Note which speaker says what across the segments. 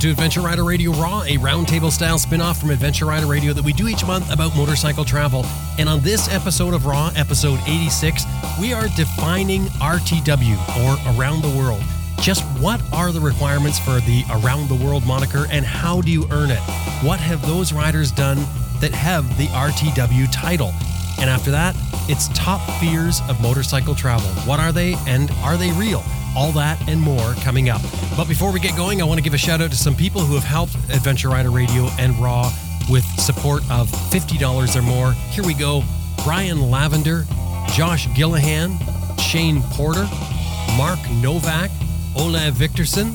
Speaker 1: to Adventure Rider Radio Raw, a roundtable style spin off from Adventure Rider Radio that we do each month about motorcycle travel. And on this episode of Raw, episode 86, we are defining RTW or Around the World. Just what are the requirements for the Around the World moniker and how do you earn it? What have those riders done that have the RTW title? And after that, it's top fears of motorcycle travel. What are they and are they real? All that and more coming up. But before we get going, I want to give a shout out to some people who have helped Adventure Rider Radio and Raw with support of $50 or more. Here we go Brian Lavender, Josh Gillahan, Shane Porter, Mark Novak, Olav Victorson,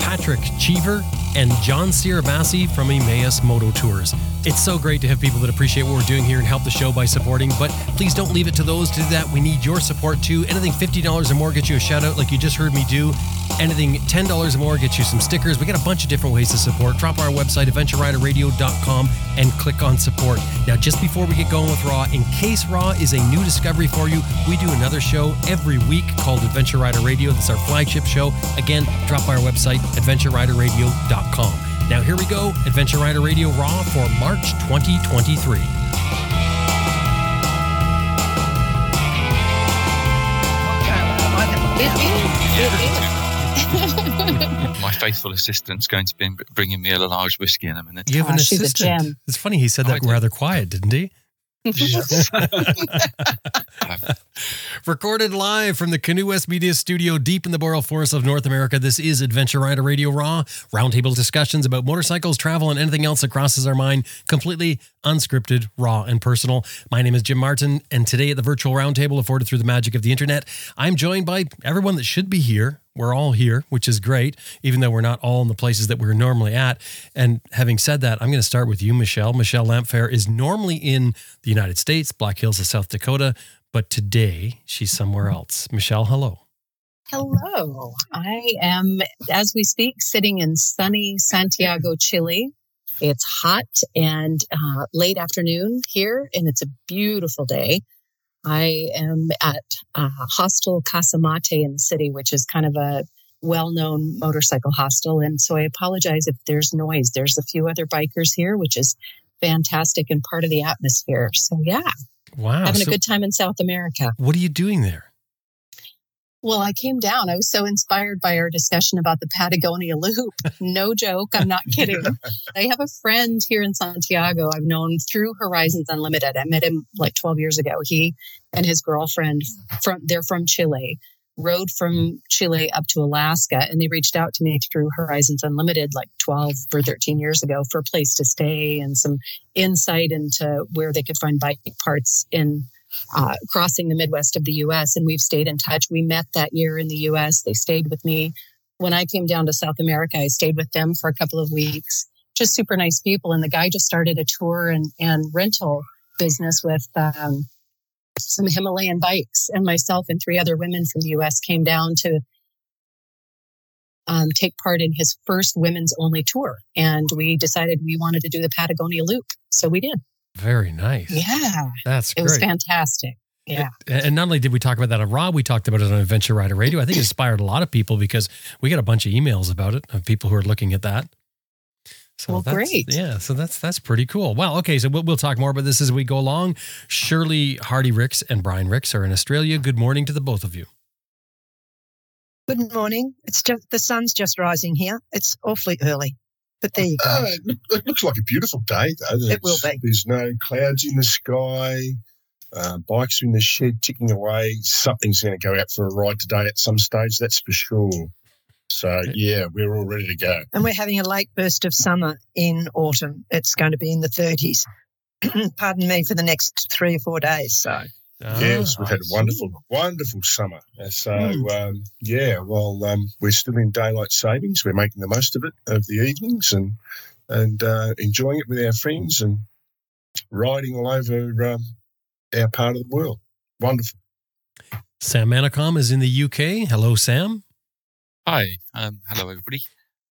Speaker 1: Patrick Cheever, and John Sirabassi from Emmaus Moto Tours. It's so great to have people that appreciate what we're doing here and help the show by supporting, but please don't leave it to those to do that. We need your support too. Anything $50 or more gets you a shout out like you just heard me do. Anything $10 or more gets you some stickers. We got a bunch of different ways to support. Drop our website, adventureriderradio.com, and click on support. Now, just before we get going with Raw, in case Raw is a new discovery for you, we do another show every week called Adventure Rider Radio. That's our flagship show. Again, drop by our website, adventureriderradio.com. Now, here we go Adventure Rider Radio Raw for March 2023.
Speaker 2: My faithful assistant's going to be bringing me a large whiskey in a minute.
Speaker 1: You have an oh, assistant. It's funny he said that oh, rather quiet, didn't he? Recorded live from the Canoe West Media Studio deep in the Boreal Forest of North America, this is Adventure Rider Radio Raw. Roundtable discussions about motorcycles, travel, and anything else that crosses our mind. Completely unscripted, raw, and personal. My name is Jim Martin, and today at the virtual roundtable afforded through the magic of the internet, I'm joined by everyone that should be here we're all here, which is great, even though we're not all in the places that we're normally at. And having said that, I'm going to start with you, Michelle. Michelle Lamphere is normally in the United States, Black Hills of South Dakota, but today she's somewhere else. Michelle, hello.
Speaker 3: Hello. I am, as we speak, sitting in sunny Santiago, Chile. It's hot and uh, late afternoon here, and it's a beautiful day. I am at uh, Hostel Casamate in the city, which is kind of a well-known motorcycle hostel. And so I apologize if there's noise. There's a few other bikers here, which is fantastic and part of the atmosphere. So yeah.
Speaker 1: Wow.
Speaker 3: Having so a good time in South America.
Speaker 1: What are you doing there?
Speaker 3: Well, I came down. I was so inspired by our discussion about the Patagonia Loop. No joke. I'm not kidding. I have a friend here in Santiago I've known through Horizons Unlimited. I met him like 12 years ago. He and his girlfriend from they're from Chile, rode from Chile up to Alaska and they reached out to me through Horizons Unlimited like 12 or 13 years ago for a place to stay and some insight into where they could find bike parts in uh, crossing the Midwest of the U.S. And we've stayed in touch. We met that year in the U.S. They stayed with me. When I came down to South America, I stayed with them for a couple of weeks. Just super nice people. And the guy just started a tour and, and rental business with um, some Himalayan bikes. And myself and three other women from the U.S. came down to um, take part in his first women's only tour. And we decided we wanted to do the Patagonia Loop. So we did.
Speaker 1: Very nice.
Speaker 3: Yeah.
Speaker 1: That's
Speaker 3: great. It was fantastic. Yeah.
Speaker 1: And not only did we talk about that on Raw, we talked about it on Adventure Rider Radio. I think it inspired a lot of people because we got a bunch of emails about it of people who are looking at that.
Speaker 3: So well, great.
Speaker 1: Yeah, so that's that's pretty cool. Well, okay, so we'll, we'll talk more about this as we go along. Shirley Hardy-Rix and Brian Rix are in Australia. Good morning to the both of you.
Speaker 4: Good morning. It's just the sun's just rising here. It's awfully early. But there you go. Uh,
Speaker 5: it looks like a beautiful day, though.
Speaker 4: There's, it will be.
Speaker 5: There's no clouds in the sky. Uh, bikes are in the shed ticking away. Something's going to go out for a ride today at some stage, that's for sure. So, yeah, we're all ready to go.
Speaker 4: And we're having a late burst of summer in autumn. It's going to be in the 30s. Pardon me for the next three or four days. So,
Speaker 5: Oh, yes, we've had a wonderful, wonderful summer. Uh, so, mm. um, yeah, well, um, we're still in daylight savings. We're making the most of it of the evenings and and uh, enjoying it with our friends and riding all over um, our part of the world. Wonderful.
Speaker 1: Sam Manicom is in the UK. Hello, Sam.
Speaker 2: Hi. Um, hello, everybody.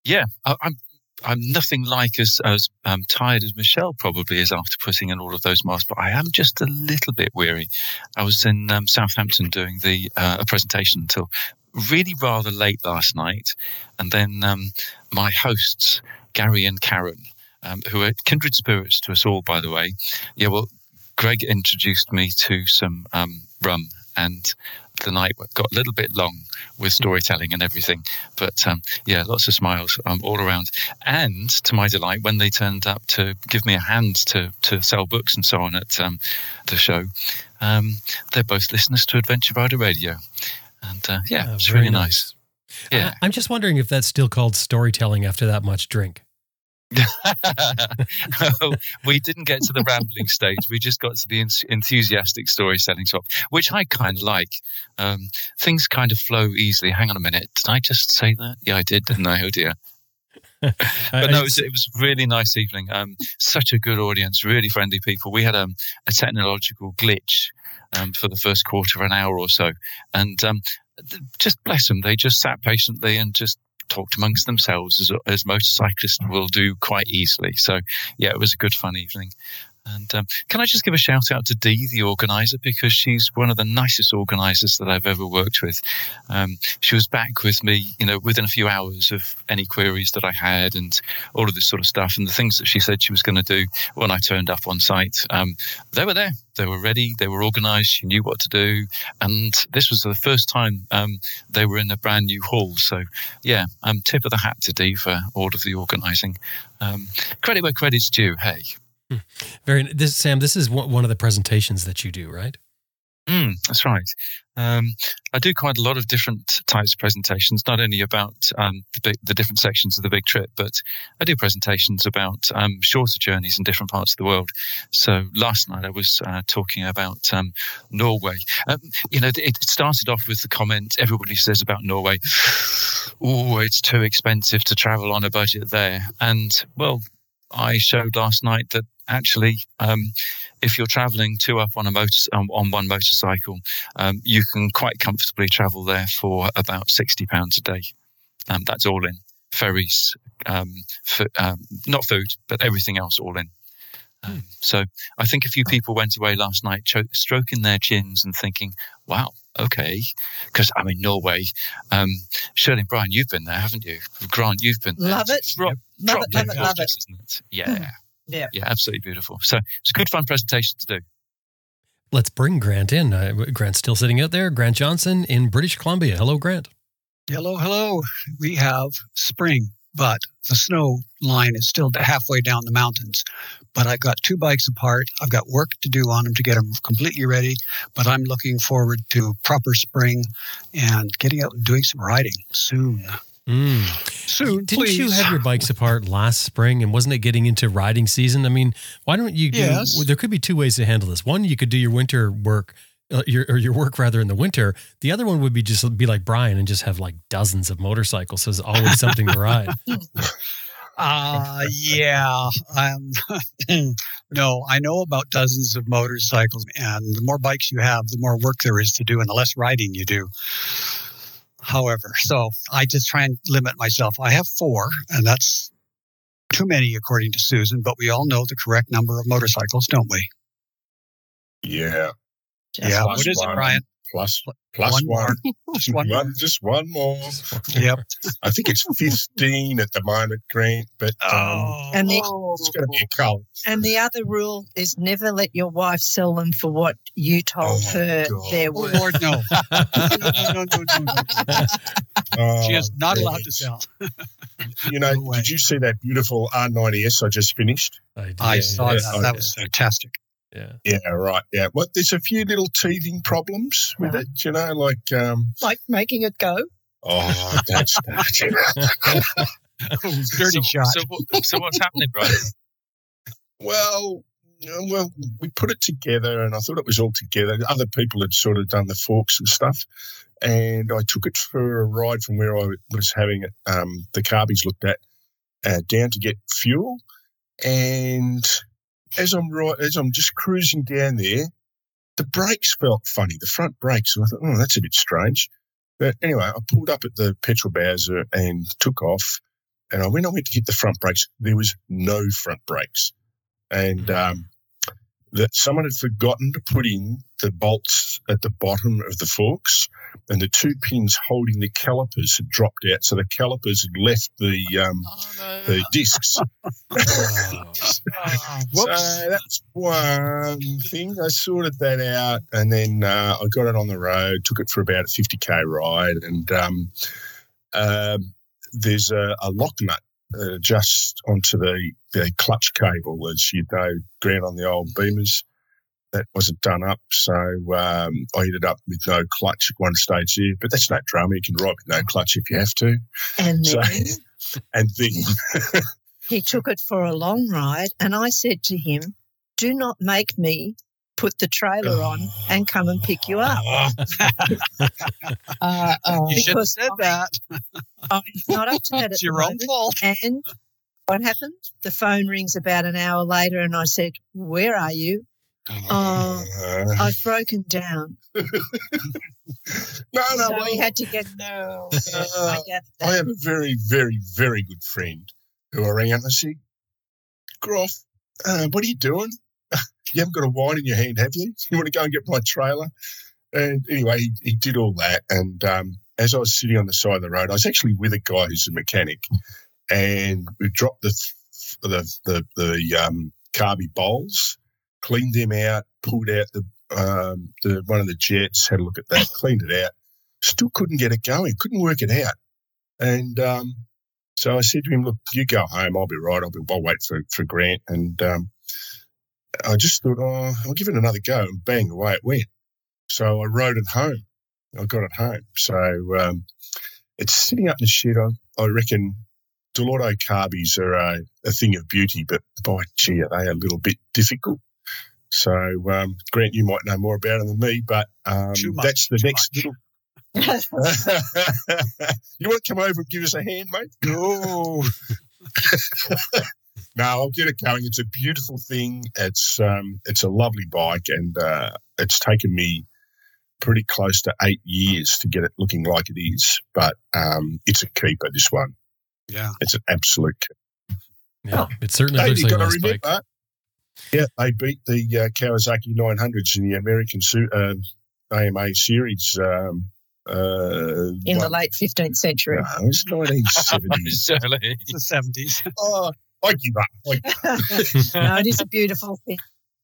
Speaker 2: Yeah, I, I'm I'm nothing like as as um, tired as Michelle probably is after putting in all of those miles, but I am just a little bit weary. I was in um, Southampton doing the uh, a presentation until really rather late last night, and then um, my hosts Gary and Karen, um, who are kindred spirits to us all, by the way. Yeah, well, Greg introduced me to some um, rum and the night got a little bit long with storytelling and everything. But um, yeah, lots of smiles um, all around. And to my delight, when they turned up to give me a hand to, to sell books and so on at um, the show, um, they're both listeners to Adventure Rider Radio. And uh, yeah, yeah, it's really nice. nice.
Speaker 1: Yeah. I, I'm just wondering if that's still called storytelling after that much drink.
Speaker 2: we didn't get to the rambling stage. We just got to the enthusiastic story selling shop, which I kind of like. Um, things kind of flow easily. Hang on a minute. Did I just say that? Yeah, I did, didn't I? Oh dear. but no, it was, it was, a really nice evening. Um, such a good audience, really friendly people. We had um, a technological glitch um, for the first quarter of an hour or so, and um, just bless them, they just sat patiently and just talked amongst themselves as, as motorcyclists will do quite easily. So, yeah, it was a good fun evening. And um, can I just give a shout out to Dee, the organizer, because she's one of the nicest organizers that I've ever worked with. Um, she was back with me, you know, within a few hours of any queries that I had and all of this sort of stuff. And the things that she said she was going to do when I turned up on site, um, they were there. They were ready. They were organized. She knew what to do. And this was the first time um, they were in a brand new hall. So, yeah, um, tip of the hat to Dee for all of the organizing. Um, credit where credit's due. Hey.
Speaker 1: Very this Sam. This is one of the presentations that you do, right?
Speaker 2: Mm, that's right. Um, I do quite a lot of different types of presentations, not only about um, the, big, the, different sections of the big trip, but I do presentations about um, shorter journeys in different parts of the world. So last night I was uh, talking about um, Norway. Um, you know, it started off with the comment everybody says about Norway, oh, it's too expensive to travel on a budget there. And well, I showed last night that actually, um, if you're traveling two up on a motor um, on one motorcycle, um, you can quite comfortably travel there for about sixty pounds a day. Um, that's all in ferries, um, for, um, not food, but everything else all in. Hmm. so I think a few people went away last night cho- stroking their chins and thinking, "Wow, okay." Because I'm in Norway. Um, Shirley and Brian, you've been there, haven't you? Grant, you've been there.
Speaker 4: Love it. Drop, love it. Love it. Love it.
Speaker 2: Isn't it? Yeah. Yeah. Yeah, absolutely beautiful. So it's a good, fun presentation to do.
Speaker 1: Let's bring Grant in. Uh, Grant's still sitting out there. Grant Johnson in British Columbia. Hello, Grant.
Speaker 6: Hello, hello. We have spring, but the snow line is still halfway down the mountains. But I've got two bikes apart. I've got work to do on them to get them completely ready. But I'm looking forward to proper spring and getting out and doing some riding soon.
Speaker 1: Mm.
Speaker 6: Soon,
Speaker 1: didn't
Speaker 6: please.
Speaker 1: you have your bikes apart last spring? And wasn't it getting into riding season? I mean, why don't you? Do,
Speaker 6: yes.
Speaker 1: There could be two ways to handle this. One, you could do your winter work, uh, your or your work rather in the winter. The other one would be just be like Brian and just have like dozens of motorcycles. So there's always something to ride.
Speaker 6: Uh, yeah. Um, no, I know about dozens of motorcycles, and the more bikes you have, the more work there is to do, and the less riding you do however. So I just try and limit myself. I have four, and that's too many according to Susan, but we all know the correct number of motorcycles, don't we?
Speaker 5: Yeah.
Speaker 6: Just yeah. What is it, Brian?
Speaker 5: Plus, plus one. one.
Speaker 6: just one, one
Speaker 5: Just one more.
Speaker 6: Yep.
Speaker 5: I think it's 15 at the moment, Grant, but um,
Speaker 6: oh.
Speaker 4: and the,
Speaker 5: it's going to be a cult.
Speaker 4: And the other rule is never let your wife sell them for what you told oh her they're worth.
Speaker 6: Lord, no. no, no, no, no, no. Oh, she is not allowed to sell.
Speaker 5: you know, no did you see that beautiful R90S I just finished?
Speaker 6: I, I saw that. That was fantastic.
Speaker 1: Yeah.
Speaker 5: Yeah, right. Yeah. Well, there's a few little teething problems with it, you know, like um
Speaker 4: like making it go.
Speaker 5: Oh, that's that.
Speaker 6: Dirty
Speaker 2: so,
Speaker 6: shot.
Speaker 2: So, so what's happening, Brian?
Speaker 5: Well, well, we put it together, and I thought it was all together. Other people had sort of done the forks and stuff, and I took it for a ride from where I was having it, um, the carbies looked at, uh, down to get fuel, and as I'm right, as I'm just cruising down there, the brakes felt funny. The front brakes. I thought, oh, that's a bit strange. But anyway, I pulled up at the petrol bowser and took off. And I, when I went to hit the front brakes, there was no front brakes. And um, that someone had forgotten to put in the bolts at the bottom of the forks, and the two pins holding the calipers had dropped out. So the calipers had left the um, the discs. so that's one thing. I sorted that out, and then uh, I got it on the road. Took it for about a fifty k ride, and um, um, there's a, a lock nut uh, just onto the, the clutch cable, as you know, ground on the old Beamers. That wasn't done up, so um, I ended up with no clutch at one stage here. But that's no drama; you can ride with no clutch if you have to.
Speaker 4: And
Speaker 5: So-
Speaker 4: then
Speaker 5: And then,
Speaker 4: he took it for a long ride, and I said to him, "Do not make me put the trailer on and come and pick you up."
Speaker 3: Uh, uh,
Speaker 6: You should have
Speaker 4: Because
Speaker 6: said that.
Speaker 4: I'm not up to that. at
Speaker 6: It's your own fault.
Speaker 4: And what happened? The phone rings about an hour later, and I said, "Where are you?" Oh,
Speaker 5: Uh,
Speaker 4: I've broken down.
Speaker 5: no, no,
Speaker 4: so
Speaker 5: well,
Speaker 4: we had to get.
Speaker 3: no.
Speaker 4: I gathered
Speaker 5: I have a very, very, very good friend who I rang up and I said, Groff, uh, what are you doing? You haven't got a wine in your hand, have you? You want to go and get my trailer? And anyway, he, he did all that. And um, as I was sitting on the side of the road, I was actually with a guy who's a mechanic, and we dropped the the the, the um, carby bowls, cleaned them out, pulled out the um, the one of the jets, had a look at that, cleaned it out. Still couldn't get it going, couldn't work it out. And um, so I said to him, "Look, you go home. I'll be right. I'll be. I'll wait for for Grant." And um, I just thought, "Oh, I'll give it another go." And bang, away it went. So I rode it home. I got it home. So um, it's sitting up in the shed. I, I reckon Dell'Orto carbies are a, a thing of beauty, but by gee, are they a little bit difficult. So um, Grant, you might know more about them than me, but um,
Speaker 6: much,
Speaker 5: that's the next
Speaker 6: much.
Speaker 5: little you want to come over and give us a hand, mate? No. no, I'll get it going. It's a beautiful thing. It's um, it's a lovely bike, and uh, it's taken me pretty close to eight years to get it looking like it is. But um, it's a keeper. This one,
Speaker 6: Yeah.
Speaker 5: it's an absolute. Keeper.
Speaker 1: Yeah, it certainly
Speaker 5: Hey,
Speaker 1: looks like a
Speaker 5: got to
Speaker 1: nice bike.
Speaker 5: Yeah, they beat the uh, Kawasaki 900s in the American su- uh, AMA series. Um, uh,
Speaker 4: in the late 15th century.
Speaker 5: No, it was 1970s.
Speaker 2: Certainly.
Speaker 6: It's the 70s.
Speaker 5: oh, I give up. I,
Speaker 4: no, it is a beautiful thing.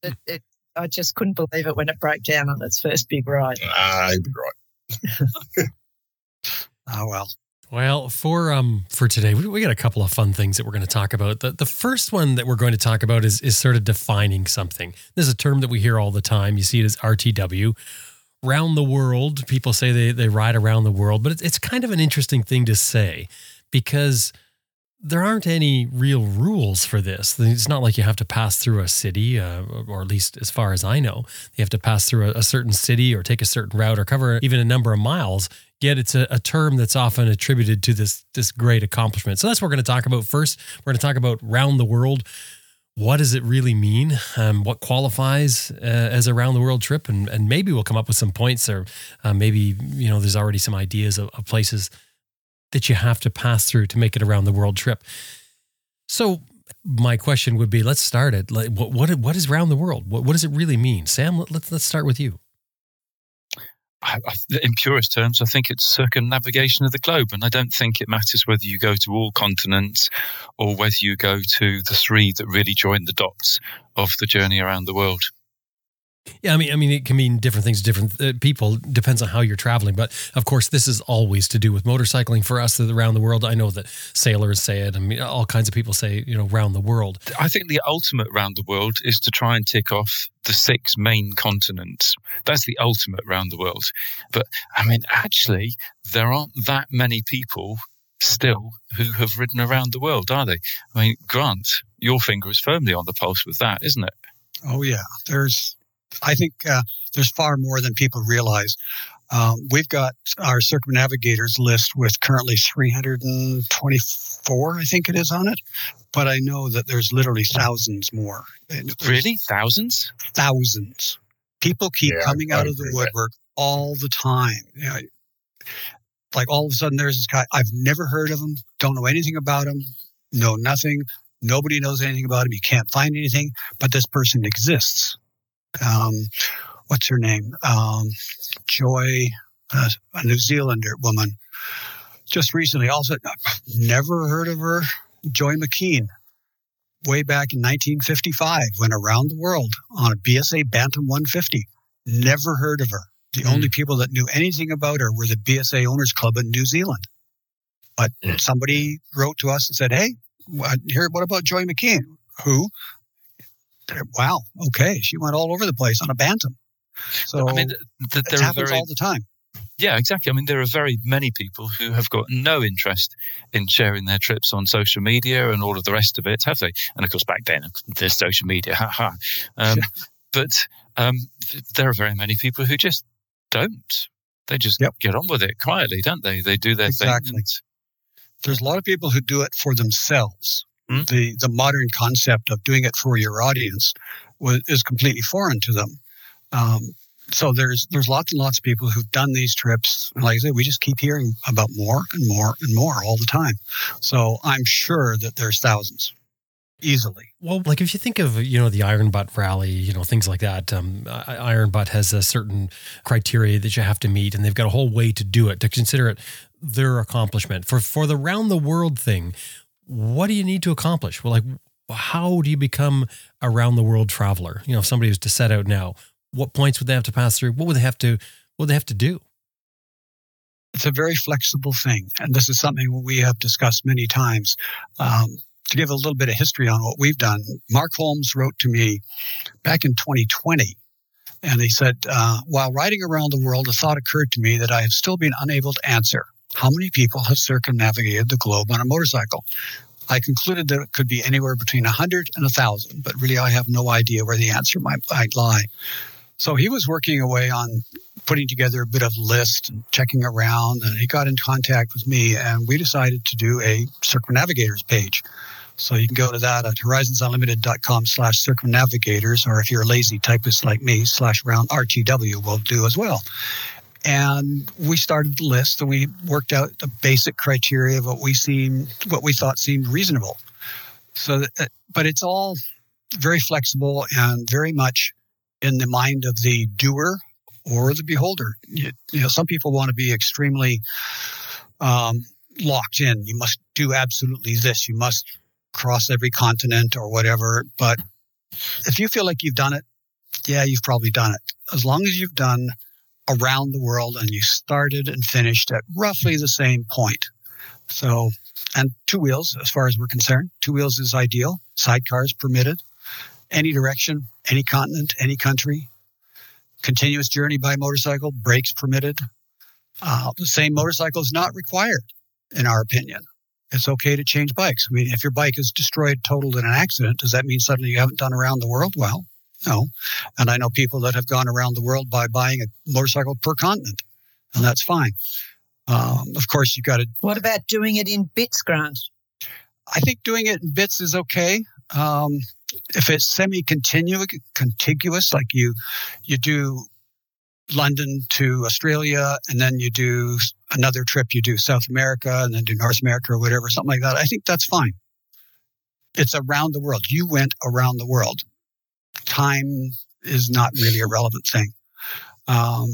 Speaker 4: It, it, I just couldn't believe it when it broke down on its first big ride.
Speaker 5: ah, you'd be right.
Speaker 6: Oh, well.
Speaker 1: Well, for um for today, we, we got a couple of fun things that we're going to talk about. The the first one that we're going to talk about is is sort of defining something. This is a term that we hear all the time. You see it as RTW. Round the world, people say they they ride around the world, but it's it's kind of an interesting thing to say because there aren't any real rules for this. It's not like you have to pass through a city, uh, or at least as far as I know, you have to pass through a, a certain city or take a certain route or cover even a number of miles. Yet it's a, a term that's often attributed to this this great accomplishment. So that's what we're going to talk about first. We're going to talk about round the world. What does it really mean? Um, what qualifies uh, as a round the world trip? And and maybe we'll come up with some points, or uh, maybe you know there's already some ideas of, of places that you have to pass through to make it around the world trip. So my question would be: Let's start it. Like, what what what is round the world? What what does it really mean, Sam? Let, let's let's start with you.
Speaker 2: In purest terms, I think it's circumnavigation of the globe, and I don't think it matters whether you go to all continents or whether you go to the three that really join the dots of the journey around the world.
Speaker 1: Yeah, I mean, I mean, it can mean different things to different uh, people. Depends on how you're traveling, but of course, this is always to do with motorcycling for us around the world. I know that sailors say it. I mean, all kinds of people say, you know, around the world.
Speaker 2: I think the ultimate round the world is to try and tick off the six main continents. That's the ultimate round the world. But I mean, actually, there aren't that many people still who have ridden around the world, are they? I mean, Grant, your finger is firmly on the pulse with that, isn't it?
Speaker 6: Oh, yeah. There's, I think uh, there's far more than people realize. Um, we've got our circumnavigators list with currently 324, I think it is on it. But I know that there's literally thousands more. There's
Speaker 2: Really? Thousands?
Speaker 6: Thousands. People keep
Speaker 5: Yeah,
Speaker 6: coming
Speaker 5: I
Speaker 6: out of the
Speaker 5: agree with that.
Speaker 6: woodwork all the time. You know, like all of a sudden there's this guy, I've never heard of him, don't know anything about him, know nothing. Nobody knows anything about him. You can't find anything, but this person exists. Um, what's her name? Um, Joy, uh, a New Zealander woman. Just recently, also never heard of her. Joy McKean, way back in 1955, went around the world on a BSA Bantam 150. Never heard of her. The
Speaker 1: Mm.
Speaker 6: only people that knew anything about her were the BSA Owners Club in New Zealand. But
Speaker 5: Mm.
Speaker 6: somebody wrote to us and said, "Hey, what, here, what about Joy McKean? Who? Wow, okay, she went all over the place on a bantam. So
Speaker 2: I mean, th- th-
Speaker 6: it
Speaker 2: there are
Speaker 6: happens
Speaker 2: very
Speaker 6: all the time.
Speaker 2: Yeah, exactly. I mean, there are very many people who have got no interest in sharing their trips on social media and all of the rest of it, have they? And of course, back then, there's social media, ha ha. Um, but um, th- there are very many people who just don't. They just
Speaker 6: Yep.
Speaker 2: get on with it quietly, don't they? They do their
Speaker 6: Exactly.
Speaker 2: thing.
Speaker 6: There's a lot of people who do it for themselves.
Speaker 2: Hmm.
Speaker 6: The the modern concept of doing it for your audience was, is completely foreign to them. Um, so there's there's lots and lots of people who've done these trips. And Like I said, we just keep hearing about more and more and more all the time. So I'm sure that there's thousands, easily.
Speaker 1: Well, like if you think of you know the Iron Butt rally, you know things like that. Um, Iron Butt has a certain criteria that you have to meet, and they've got a whole way to do it to consider it their accomplishment for for the round the world thing. What do you need to accomplish? Well, like how do you become a round the world traveler? You know, if somebody was to set out now, what points would they have to pass through? What would they have to what would they have to do?
Speaker 6: it's a very flexible thing. And this is something we have discussed many times. Um, to give a little bit of history on what we've done, Mark Holmes wrote to me back in 2020. And he said, uh, while riding around the world, a thought occurred to me that I have still been unable to answer. How many people have circumnavigated the globe on a motorcycle? I concluded that it could be anywhere between 100 and 1,000, but really I have no idea where the answer might, might lie. So he was working away on putting together a bit of list and checking around and he got in contact with me and we decided to do a circumnavigators page so you can go to that at horizonsunlimited.com slash circumnavigators or if you're a lazy typist like me slash round rtw will do as well and we started the list and we worked out the basic criteria of what we seemed what we thought seemed reasonable so that, but it's all very flexible and very much in the mind of the doer or the beholder. You, you know, some people want to be extremely um, locked in. You must do absolutely this. You must cross every continent or whatever. But if you feel like you've done it, yeah, you've probably done it. As long as you've done around the world and you started and finished at roughly the same point. So, and two wheels, as far as we're concerned, two wheels is ideal. Sidecars permitted. Any direction, any continent, any country, continuous journey by motorcycle, brakes permitted. Uh, the same motorcycle is not required, in our opinion. It's okay to change bikes. I mean, if your bike is destroyed, totaled in an accident, does that mean suddenly you haven't done around the world? Well, no. And I know people that have gone around the world by buying a motorcycle per continent, and that's fine. Um, of course, you've got to.
Speaker 4: What about doing it in bits, Grant?
Speaker 6: I think doing it in bits is okay. Um, if it's semi-contiguous, contiguous, like you, you do London to Australia, and then you do another trip, you do South America, and then do North America or whatever, something like that. I think that's fine. It's around the world. You went around the world. Time is not really a relevant thing. Um,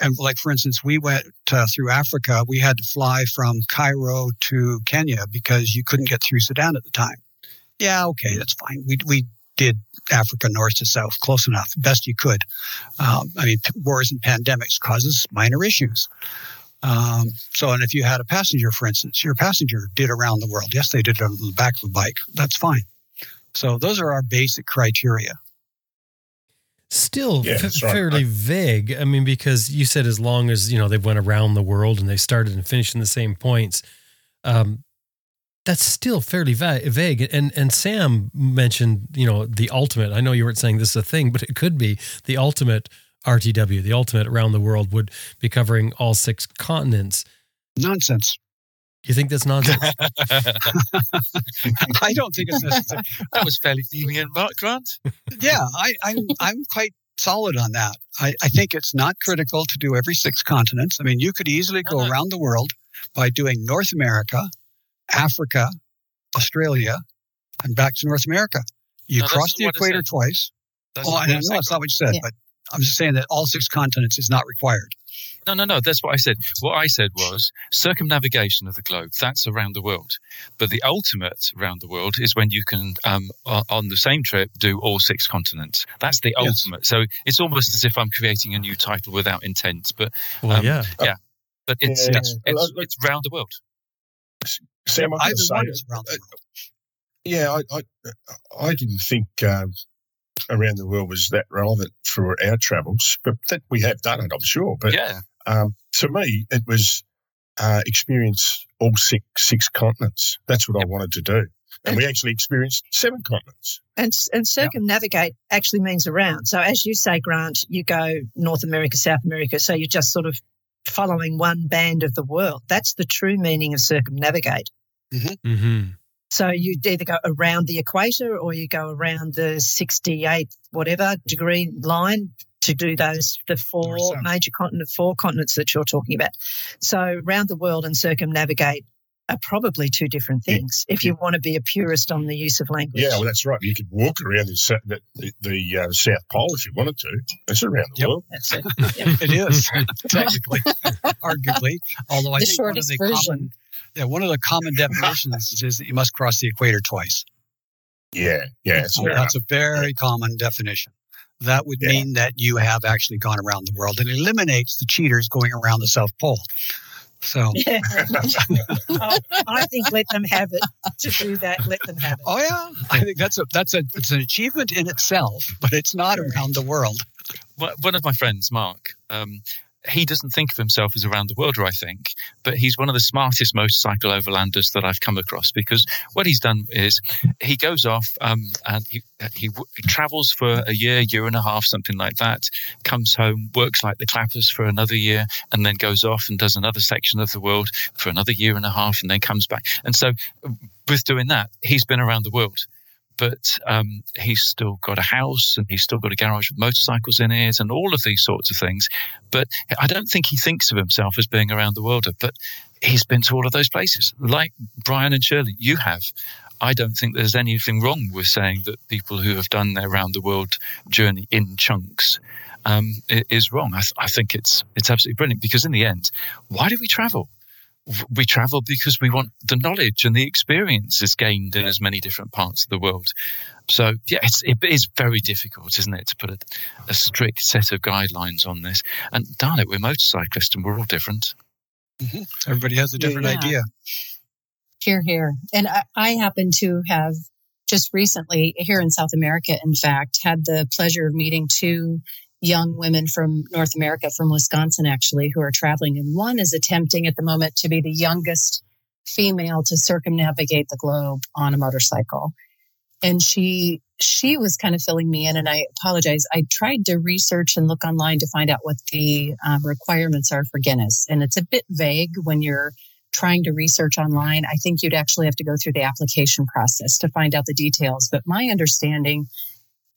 Speaker 6: and like for instance, we went uh, through Africa. We had to fly from Cairo to Kenya because you couldn't get through Sudan at the time. Yeah, okay, that's fine. We we did Africa north to south, close enough, best you could. Um, I mean, wars and pandemics causes minor issues. Um, so, and if you had a passenger, for instance, your passenger did around the world. Yes, they did it on the back of a bike. That's fine. So, those are our basic criteria.
Speaker 1: Still
Speaker 5: Yeah,
Speaker 1: f-
Speaker 5: that's right.
Speaker 1: fairly vague. I mean, because you said as long as you know they went around the world and they started and finished in the same points, um, that's still fairly va- vague. And and Sam mentioned you know the ultimate. I know you weren't saying this is a thing, but it could be the ultimate RTW. The ultimate around the world would be covering all six continents.
Speaker 6: Nonsense.
Speaker 1: You think that's nonsense?
Speaker 6: I don't think it's necessary.
Speaker 2: that was fairly lenient, Mark Grant.
Speaker 6: yeah, I, I'm I'm quite solid on that. I, I think it's not critical to do every six continents. I mean, you could easily go
Speaker 2: Uh-huh.
Speaker 6: around the world by doing North America, Africa, Australia, and back to North America. You
Speaker 2: No,
Speaker 6: cross the equator twice.
Speaker 2: That's
Speaker 6: Well,
Speaker 2: what
Speaker 6: I know
Speaker 2: saying.
Speaker 6: that's not what you said,
Speaker 3: Yeah.
Speaker 6: but I'm just saying that all six continents is not required.
Speaker 2: No, no, no. That's what I said. What I said was circumnavigation of the globe. That's around the world. But the ultimate around the world is when you can, um, on the same trip, do all six continents. That's the
Speaker 6: Yes.
Speaker 2: ultimate. So it's almost as if I'm creating a new title without intent. But
Speaker 1: Well,
Speaker 2: Um,
Speaker 1: yeah.
Speaker 2: but it's
Speaker 5: Yeah.
Speaker 2: it's, it's,
Speaker 5: Well,
Speaker 2: it's round the world.
Speaker 5: Sam, I've got
Speaker 6: Either
Speaker 5: say,
Speaker 6: one around the
Speaker 5: uh,
Speaker 6: world.
Speaker 5: yeah, I, I, I didn't think um, around the world was that relevant for our travels, but that we have done it, I'm sure. But
Speaker 2: yeah.
Speaker 5: Um, to me, it was uh, experience all six six continents. That's what I wanted to do, and we actually experienced seven continents.
Speaker 4: And, and circumnavigate actually means around. So as you say, Grant, you go North America, South America. So you're just sort of following one band of the world. That's the true meaning of circumnavigate.
Speaker 1: hmm
Speaker 4: So you either go around the equator or you go around the 68th whatever degree line to do those the four
Speaker 6: North-south.
Speaker 4: major continent four continents that you're talking about. So round the world and circumnavigate are probably two different
Speaker 5: Yeah.
Speaker 4: things if you want to be a purist on the use of language.
Speaker 5: Yeah, well, that's right. You could walk around the the, the, the uh, South Pole if you wanted to. That's around the
Speaker 6: Yep.
Speaker 5: world.
Speaker 4: That's it.
Speaker 6: it is technically, arguably. Although I
Speaker 3: The
Speaker 6: think one of the
Speaker 3: version.
Speaker 6: common, yeah, one of the common definitions is that you must cross the equator twice.
Speaker 5: Yeah, yeah, that's fair.
Speaker 6: That's a very common definition. That would
Speaker 5: Yeah.
Speaker 6: mean that you have actually gone around the world and eliminates the cheaters going around the South Pole. So,
Speaker 4: Yeah. Oh, I think let them have it. To do that, let them have it.
Speaker 6: oh yeah, I think that's a that's a it's an achievement in itself, but it's not around the world.
Speaker 2: One one of my friends, Mark, um, he doesn't think of himself as a round the worlder, I think, but he's one of the smartest motorcycle overlanders that I've come across because what he's done is he goes off um, and he, he, w- travels for a year, year and a half, something like that, comes home, works like the clappers for another year, and then goes off and does another section of the world for another year and a half, and then comes back. And so, with doing that, he's been around the world but um, he's still got a house and he's still got a garage with motorcycles in it and all of these sorts of things. But I don't think he thinks of himself as being around the world, but he's been to all of those places, like Brian and Shirley. You have. I don't think there's anything wrong with saying that people who have done their round the world journey in chunks um, is wrong. I, th- I think it's it's absolutely brilliant because in the end, why do we travel? W- we travel because we want the knowledge and the experiences gained in as many different parts of the world. So yeah, it's, it is very difficult, isn't it, to put a, a strict set of guidelines on this. And darn it, we're motorcyclists and we're all different. Mm-hmm.
Speaker 6: Everybody has a different
Speaker 3: Yeah.
Speaker 6: idea.
Speaker 3: Here, here. And I, I happen to have just recently here in South America, in fact, had the pleasure of meeting two young women from North America, from Wisconsin, actually, who are traveling. And one is attempting at the moment to be the youngest female to circumnavigate the globe on a motorcycle. And she, she was kind of filling me in and I apologize. I tried to research and look online to find out what the um, requirements are for Guinness. And it's a bit vague when you're trying to research online, I think you'd actually have to go through the application process to find out the details. But my understanding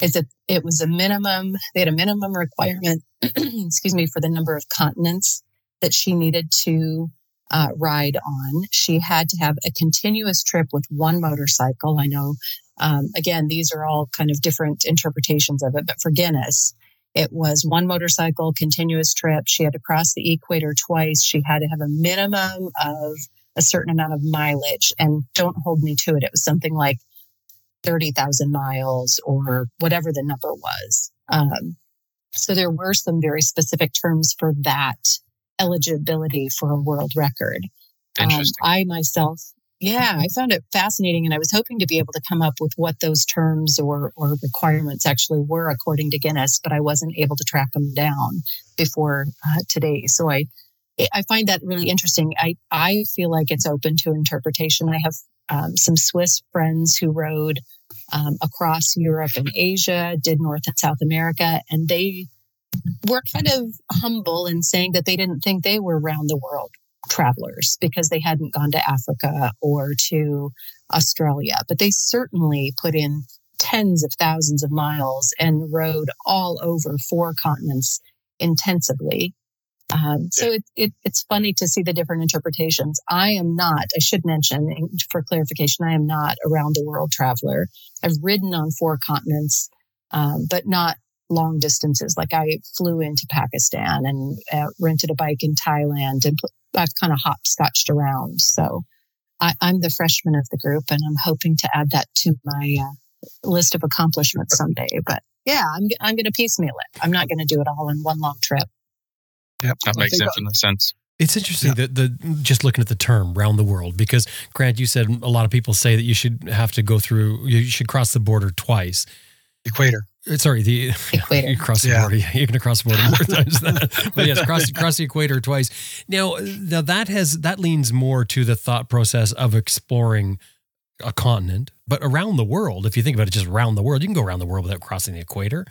Speaker 3: is that it was a minimum, they had a minimum requirement, excuse me, for the number of continents that she needed to uh, ride on. She had to have a continuous trip with one motorcycle. I know, um, again, these are all kind of different interpretations of it, but for Guinness, it was one motorcycle, continuous trip. She had to cross the equator twice. She had to have a minimum of a certain amount of mileage. And don't hold me to it. It was something like 30,000 miles or whatever the number was. Um, so there were some very specific terms for that eligibility for a world record. Um, I myself, yeah, I found it fascinating, and I was hoping to be able to come up with what those terms or or requirements actually were according to Guinness, but I wasn't able to track them down before uh, today. So I I find that really interesting. I I feel like it's open to interpretation. I have um, some Swiss friends who rode um, across Europe and Asia, did North and South America, and they were kind of humble in saying that they didn't think they were round the world travelers because they hadn't gone to Africa or to Australia, but they certainly put in tens of thousands of miles and rode all over four continents intensively. Um, so it, it, it's funny to see the different interpretations. I am not, I should mention for clarification, I am not a round the world traveler. I've ridden on four continents um, but not long distances. Like I flew into Pakistan and uh, rented a bike in Thailand and I've kind of hopscotched around. So I, am the freshman of the group and I'm hoping to add that to my uh, list of accomplishments someday. But yeah, I'm, I'm going to piecemeal it. I'm not going to do it all in one long trip.
Speaker 2: Yep, that makes infinite sense.
Speaker 1: It's interesting yeah. that the just looking at the term round the world because Grant, you said a lot of people say that you should have to go through, you should cross the border twice.
Speaker 6: Equator.
Speaker 1: Uh, sorry, the
Speaker 3: equator.
Speaker 1: you cross the yeah. border. You're going to cross the border more times than that. But yes, cross cross the equator twice. Now, now that has that leans more to the thought process of exploring a continent, but around the world. If you think about it, just around the world, you can go around the world without crossing the equator.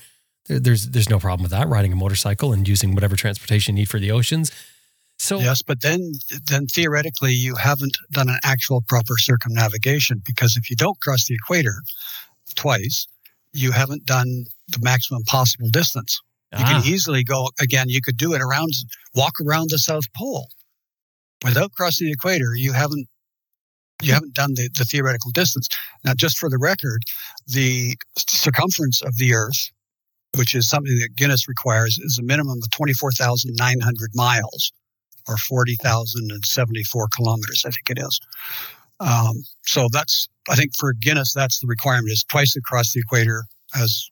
Speaker 1: There, there's there's no problem with that. Riding a motorcycle and using whatever transportation you need for the oceans. So
Speaker 6: yes, but then then theoretically you haven't done an actual proper circumnavigation because if you don't cross the equator twice, you haven't done the maximum possible distance. You ah. can easily go again. You could do it around, walk around the South Pole without crossing the equator. You haven't you haven't done the, the theoretical distance. Now, just for the record, the circumference of the Earth, which is something that Guinness requires, is a minimum of 24,900 miles or 40,074 kilometers, I think it is. Um, so that's, I think for Guinness, that's the requirement is twice across the equator, as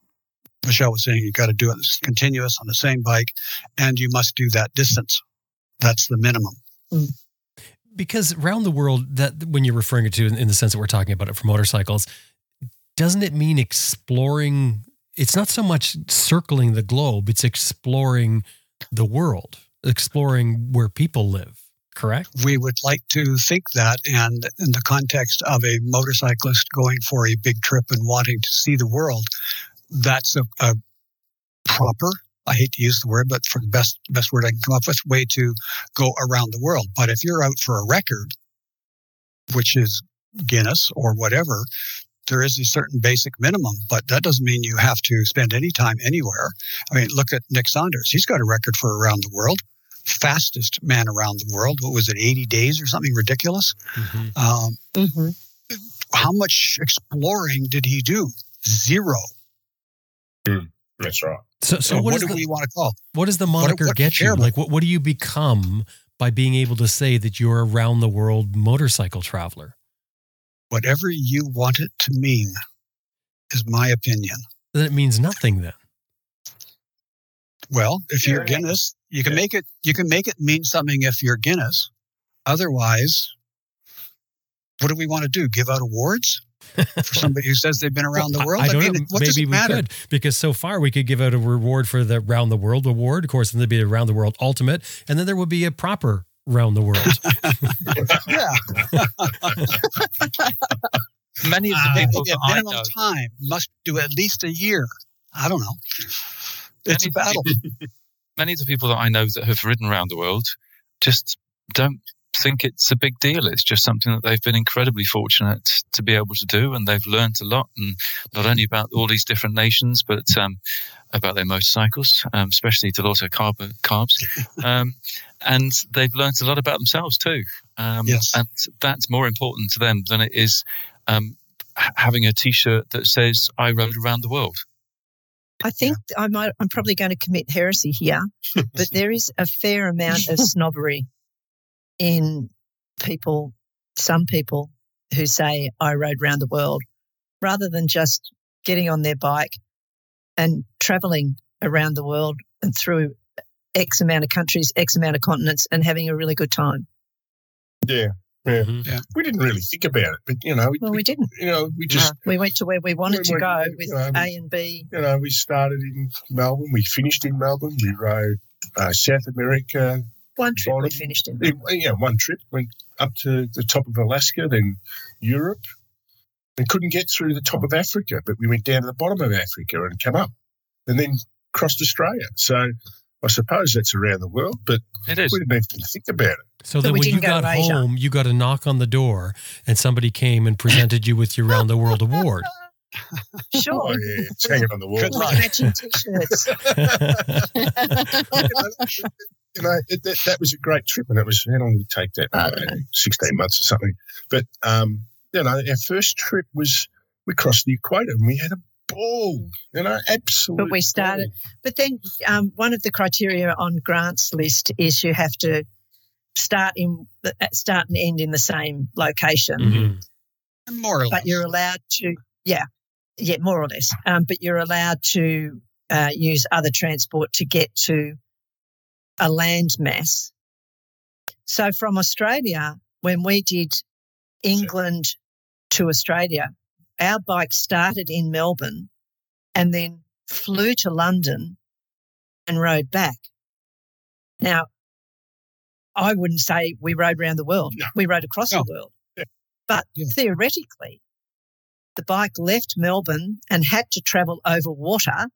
Speaker 6: Michelle was saying, you've got to do it continuous on the same bike, and you must do that distance. That's the minimum. Mm.
Speaker 1: Because around the world, that when you're referring to in, in the sense that we're talking about it for motorcycles, doesn't it mean exploring? It's not so much circling the globe; it's exploring the world, exploring where people live correct?
Speaker 6: We would like to think that. And in the context of a motorcyclist going for a big trip and wanting to see the world, that's a, a proper I hate to use the word, but for the best best word I can come up with, way to go around the world. But if you're out for a record, which is Guinness or whatever, there is a certain basic minimum, but that doesn't mean you have to spend any time anywhere. I mean, look at Nick Saunders. He's got a record for around the world fastest man around the world. What was it, 80 days or something ridiculous? Mm-hmm. Um, mm-hmm. How much exploring did he do? Zero.
Speaker 5: Mm, that's right.
Speaker 1: So, so what,
Speaker 6: what
Speaker 1: do
Speaker 6: the, we want to call?
Speaker 1: What does the moniker what, what get you? Like, what, what do you become by being able to say that you're a round the world motorcycle traveler?
Speaker 6: Whatever you want it to mean is my opinion.
Speaker 1: Then it means nothing then.
Speaker 6: Well, if you're Guinness, you can make it you can make it mean something if you're Guinness. Otherwise, what do we want to do? Give out awards? for somebody who says they've been around the world?
Speaker 1: I, I don't mean, know. Maybe we matter? could because so far we could give out a reward for the round the world award. Of course, then there'd be a round the world ultimate, and then there would be a proper round the world.
Speaker 6: yeah.
Speaker 2: Many of the uh, people uh,
Speaker 6: minimum time must do at least a year. I don't know. It's a battle.
Speaker 2: many of the people that I know that have ridden around the world just don't think it's a big deal. It's just something that they've been incredibly fortunate to be able to do, and they've learned a lot, and not only about all these different nations, but um, about their motorcycles, um, especially Dell'Orto carb- carbs, um, and they've learned a lot about themselves too. Um, yes. and that's more important to them than it is um, having a T-shirt that says "I rode around the world."
Speaker 4: I think yeah. I might, I'm probably going to commit heresy here, but there is a fair amount of snobbery in people, some people who say, I rode around the world, rather than just getting on their bike and traveling around the world and through X amount of countries, X amount of continents and having a really good time.
Speaker 5: Yeah. Yeah. Mm-hmm. yeah. We didn't really think about it, but you know,
Speaker 4: well, we, we didn't.
Speaker 5: You know, we just
Speaker 4: no, we went to where we wanted we to go with you know, A and B.
Speaker 5: You know, we started in Melbourne, we finished in Melbourne, we rode uh, South America.
Speaker 4: One trip bottom, we finished in. Melbourne.
Speaker 5: Yeah, one trip went up to the top of Alaska, then Europe, and couldn't get through the top of Africa, but we went down to the bottom of Africa and come up, and then crossed Australia. So I suppose that's around the world, but
Speaker 2: it is.
Speaker 5: we didn't even think about it.
Speaker 1: So that when you got home, you got a knock on the door, and somebody came and presented you with your round the world award.
Speaker 4: Sure.
Speaker 5: Oh, yeah, it's hanging on the wall.
Speaker 4: Good luck. Matching t-shirts.
Speaker 5: you know, it, that, that, was a great trip, and it was how long did it take that? Uh, Sixteen months or something. But um, you know, our first trip was we crossed the equator, and we had a ball. You know, absolutely.
Speaker 4: But we started. But then um, one of the criteria on Grant's list is you have to start in uh, start and end in the same location.
Speaker 1: Mhm.
Speaker 6: More or less.
Speaker 4: But you're allowed to, yeah, yeah, more or less. Um, but you're allowed to uh, use other transport to get to a land mass. So from Australia, when we did England to Australia, our bike started in Melbourne and then flew to London and rode back. Now, I wouldn't say we rode around the world.
Speaker 5: No.
Speaker 4: We rode across
Speaker 6: No.
Speaker 4: the world.
Speaker 5: Yeah.
Speaker 4: But
Speaker 6: Yeah.
Speaker 4: theoretically, the bike left Melbourne and had to travel over water.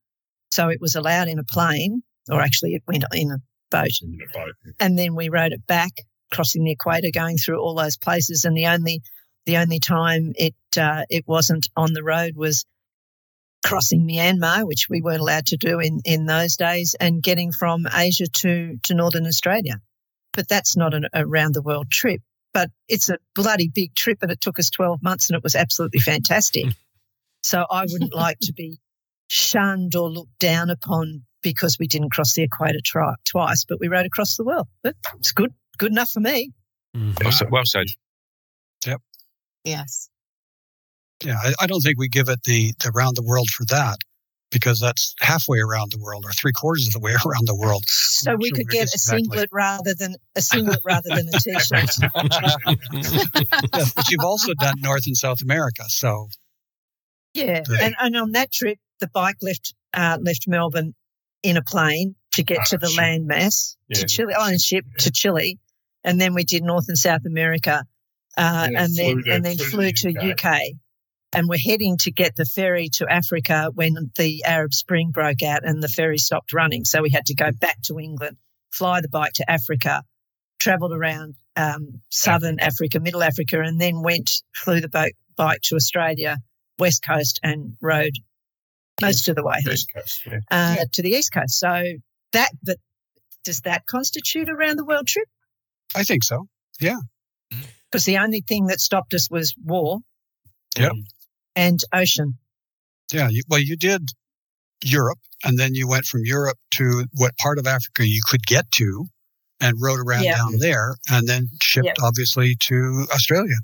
Speaker 4: So it was allowed in a plane, or actually it went in a boat.
Speaker 5: In a boat.
Speaker 4: And then we rode it back, crossing the equator, going through all those places. And the only the only time it uh, it wasn't on the road was crossing Myanmar, which we weren't allowed to do in, in those days, and getting from Asia to, to Northern Australia. But that's not an around the world trip. But it's a bloody big trip, and it took us 12 months, and it was absolutely fantastic. so I wouldn't like to be shunned or looked down upon because we didn't cross the equator tri- twice, but we rode across the world. But it's good, good enough for me.
Speaker 1: Mhm.
Speaker 2: Well said. Well said.
Speaker 3: Yes.
Speaker 6: Yeah, I, I don't think we give it the, the round the world for that because that's halfway around the world or three quarters of the way around the world.
Speaker 4: So
Speaker 6: I'm
Speaker 4: we
Speaker 6: sure
Speaker 4: could get a
Speaker 6: exactly.
Speaker 4: singlet rather than a singlet rather than a t-shirt.
Speaker 6: Yeah, but you've also done North and South America. So
Speaker 4: Yeah,
Speaker 6: Yeah.
Speaker 4: and, and on that trip, the bike left uh, left Melbourne in a plane to get to
Speaker 5: Oh,
Speaker 4: the
Speaker 5: ship.
Speaker 4: land mass
Speaker 5: Yeah.
Speaker 4: to Chile, on a ship to Chile, and then we did North and South America, uh,
Speaker 5: Yeah,
Speaker 4: and then
Speaker 5: flew to-
Speaker 4: and then
Speaker 5: flew
Speaker 4: flew
Speaker 5: to
Speaker 4: to
Speaker 5: UK.
Speaker 4: UK. And we're heading to get the ferry to Africa when the Arab Spring broke out and the ferry stopped running. So we had to go back to England, fly the bike to Africa, travelled around um, southern Africa, middle Africa, and then went flew the boat bike to Australia, west coast, and rode most of the way
Speaker 5: East Coast, yeah.
Speaker 4: uh, to the east coast. So that, but does that constitute a round the world trip?
Speaker 6: I think so.
Speaker 4: Because the only thing that stopped us was war
Speaker 6: Yep.
Speaker 4: and ocean.
Speaker 6: Yeah. You, well, you did Europe and then you went from Europe to what part of Africa you could get to and rode around
Speaker 4: Yeah.
Speaker 6: down there and then shipped
Speaker 4: Yeah.
Speaker 6: obviously to Australia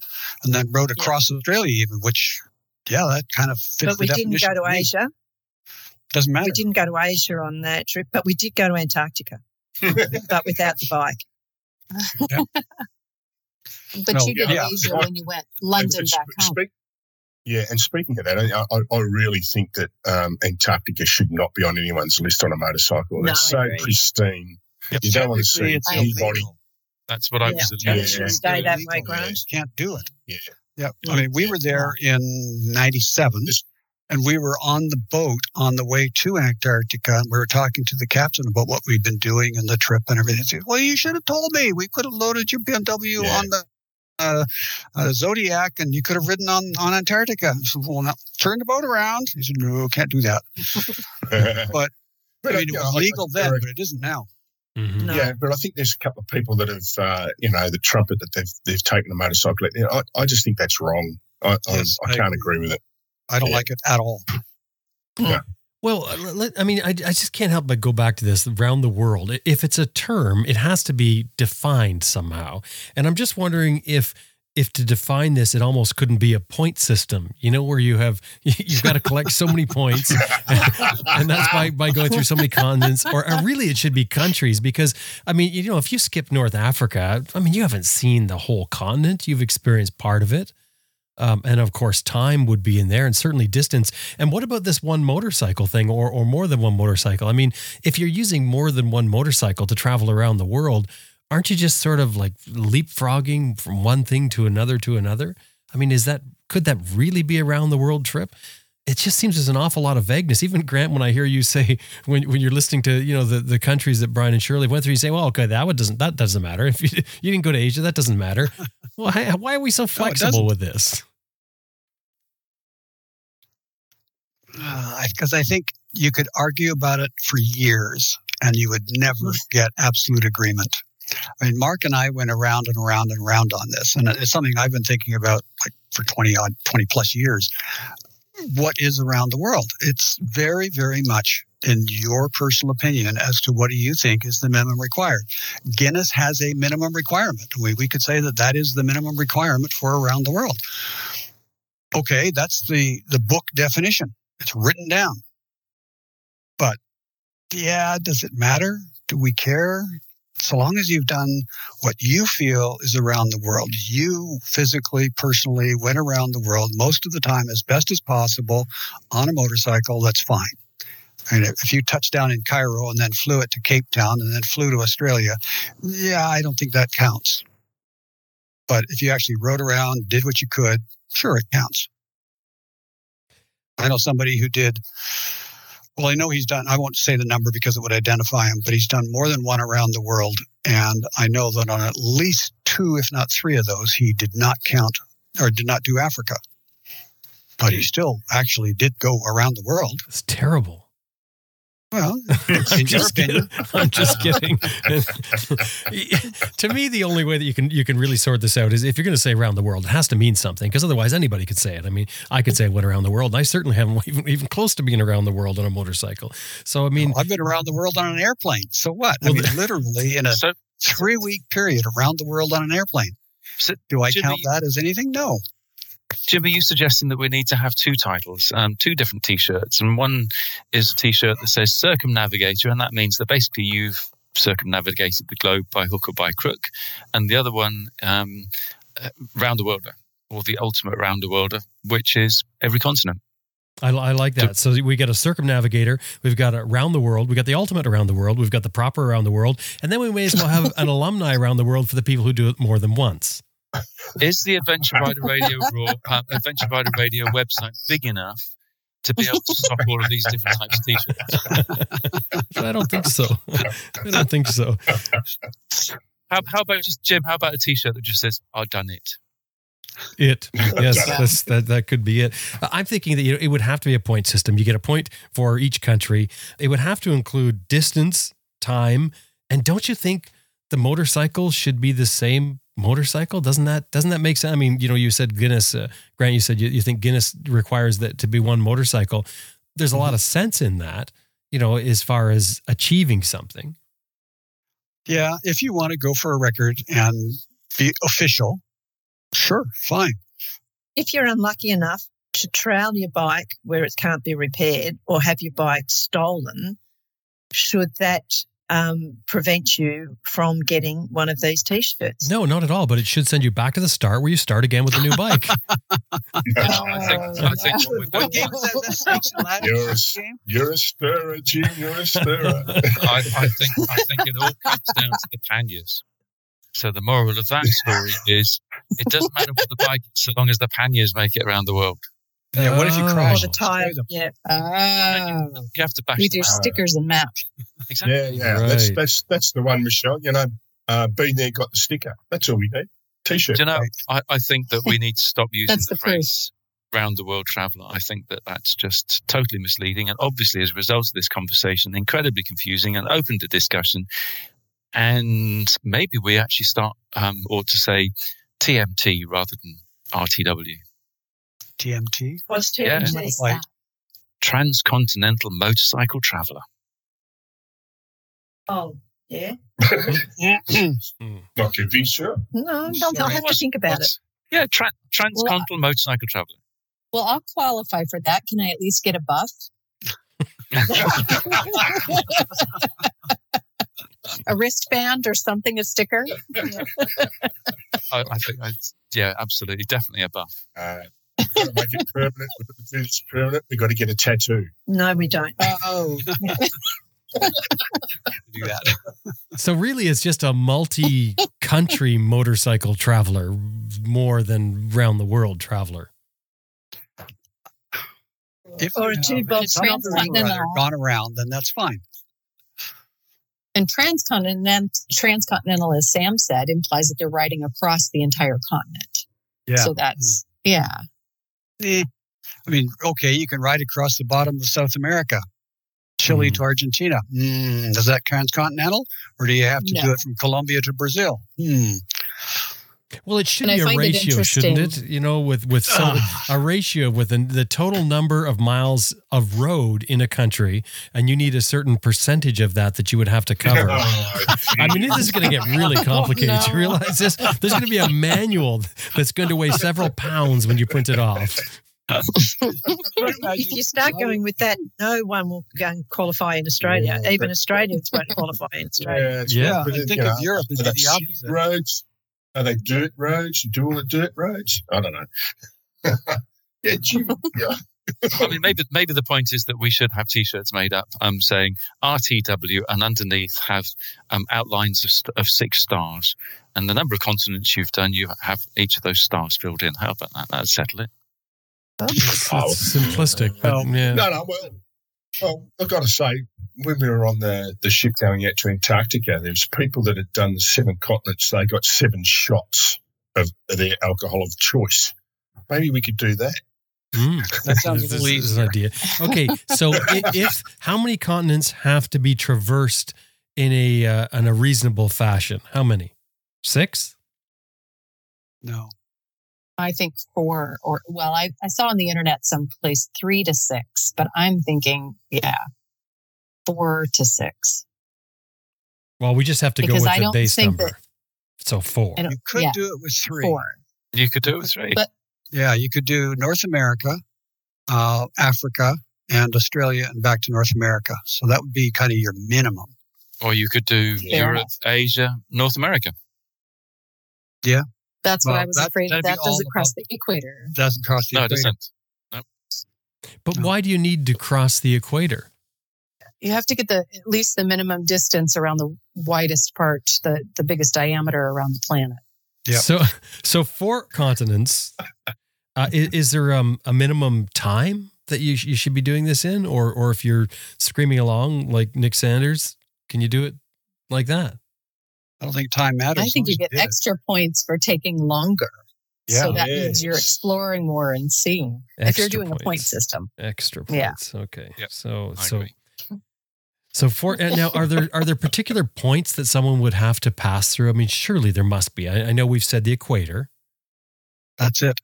Speaker 6: and then rode
Speaker 4: Yeah.
Speaker 6: across Australia even, which, yeah, that kind of fits
Speaker 4: But we
Speaker 6: the
Speaker 4: didn't
Speaker 6: definition
Speaker 4: go to. Asia.
Speaker 6: Doesn't matter.
Speaker 4: We didn't go to Asia on that trip, but we did go to Antarctica, but without the bike.
Speaker 3: But
Speaker 6: No,
Speaker 3: you did
Speaker 6: yeah.
Speaker 3: Asia when you went London
Speaker 5: And
Speaker 3: back
Speaker 5: sp-
Speaker 3: home.
Speaker 5: speak- yeah, and speaking of that, I, I, I really think that um, Antarctica should not be on anyone's list on a motorcycle.
Speaker 4: No,
Speaker 5: It's so
Speaker 4: agree.
Speaker 5: pristine.
Speaker 6: Yep.
Speaker 5: You don't want to see
Speaker 6: it's
Speaker 5: anybody.
Speaker 6: illegal.
Speaker 2: That's what I
Speaker 4: Yeah.
Speaker 2: was
Speaker 5: Yeah.
Speaker 2: alluding
Speaker 4: It should
Speaker 2: to.
Speaker 4: stay that way,
Speaker 6: man.
Speaker 4: Grant.
Speaker 6: Can't do it.
Speaker 5: Yeah.
Speaker 6: Yeah. I mean, we were there in 97
Speaker 5: Just-
Speaker 6: and we were on the boat on the way to Antarctica and we were talking to the captain about what we'd been doing and the trip and everything. He said, well, you should have told me. We could have loaded your BMW
Speaker 5: Yeah.
Speaker 6: on the uh, uh, Zodiac and you could have ridden on, on Antarctica. I said, well, now turn the boat around. He said, no, can't do that.
Speaker 5: but
Speaker 6: I mean, it was legal then, but it isn't now.
Speaker 1: Mhm.
Speaker 4: No.
Speaker 5: Yeah, but I think there's a couple of people that have, uh, you know, the trumpet that they've they've taken a motorcycle. You know, I, I just think that's wrong. I,
Speaker 6: Yes,
Speaker 5: I, I
Speaker 6: I
Speaker 5: can't
Speaker 6: agree.
Speaker 5: agree with it.
Speaker 6: I don't
Speaker 5: Yeah.
Speaker 6: like it at all. Yeah.
Speaker 1: Well, uh, I mean, I, I just can't help but go back to this around the world. If it's a term, it has to be defined somehow. And I'm just wondering if if to define this, it almost couldn't be a point system, you know, where you have you've got to collect so many points, and that's by by going through so many continents, or, or really it should be countries. Because I mean, you know, if you skip North Africa, I mean, you haven't seen the whole continent; you've experienced part of it. Um, and of course, time would be in there, and certainly distance. And what about this one motorcycle thing, or or more than one motorcycle? I mean, if you're using more than one motorcycle to travel around the world, aren't you just sort of like leapfrogging from one thing to another to another? I mean, is that could that really be a round the world trip? It just seems there's an awful lot of vagueness. Even Grant, when I hear you say when when you're listening to you know the, the countries that Brian and Shirley went through, you say, "Well, okay, that one doesn't that doesn't matter. If you you didn't go to Asia, that doesn't matter." Why why are we so flexible
Speaker 6: doesn't.
Speaker 1: with this?
Speaker 6: Uh, because I think you could argue about it for years and you would never hmm. get absolute agreement. I mean, Mark and I went around and around and around on this, and it's something I've been thinking about like for 20 odd, 20 plus years. What is around the world. It's very, very much in your personal opinion as to what do you think is the minimum required. Guinness has a minimum requirement. We, we could say that that is the minimum requirement for around the world. Okay, that's the, the book definition. It's written down. But yeah, does it matter? Do we care? So long as you've done what you feel is around the world, you physically, personally went around the world most of the time as best as possible on a motorcycle, that's fine. And if you touched down in Cairo and then flew it to Cape Town and then flew to Australia, yeah, I don't think that counts. But if you actually rode around, did what you could, sure, it counts. I know somebody who did well, I know he's done, I won't say the number because it would identify him, but he's done more than one around the world. And I know that on at least two, if not three of those, he did not count or did not do Africa. But he hmm. still actually did go around the world.
Speaker 1: It's terrible.
Speaker 6: Well,
Speaker 1: I'm just kidding. I'm just kidding. to me, the only way that you can you can really sort this out is if you're going to say around the world, it has to mean something because otherwise anybody could say it. I mean, I could say I went around the world, and I certainly haven't even even close to being around the world on a motorcycle. So I mean,
Speaker 6: well, I've been around the world on an airplane. So what? I mean, literally in a so, three week period around the world on an airplane. So, Do I Jimmy, count that as anything? No.
Speaker 2: Jim, are you suggesting that we need to have two titles, um, two different T-shirts, and one is a T-shirt that says Circumnavigator, and that means that basically you've circumnavigated the globe by hook or by crook, and the other one, um, uh, Round the Worlder, or the Ultimate Round the Worlder, which is every continent.
Speaker 1: I, I, like that. So we got a circumnavigator, we've got a around the world, we got the ultimate around the world, we've got the proper around the world, and then we may as well have an alumni around the world for the people who do it more than once.
Speaker 2: Is the Adventure Rider Radio Raw, uh, Adventure Rider Radio website big enough to be able to stock all of these different types of t-shirts?
Speaker 1: I don't think so. I don't think so.
Speaker 2: How, how about just Jim? How about a t-shirt that just says "I've done it"?
Speaker 1: It yes, that that could be it. I'm thinking that you know, it would have to be a point system. You get a point for each country. It would have to include distance, time, and don't you think the motorcycle should be the same motorcycle? Doesn't that doesn't that make sense? I mean you know you said guinness uh, grant you said you, you think guinness requires that to be one motorcycle. There's a mm-hmm. lot of sense in that you know as far as achieving something.
Speaker 6: Yeah if you want to go for a record and be official sure fine.
Speaker 4: If you're unlucky enough to trail your bike where it can't be repaired or have your bike stolen should that um, prevent you from getting one of these t-shirts.
Speaker 1: No, not at all. But it should send you back to the start where you start again with a new bike.
Speaker 2: I think. I think what game is
Speaker 5: that? You're a, you're a stirrer, Jim. You're a stirrer.
Speaker 2: I, I think. I think it all comes down to the panniers. So the moral of that story is, it doesn't matter what the bike, is so long as the panniers make it around the world.
Speaker 6: Yeah, what if you crash?
Speaker 4: Oh, the tire. Yeah.
Speaker 2: Oh. You have to bash.
Speaker 3: We do stickers and map.
Speaker 2: Exactly.
Speaker 5: Yeah, yeah. Right. That's that's that's the one, Michelle. You know, uh, been there, got the sticker. That's all we need. T-shirt.
Speaker 2: Do you know, I, I think that we need to stop using the, the phrase round the world traveler. I think that that's just totally misleading, and obviously, as a result of this conversation, incredibly confusing and open to discussion. And maybe we actually start, um, or to say, TMT rather than RTW.
Speaker 6: TMT.
Speaker 4: What's TMT? Yeah.
Speaker 2: like Transcontinental Motorcycle Traveler.
Speaker 4: Oh, yeah.
Speaker 5: Not convinced, sure.
Speaker 4: No, don't, I'll have to think about it.
Speaker 2: Yeah, tra- Transcontinental well, Motorcycle Traveler.
Speaker 3: Well, I'll qualify for that. Can I at least get a buff? a wristband or something, a sticker.
Speaker 2: I, I, think, yeah, absolutely, definitely a buff.
Speaker 5: Uh, We've got to make it permanent. We've got to permanent. We've got to get a tattoo.
Speaker 4: No, we don't.
Speaker 3: Oh.
Speaker 2: do that.
Speaker 1: So really, it's just a multi-country motorcycle traveler more than round the world traveler.
Speaker 6: If or a two boat transcontinental gone around, then that's fine.
Speaker 3: And transcontinental, transcontinental, as Sam said, implies that they're riding across the entire continent. Yeah. So that's yeah.
Speaker 6: Eh. I mean, okay, you can ride across the bottom of South America, Chile mm. to Argentina. Mm, is that transcontinental, or do you have to no. do it from Colombia to Brazil? Hmm.
Speaker 1: Well, it should
Speaker 3: And
Speaker 1: be a
Speaker 3: find it
Speaker 1: ratio, shouldn't it? You know, with with so, a ratio with the, the total number of miles of road in a country, and you need a certain percentage of that that you would have to cover.
Speaker 5: Oh,
Speaker 1: I mean, this is going to get really oh, complicated.
Speaker 3: no.
Speaker 1: You realize this? There's going to be a manual that's going to weigh several pounds when you print it off.
Speaker 4: if you start going with that, no one will go and qualify in Australia.
Speaker 5: Yeah,
Speaker 4: Even
Speaker 5: but-
Speaker 4: Australians won't qualify in Australia.
Speaker 5: yeah, it's
Speaker 1: Yeah,
Speaker 5: right, but
Speaker 6: I think
Speaker 5: you
Speaker 6: of Europe as the opposite.
Speaker 5: roads? Are they dirt roads? You do all the dirt roads? I don't know. yeah, gee, yeah.
Speaker 2: I mean, maybe maybe the point is that we should have T-shirts made up um, saying RTW, and underneath have um, outlines of, st- of six stars, and the number of continents you've done, you have each of those stars filled in. How about that? That'd settle it.
Speaker 1: It's, it's simplistic, but yeah.
Speaker 5: No, no. Well, well, I've got to say, when we were on the, the ship going out to Antarctica, there was people that had done the seven continents. They got seven shots of their alcohol of choice. Maybe we could do that.
Speaker 1: Mm.
Speaker 6: That sounds a
Speaker 1: This is an idea. Okay, so i- if how many continents have to be traversed in a uh, in a reasonable fashion? How many? Six?
Speaker 6: No.
Speaker 3: I think four or well, I, I saw on the internet someplace three to six, but I'm thinking, yeah, four to six.
Speaker 1: Well, we just have to go with
Speaker 3: I
Speaker 1: the
Speaker 3: don't
Speaker 1: base
Speaker 3: think
Speaker 1: number.
Speaker 3: that-
Speaker 1: so four.
Speaker 3: I
Speaker 6: You could
Speaker 3: yeah,
Speaker 6: do it with three.
Speaker 3: Four.
Speaker 2: You could do it with three.
Speaker 3: But-
Speaker 6: Yeah, you could do North America, uh, Africa, and Australia, and back to North America. So that would be kind of your minimum.
Speaker 2: or you could do
Speaker 3: Fair
Speaker 2: Europe,
Speaker 3: enough.
Speaker 2: Asia, North America.
Speaker 3: That's what
Speaker 6: Well,
Speaker 3: I was
Speaker 6: that-
Speaker 3: afraid
Speaker 6: that'd
Speaker 3: that doesn't cross the equator.
Speaker 6: Doesn't cross the
Speaker 2: No, it
Speaker 6: equator.
Speaker 2: doesn't.
Speaker 1: But
Speaker 6: No.
Speaker 1: why do you need to cross the equator?
Speaker 3: You have to get the at least the minimum distance around the widest part, the the biggest diameter around the planet.
Speaker 6: Yeah.
Speaker 1: So, so four continents. Uh, is, is there um, a minimum time that you you should be doing this in, or or if you're screaming along like Nick Sanders, can you do it like that?
Speaker 6: I don't think time matters.
Speaker 3: I think you get
Speaker 6: did it.
Speaker 3: extra points for taking longer.
Speaker 6: Yeah.
Speaker 3: so that means you're exploring more and seeing. if you're doing a point system,
Speaker 1: Extra
Speaker 3: Yeah.
Speaker 1: points. Okay.
Speaker 2: Yep,
Speaker 1: So
Speaker 2: I
Speaker 1: so
Speaker 2: agree.
Speaker 1: so for now are there are there particular points that someone would have to pass through? I mean, surely there must be. I, I know we've said the equator.
Speaker 6: That's it.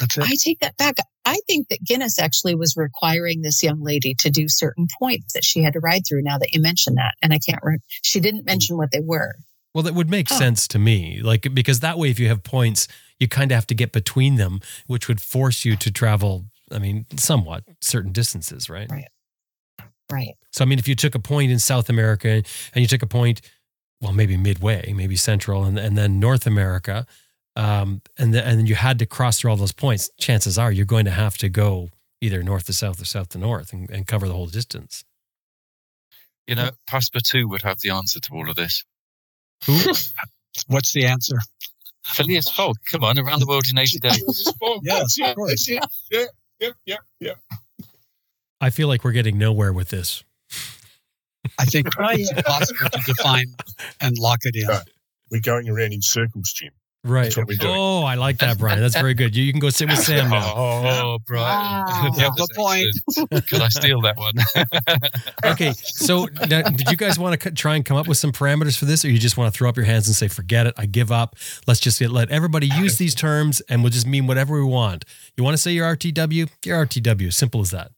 Speaker 6: That's it.
Speaker 3: I take that back. I think that Guinness actually was requiring this young lady to do certain points that she had to ride through. Now that you mention that, and I can't. Re- she didn't mention what they were.
Speaker 1: Well, that would make sense to me. Like because that way, if you have points, you kind of have to get between them, which would force you to travel. I mean, somewhat certain distances, right?
Speaker 3: Right. Right.
Speaker 1: So I mean, if you took a point in South America and you took a point, well, maybe midway, maybe Central, and and then North America, um, and then and then you had to cross through all those points. Chances are you're going to have to go either north to south or south to north and, and cover the whole distance.
Speaker 2: You know, Passepartout would have the answer to all of this.
Speaker 1: Who?
Speaker 6: What's the answer?
Speaker 2: Phileas Fogg, come on, around the world in 80 days.
Speaker 6: Yes, of course.
Speaker 5: That's. Yeah, yeah, yeah, yeah.
Speaker 1: I feel like we're getting nowhere with this.
Speaker 6: I think it's impossible to define and lock it in.
Speaker 5: Right. We're going around in circles, Jim.
Speaker 1: Right.
Speaker 5: That's what we're doing.
Speaker 1: Oh, I like that, Brian. That's very good. You, you can go sit with Sam now.
Speaker 2: Oh, Brian.
Speaker 3: Wow.
Speaker 2: That
Speaker 6: Good point.
Speaker 2: excellent. Could I steal that one?
Speaker 1: Okay, so now, did you guys want to try and come up with some parameters for this, or you just want to throw up your hands and say, "Forget it, I give up"? Let's just get, let everybody use these terms, and we'll just mean whatever we want. You want to say your RTW? Your RTW. Simple as that.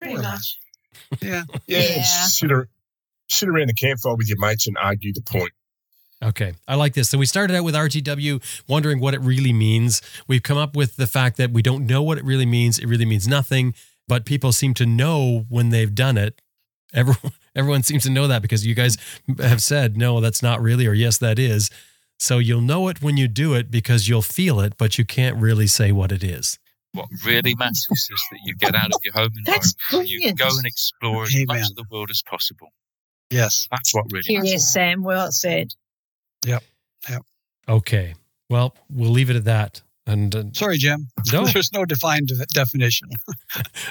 Speaker 4: Pretty much.
Speaker 6: Yeah.
Speaker 5: Yeah,
Speaker 3: Yeah.
Speaker 5: Sit, ar- sit around the campfire with your mates and argue the point.
Speaker 1: Okay, I like this. So we started out with RTW, wondering what it really means. We've come up with the fact that we don't know what it really means. It really means nothing, but people seem to know when they've done it. Everyone, everyone seems to know that because you guys have said, no, that's not really, or yes, that is. So you'll know it when you do it because you'll feel it, but you can't really say what it is.
Speaker 2: what really matters is that you get out of your home
Speaker 4: That's
Speaker 2: environment. You
Speaker 4: brilliant.
Speaker 2: go and explore as
Speaker 6: Amen.
Speaker 2: much of the world as possible.
Speaker 6: Yes.
Speaker 2: That's what really
Speaker 3: Here-
Speaker 2: matters.
Speaker 4: Yes, Sam. Well said.
Speaker 1: Okay. Well, we'll leave it at that. And uh,
Speaker 6: Sorry, Jim.
Speaker 1: no,
Speaker 6: There's no defined definition.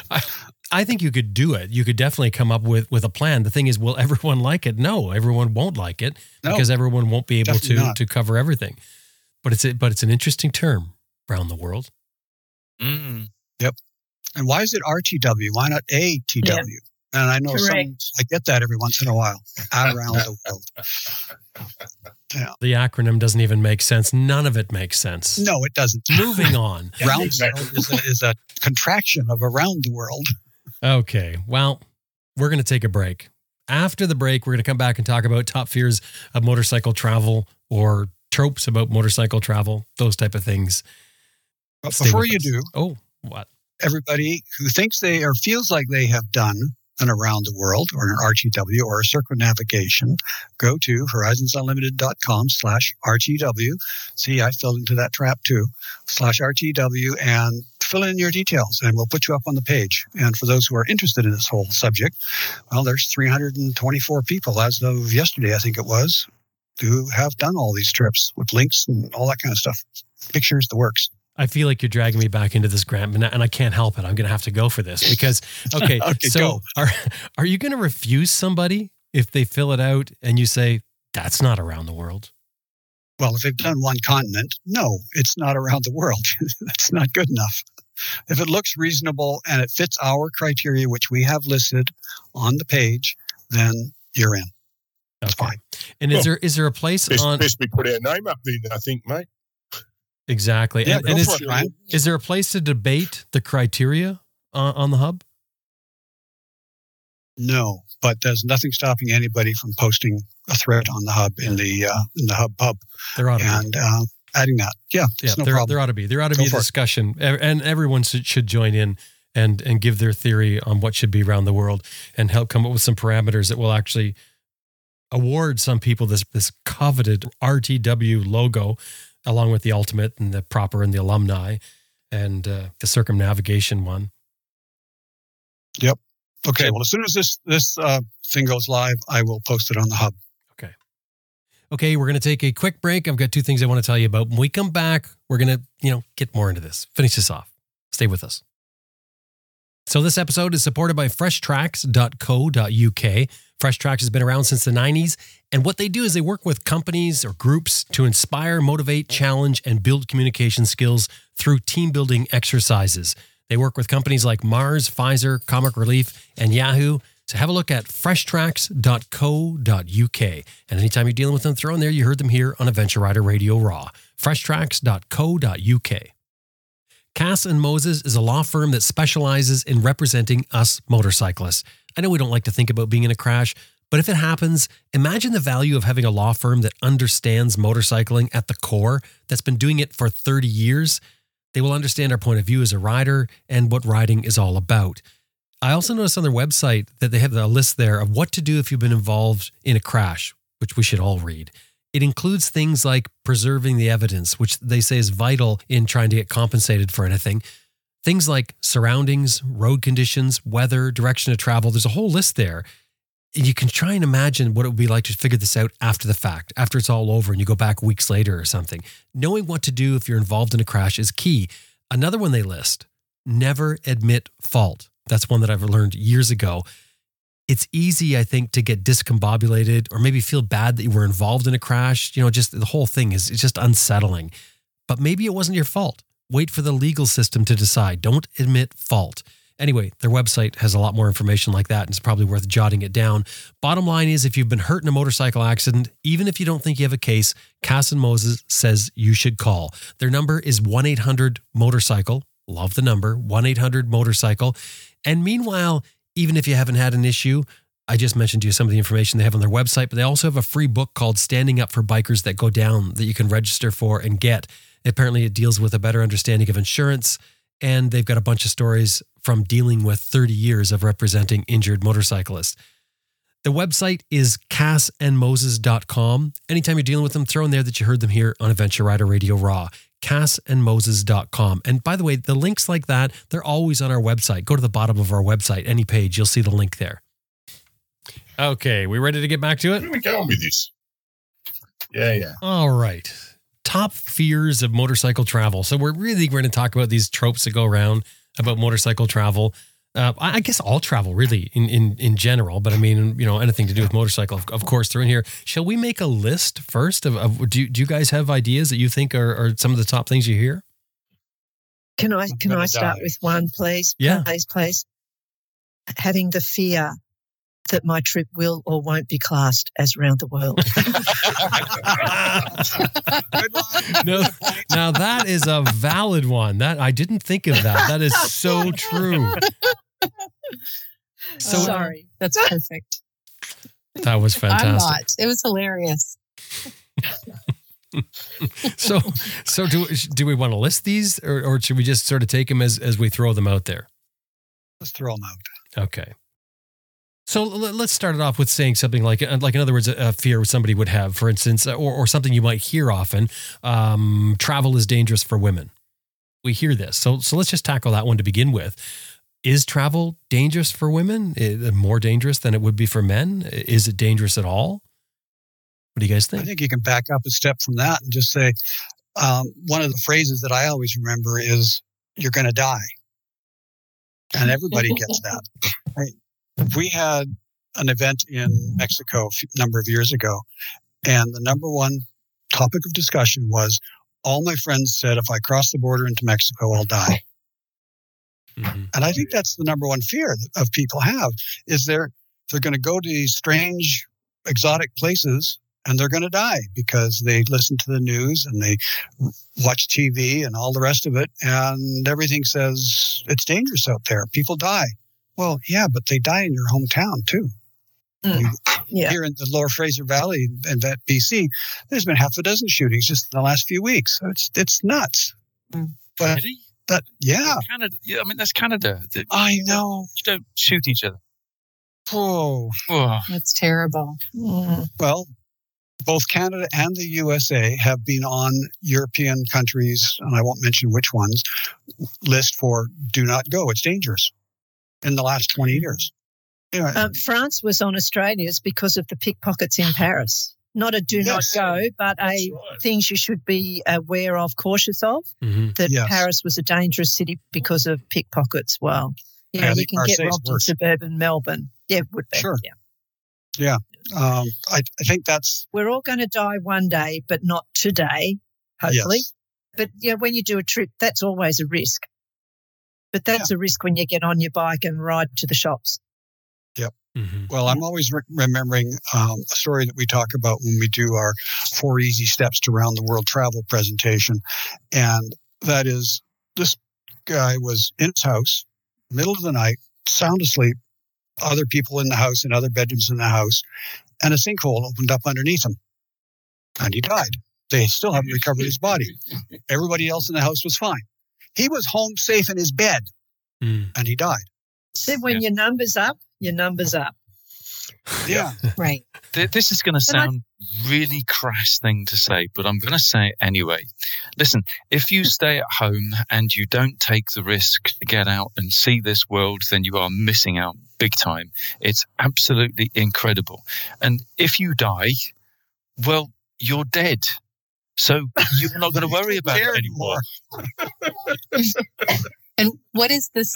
Speaker 1: I think you could do it. You could definitely come up with with a plan. The thing is, will everyone like it? No, everyone won't like it
Speaker 6: No.
Speaker 1: because everyone won't be able to
Speaker 6: not.
Speaker 1: to cover everything. But it's a, but it's an interesting term around the world.
Speaker 2: Mm. Yep.
Speaker 6: And why is it RTW? Why not ATW?
Speaker 4: Yeah.
Speaker 6: And I know some, I get that every once in a while around the world. Yeah.
Speaker 1: The acronym doesn't even make sense. None of it makes sense.
Speaker 6: No, it doesn't.
Speaker 1: Moving on.
Speaker 6: Round
Speaker 5: exactly.
Speaker 6: is, a, is a contraction of around the world.
Speaker 1: Okay. Well, we're going to take a break. After the break, we're going to come back and talk about top fears of motorcycle travel or tropes about motorcycle travel, those type of things.
Speaker 6: But
Speaker 1: Stay
Speaker 6: before you
Speaker 1: us.
Speaker 6: do,
Speaker 1: Oh, what?
Speaker 6: everybody who thinks they or feels like they have done an around the world or an RTW or a circumnavigation, go to horizonsunlimited.com slash RTW. See, I fell into that trap too, slash RTW and fill in your details and we'll put you up on the page. And for those who are interested in this whole subject, well, there's 324 people as of yesterday, I think it was, who have done all these trips with links and all that kind of stuff. Pictures, the works.
Speaker 1: I feel like you're dragging me back into this, Grant, and I- and I can't help it. I'm going to have to go for this because, okay,
Speaker 6: Okay,
Speaker 1: so
Speaker 6: go.
Speaker 1: are are you going to refuse somebody if they fill it out and you say that's not around the world?
Speaker 6: Well, if they've done one continent, no, it's not around the world. That's not good enough. If it looks reasonable and it fits our criteria, which we have listed on the page, then you're in.
Speaker 1: Okay.
Speaker 6: fine.
Speaker 1: And is
Speaker 5: Well,
Speaker 1: there is there a place
Speaker 5: Best,
Speaker 1: on
Speaker 5: best we put our name up then, I think, mate.
Speaker 1: Exactly?
Speaker 6: Yeah,
Speaker 1: and, and is,
Speaker 6: it,
Speaker 1: is there a place to debate the criteria on, on the hub?
Speaker 6: No, but there's nothing stopping anybody from posting a thread on the hub in the uh, in the hub pub
Speaker 1: There ought to be.
Speaker 6: and uh, adding that. Yeah,
Speaker 1: Yeah,
Speaker 6: no
Speaker 1: there,
Speaker 6: problem.
Speaker 1: there ought to be. There ought to
Speaker 6: Go
Speaker 1: be a
Speaker 6: it.
Speaker 1: discussion, E- and everyone should, should join in and and give their theory on what should be around the world, and help come up with some parameters that will actually award some people this this coveted RTW logo, along with the ultimate and the proper and the alumni, and uh, the circumnavigation one. Yep.
Speaker 6: Okay, well, as soon as this this uh, thing goes live, I will post it on the hub.
Speaker 1: Okay. Okay, we're going to take a quick break. I've got two things I want to tell you about. When we come back, we're going to, you know, get more into this. Finish this off. Stay with us. So this episode is supported by freshtracks.co.uk. Fresh Tracks has been around since the 90s, and what they do is they work with companies or groups to inspire, motivate, challenge, and build communication skills through team building exercises. They work with companies like Mars, Pfizer, Comic Relief, and Yahoo. So have a look at freshtracks.co.uk. And anytime you're dealing with them, throw in there you heard them here on Adventure Rider Radio Raw. freshtracks.co.uk. Cass and Moses is a law firm that specializes in representing us motorcyclists. I know we don't like to think about being in a crash, but if it happens, imagine the value of having a law firm that understands motorcycling at the core, that's been doing it for 30 years. They will understand our point of view as a rider and what riding is all about. I also noticed on their website that they have a list there of what to do if you've been involved in a crash, which we should all read. It includes things like preserving the evidence, which they say is vital in trying to get compensated for anything. Things like surroundings, road conditions, weather, direction of travel. There's a whole list there. And you can try and imagine what it would be like to figure this out after the fact, after it's all over and you go back weeks later or something. Knowing what to do if you're involved in a crash is key. Another one they list never admit fault. That's one that I've learned years ago. It's easy, I think, to get discombobulated or maybe feel bad that you were involved in a crash. You know, just the whole thing is just unsettling. But maybe it wasn't your fault. Wait for the legal system to decide. Don't admit fault. Anyway, their website has a lot more information like that, and it's probably worth jotting it down. Bottom line is if you've been hurt in a motorcycle accident, even if you don't think you have a case, Cass and Moses says you should call. Their number is 1 800 Motorcycle. Love the number 1 800 Motorcycle. And meanwhile, even if you haven't had an issue, I just mentioned to you some of the information they have on their website, but they also have a free book called Standing Up for Bikers That Go Down that you can register for and get. Apparently, it deals with a better understanding of insurance, and they've got a bunch of stories from dealing with 30 years of representing injured motorcyclists. The website is cassandmoses.com. Anytime you're dealing with them, throw in there that you heard them here on Adventure Rider Radio Raw cassandmoses.com. And by the way, the links like that, they're always on our website. Go to the bottom of our website, any page, you'll see the link there. Okay, we ready to get back to it?
Speaker 5: We going with this? Yeah, yeah.
Speaker 1: All right. Top fears of motorcycle travel. So we're really going to talk about these tropes that go around about motorcycle travel. Uh, I I guess all travel, really, in, in in general. But I mean, you know, anything to do with motorcycle, of, of course, they're in here. Shall we make a list first of, of do, do you guys have ideas that you think are, are some of the top things you hear?
Speaker 4: Can I can I start
Speaker 5: die.
Speaker 4: with one, please?
Speaker 1: Yeah.
Speaker 4: Please, please. Having the fear that my trip will or won't be classed as round the world.
Speaker 1: no, now that is a valid one. That I didn't think of that. That is so true.
Speaker 3: So sorry, that's perfect.
Speaker 1: That was fantastic. I'm not.
Speaker 3: It was hilarious.
Speaker 1: so, so do do we want to list these, or, or should we just sort of take them as as we throw them out there?
Speaker 6: Let's throw them out.
Speaker 1: Okay. So let's start it off with saying something like, uh, like in other words, a fear somebody would have, for instance, uh, or, or something you might hear often. Um, travel is dangerous for women. We hear this, so so let's just tackle that one to begin with. Is travel dangerous for women? More dangerous than it would be for men? Is it dangerous at all? What do you guys think?
Speaker 6: I think you can back up a step from that and just say um, one of the phrases that I always remember is "You're going to die," and everybody gets that. Right? We had an event in Mexico a number of years ago, and the number one topic of discussion was all my friends said if I cross the border into Mexico, I'll die. Mm-hmm. And I think that's the number one fear of people have is they're they're going to go to these strange, exotic places and they're going to die because they listen to the news and they watch TV and all the rest of it, and everything says it's dangerous out there. People die. Well, yeah, but they die in your hometown too. Mm. yeah. Here in the Lower Fraser Valley and that BC, there's been half a dozen shootings just in the last few weeks. it's it's nuts.
Speaker 2: Mm. But really?
Speaker 6: that yeah,
Speaker 2: Canada. Yeah, I mean that's Canada.
Speaker 6: I know.
Speaker 2: You don't shoot each other.
Speaker 6: Oh,
Speaker 2: oh.
Speaker 3: that's terrible.
Speaker 6: Mm. Well, both Canada and the USA have been on European countries, and I won't mention which ones, list for do not go. It's dangerous in the last 20 years.
Speaker 4: Anyway. Um, France was on Australia's because of the pickpockets in Paris. Not a do yes. not go, but a right. things you should be aware of, cautious of. Mm-hmm. That yes. Paris was a dangerous city because of pickpockets. Well, you know, yeah, you can get robbed in suburban Melbourne. Yeah, would be.
Speaker 6: Sure. Yeah. Yeah. Um, I, I, think that's.
Speaker 4: We're all going to die one day, but not today, hopefully. Yes. But yeah, when you do a trip, that's always a risk. But that's yeah. a risk when you get on your bike and ride to the shops.
Speaker 6: Yep. Mm-hmm. Well, I'm always re- remembering um, a story that we talk about when we do our four easy steps to round the world travel presentation. And that is this guy was in his house, middle of the night, sound asleep, other people in the house and other bedrooms in the house, and a sinkhole opened up underneath him. And he died. They still haven't recovered his body. Everybody else in the house was fine. He was home safe in his bed mm. and he died.
Speaker 4: So when yeah. your numbers up, your numbers up.
Speaker 6: Yeah.
Speaker 3: right.
Speaker 2: This is going to sound really crass thing to say, but I'm going to say it anyway. Listen, if you stay at home and you don't take the risk to get out and see this world, then you are missing out big time. It's absolutely incredible. And if you die, well, you're dead. So you're not going to worry about it anymore.
Speaker 3: and what is this?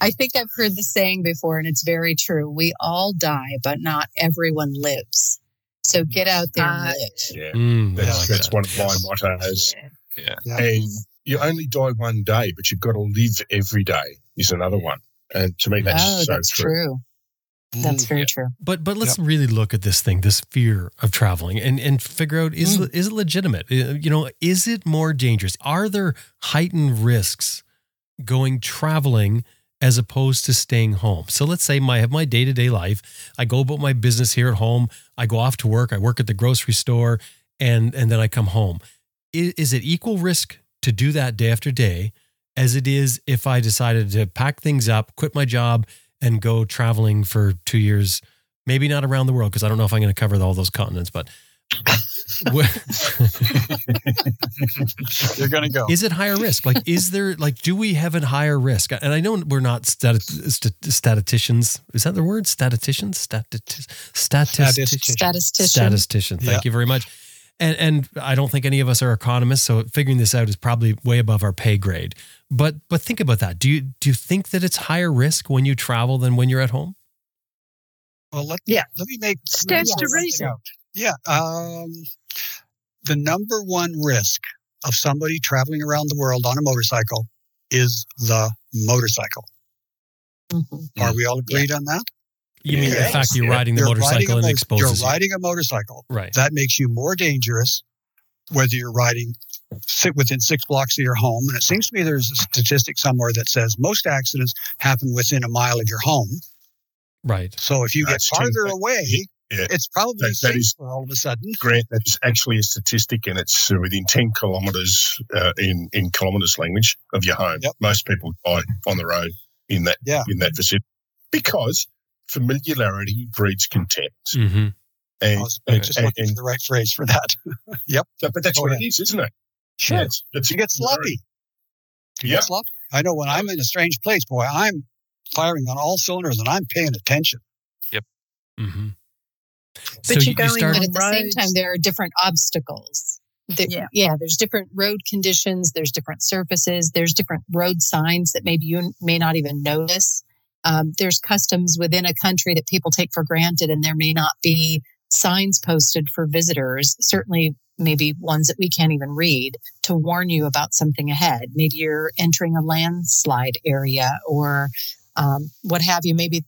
Speaker 3: I think I've heard the saying before, and it's very true. We all die, but not everyone lives. So get out there and live.
Speaker 5: Yeah, mm, that's, like that's that. one of my mottos.
Speaker 2: Yeah.
Speaker 5: yeah. And you only die one day, but you've got to live every day. Is another one, and to me, that's oh, so
Speaker 3: that's
Speaker 5: true.
Speaker 3: true. That's very yeah. true.
Speaker 1: But but let's yep. really look at this thing, this fear of traveling, and and figure out is mm. is it legitimate? Uh, you know, is it more dangerous? Are there heightened risks going traveling as opposed to staying home? So let's say my have my day to day life. I go about my business here at home. I go off to work. I work at the grocery store, and and then I come home. Is, is it equal risk to do that day after day as it is if I decided to pack things up, quit my job? And go traveling for two years, maybe not around the world because I don't know if I'm going to cover all those continents, but.
Speaker 6: You're going to go.
Speaker 1: Is it higher risk? Like, is there, like, do we have a higher risk? And I know we're not stati- statisticians. Is that the word? Statisticians? Stati- statisticians.
Speaker 3: Statistician.
Speaker 1: Statistician. Thank yeah. you very much. And, and I don't think any of us are economists, so figuring this out is probably way above our pay grade. But but think about that. Do you do you think that it's higher risk when you travel than when you're at home?
Speaker 6: Well, let yeah. Let me make
Speaker 4: stands to reason.
Speaker 6: Yeah. Um, the number one risk of somebody traveling around the world on a motorcycle is the motorcycle. Mm-hmm. Are we all agreed yeah. on that?
Speaker 1: You mean the fact you're riding the
Speaker 6: You're riding
Speaker 1: motorcycle
Speaker 6: a
Speaker 1: and it
Speaker 6: mo-
Speaker 1: exposes
Speaker 6: You're riding a motorcycle.
Speaker 1: Right.
Speaker 6: That makes you more dangerous whether you're riding sit within six blocks of your home. And it seems to me there's a statistic somewhere that says most accidents happen within a mile of your home.
Speaker 1: Right.
Speaker 6: So if you get
Speaker 5: That's true.
Speaker 6: farther
Speaker 5: That-
Speaker 6: away,
Speaker 5: yeah.
Speaker 6: it's probably
Speaker 5: That- that
Speaker 6: safer
Speaker 5: is-
Speaker 6: all of a sudden.
Speaker 5: Grant, that is actually a statistic, and it's uh, within 10 kilometres uh, in, in kilometres language of your home.
Speaker 6: Yep.
Speaker 5: Most people die on the road in that
Speaker 6: Yeah.
Speaker 5: in that vicinity because familiarity breeds contempt.
Speaker 1: hmm
Speaker 6: I
Speaker 5: And,
Speaker 6: was
Speaker 5: and,
Speaker 6: just
Speaker 5: and-
Speaker 6: looking for the right phrase for that.
Speaker 5: but but that's
Speaker 6: Go
Speaker 5: what
Speaker 6: ahead.
Speaker 5: it is, isn't it?
Speaker 6: Sure.
Speaker 5: It's, it's
Speaker 6: You get sloppy. You
Speaker 5: Yeah.
Speaker 6: get sloppy. I know when I'm in a strange place, boy, I'm firing on all cylinders and I'm paying attention.
Speaker 1: Yep. Mm-hmm.
Speaker 4: But you're going
Speaker 3: But at the same time, there are different obstacles. That-
Speaker 4: Yeah.
Speaker 3: yeah, there's different road conditions, there's different surfaces, there's different road signs that maybe you may not even notice. Um, there's customs within a country that people take for granted, and there may not be signs posted for visitors, certainly, maybe ones that we can't even read to warn you about something ahead. Maybe you're entering a landslide area or um, what have you. Maybe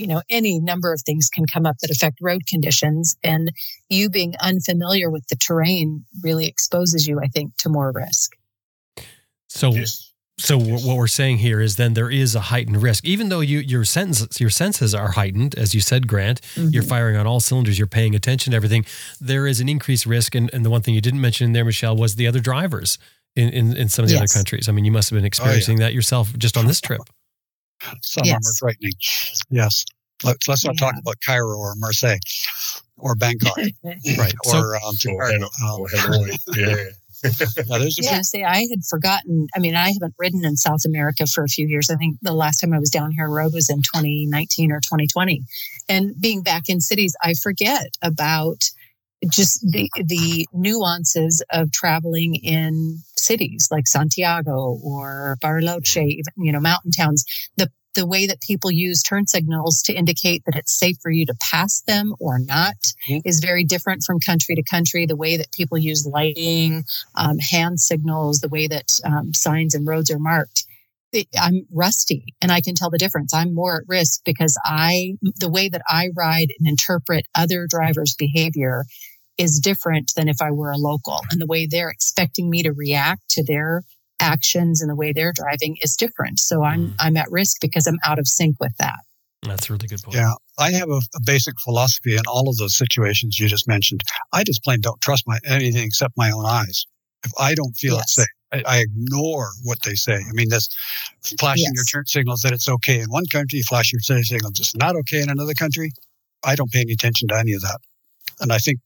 Speaker 3: you know, any number of things can come up that affect road conditions. And you being unfamiliar with the terrain really exposes you, I think, to more risk.
Speaker 1: So
Speaker 5: yes.
Speaker 1: So wh- what we're saying here is then there is a heightened risk, even though you your senses your senses are heightened, as you said, Grant. You're firing on all cylinders. You're paying attention to everything. There is an increased risk, and, and the one thing you didn't mention in there, Michelle, was the other drivers in, in, in some of the other countries. I mean, you must have been experiencing that yourself just on this trip.
Speaker 6: Some of them are
Speaker 3: Yes.
Speaker 6: frightening. Yes. Let's, let's not talk about Cairo or Marseille or Bangkok
Speaker 1: Right. So
Speaker 6: or um,
Speaker 5: Or,
Speaker 6: Jakarta.
Speaker 5: Hanoi,
Speaker 6: Um,
Speaker 5: or Hanoi. Yeah.
Speaker 6: Yeah, there's a
Speaker 3: Yeah, I say I had forgotten. I mean, I haven't ridden in South America for a few years. I think the last time I was down here on road was in 2019 or 2020. And being back in cities, I forget about just the the nuances of traveling in cities like Santiago or Bariloche, even, you know, mountain towns. The the way that people use turn signals to indicate that it's safe for you to pass them or not
Speaker 6: Mhm.
Speaker 3: is very different from country to country. The way that people use lighting, um, hand signals, the way that um, signs and roads are marked. I'm rusty and I can tell the difference. I'm more at risk because I, the way that I ride and interpret other drivers' behavior is different than if I were a local. And the way they're expecting me to react to their actions and the way they're driving is different. So I'm,
Speaker 1: Mm.
Speaker 3: I'm at risk because I'm out of sync with that.
Speaker 1: That's a really good point.
Speaker 6: Yeah, I have a, a basic philosophy in all of those situations you just mentioned. I just plain don't trust my anything except my own eyes. If I don't feel
Speaker 3: Yes.
Speaker 6: it's safe, I, I ignore what they say. I mean, that's flashing your
Speaker 3: Yes.
Speaker 6: turn signals that it's okay in one country, flash your turn signals it's not okay in another country. I don't pay any attention to any of that, and I think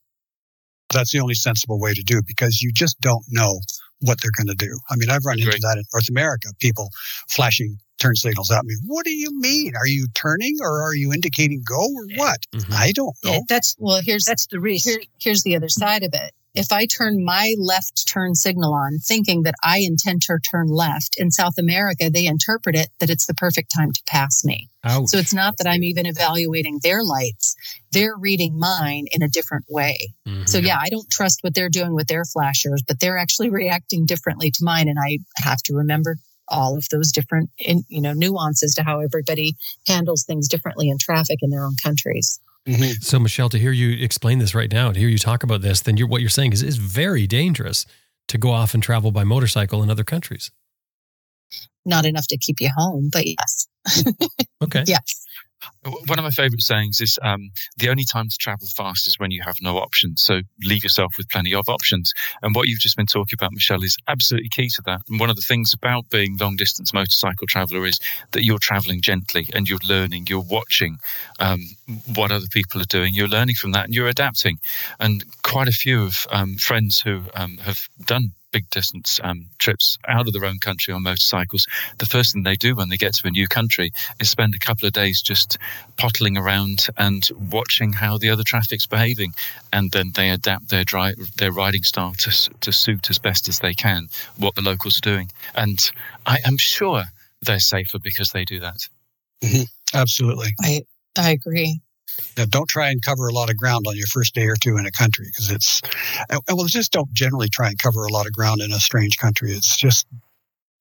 Speaker 6: that's the only sensible way to do it because you just don't know what they're going to do. I mean, I've run into
Speaker 2: Great.
Speaker 6: that in North America. People flashing turn signals at me. What do you mean? Are you turning or are you indicating go or what?
Speaker 1: Mhm.
Speaker 6: I don't know.
Speaker 4: Yeah, that's
Speaker 3: Well, here's
Speaker 4: that's the risk.
Speaker 3: Here, here's the other side of it. If I turn my left turn signal on, thinking that I intend to turn left, in South America, they interpret it that it's the perfect time to pass me.
Speaker 1: Ouch.
Speaker 3: So it's not that I'm even evaluating their lights. They're reading mine in a different way.
Speaker 1: Mhm.
Speaker 3: So yeah, I don't trust what they're doing with their flashers, but they're actually reacting differently to mine. And I have to remember all of those different, in, you know, nuances to how everybody handles things differently in traffic in their own countries. Mm-hmm.
Speaker 1: So, Michelle, to hear you explain this right now, to hear you talk about this, then you're, what you're saying is is very dangerous to go off and travel by motorcycle in other countries.
Speaker 3: Not enough to keep you home, but yes,
Speaker 1: Okay.
Speaker 3: yes.
Speaker 2: One of my favorite sayings is um, the only time to travel fast is when you have no options. So leave yourself with plenty of options. And what you've just been talking about, Michelle, is absolutely key to that. And one of the things about being long distance motorcycle traveler is that you're traveling gently and you're learning, you're watching um, what other people are doing, you're learning from that and you're adapting. And quite a few of um, friends who um, have done big distance um, trips out of their own country on motorcycles, the first thing they do when they get to a new country is spend a couple of days just pottling around and watching how the other traffic's behaving, and then they adapt their dri- their riding style to to suit as best as they can what the locals are doing. And I am sure they're safer because they do that.
Speaker 6: Absolutely.
Speaker 3: I I agree.
Speaker 6: Yeah, don't try and cover a lot of ground on your first day or two in a country because it's, and- and well, just don't generally try and cover a lot of ground in a strange country. It's just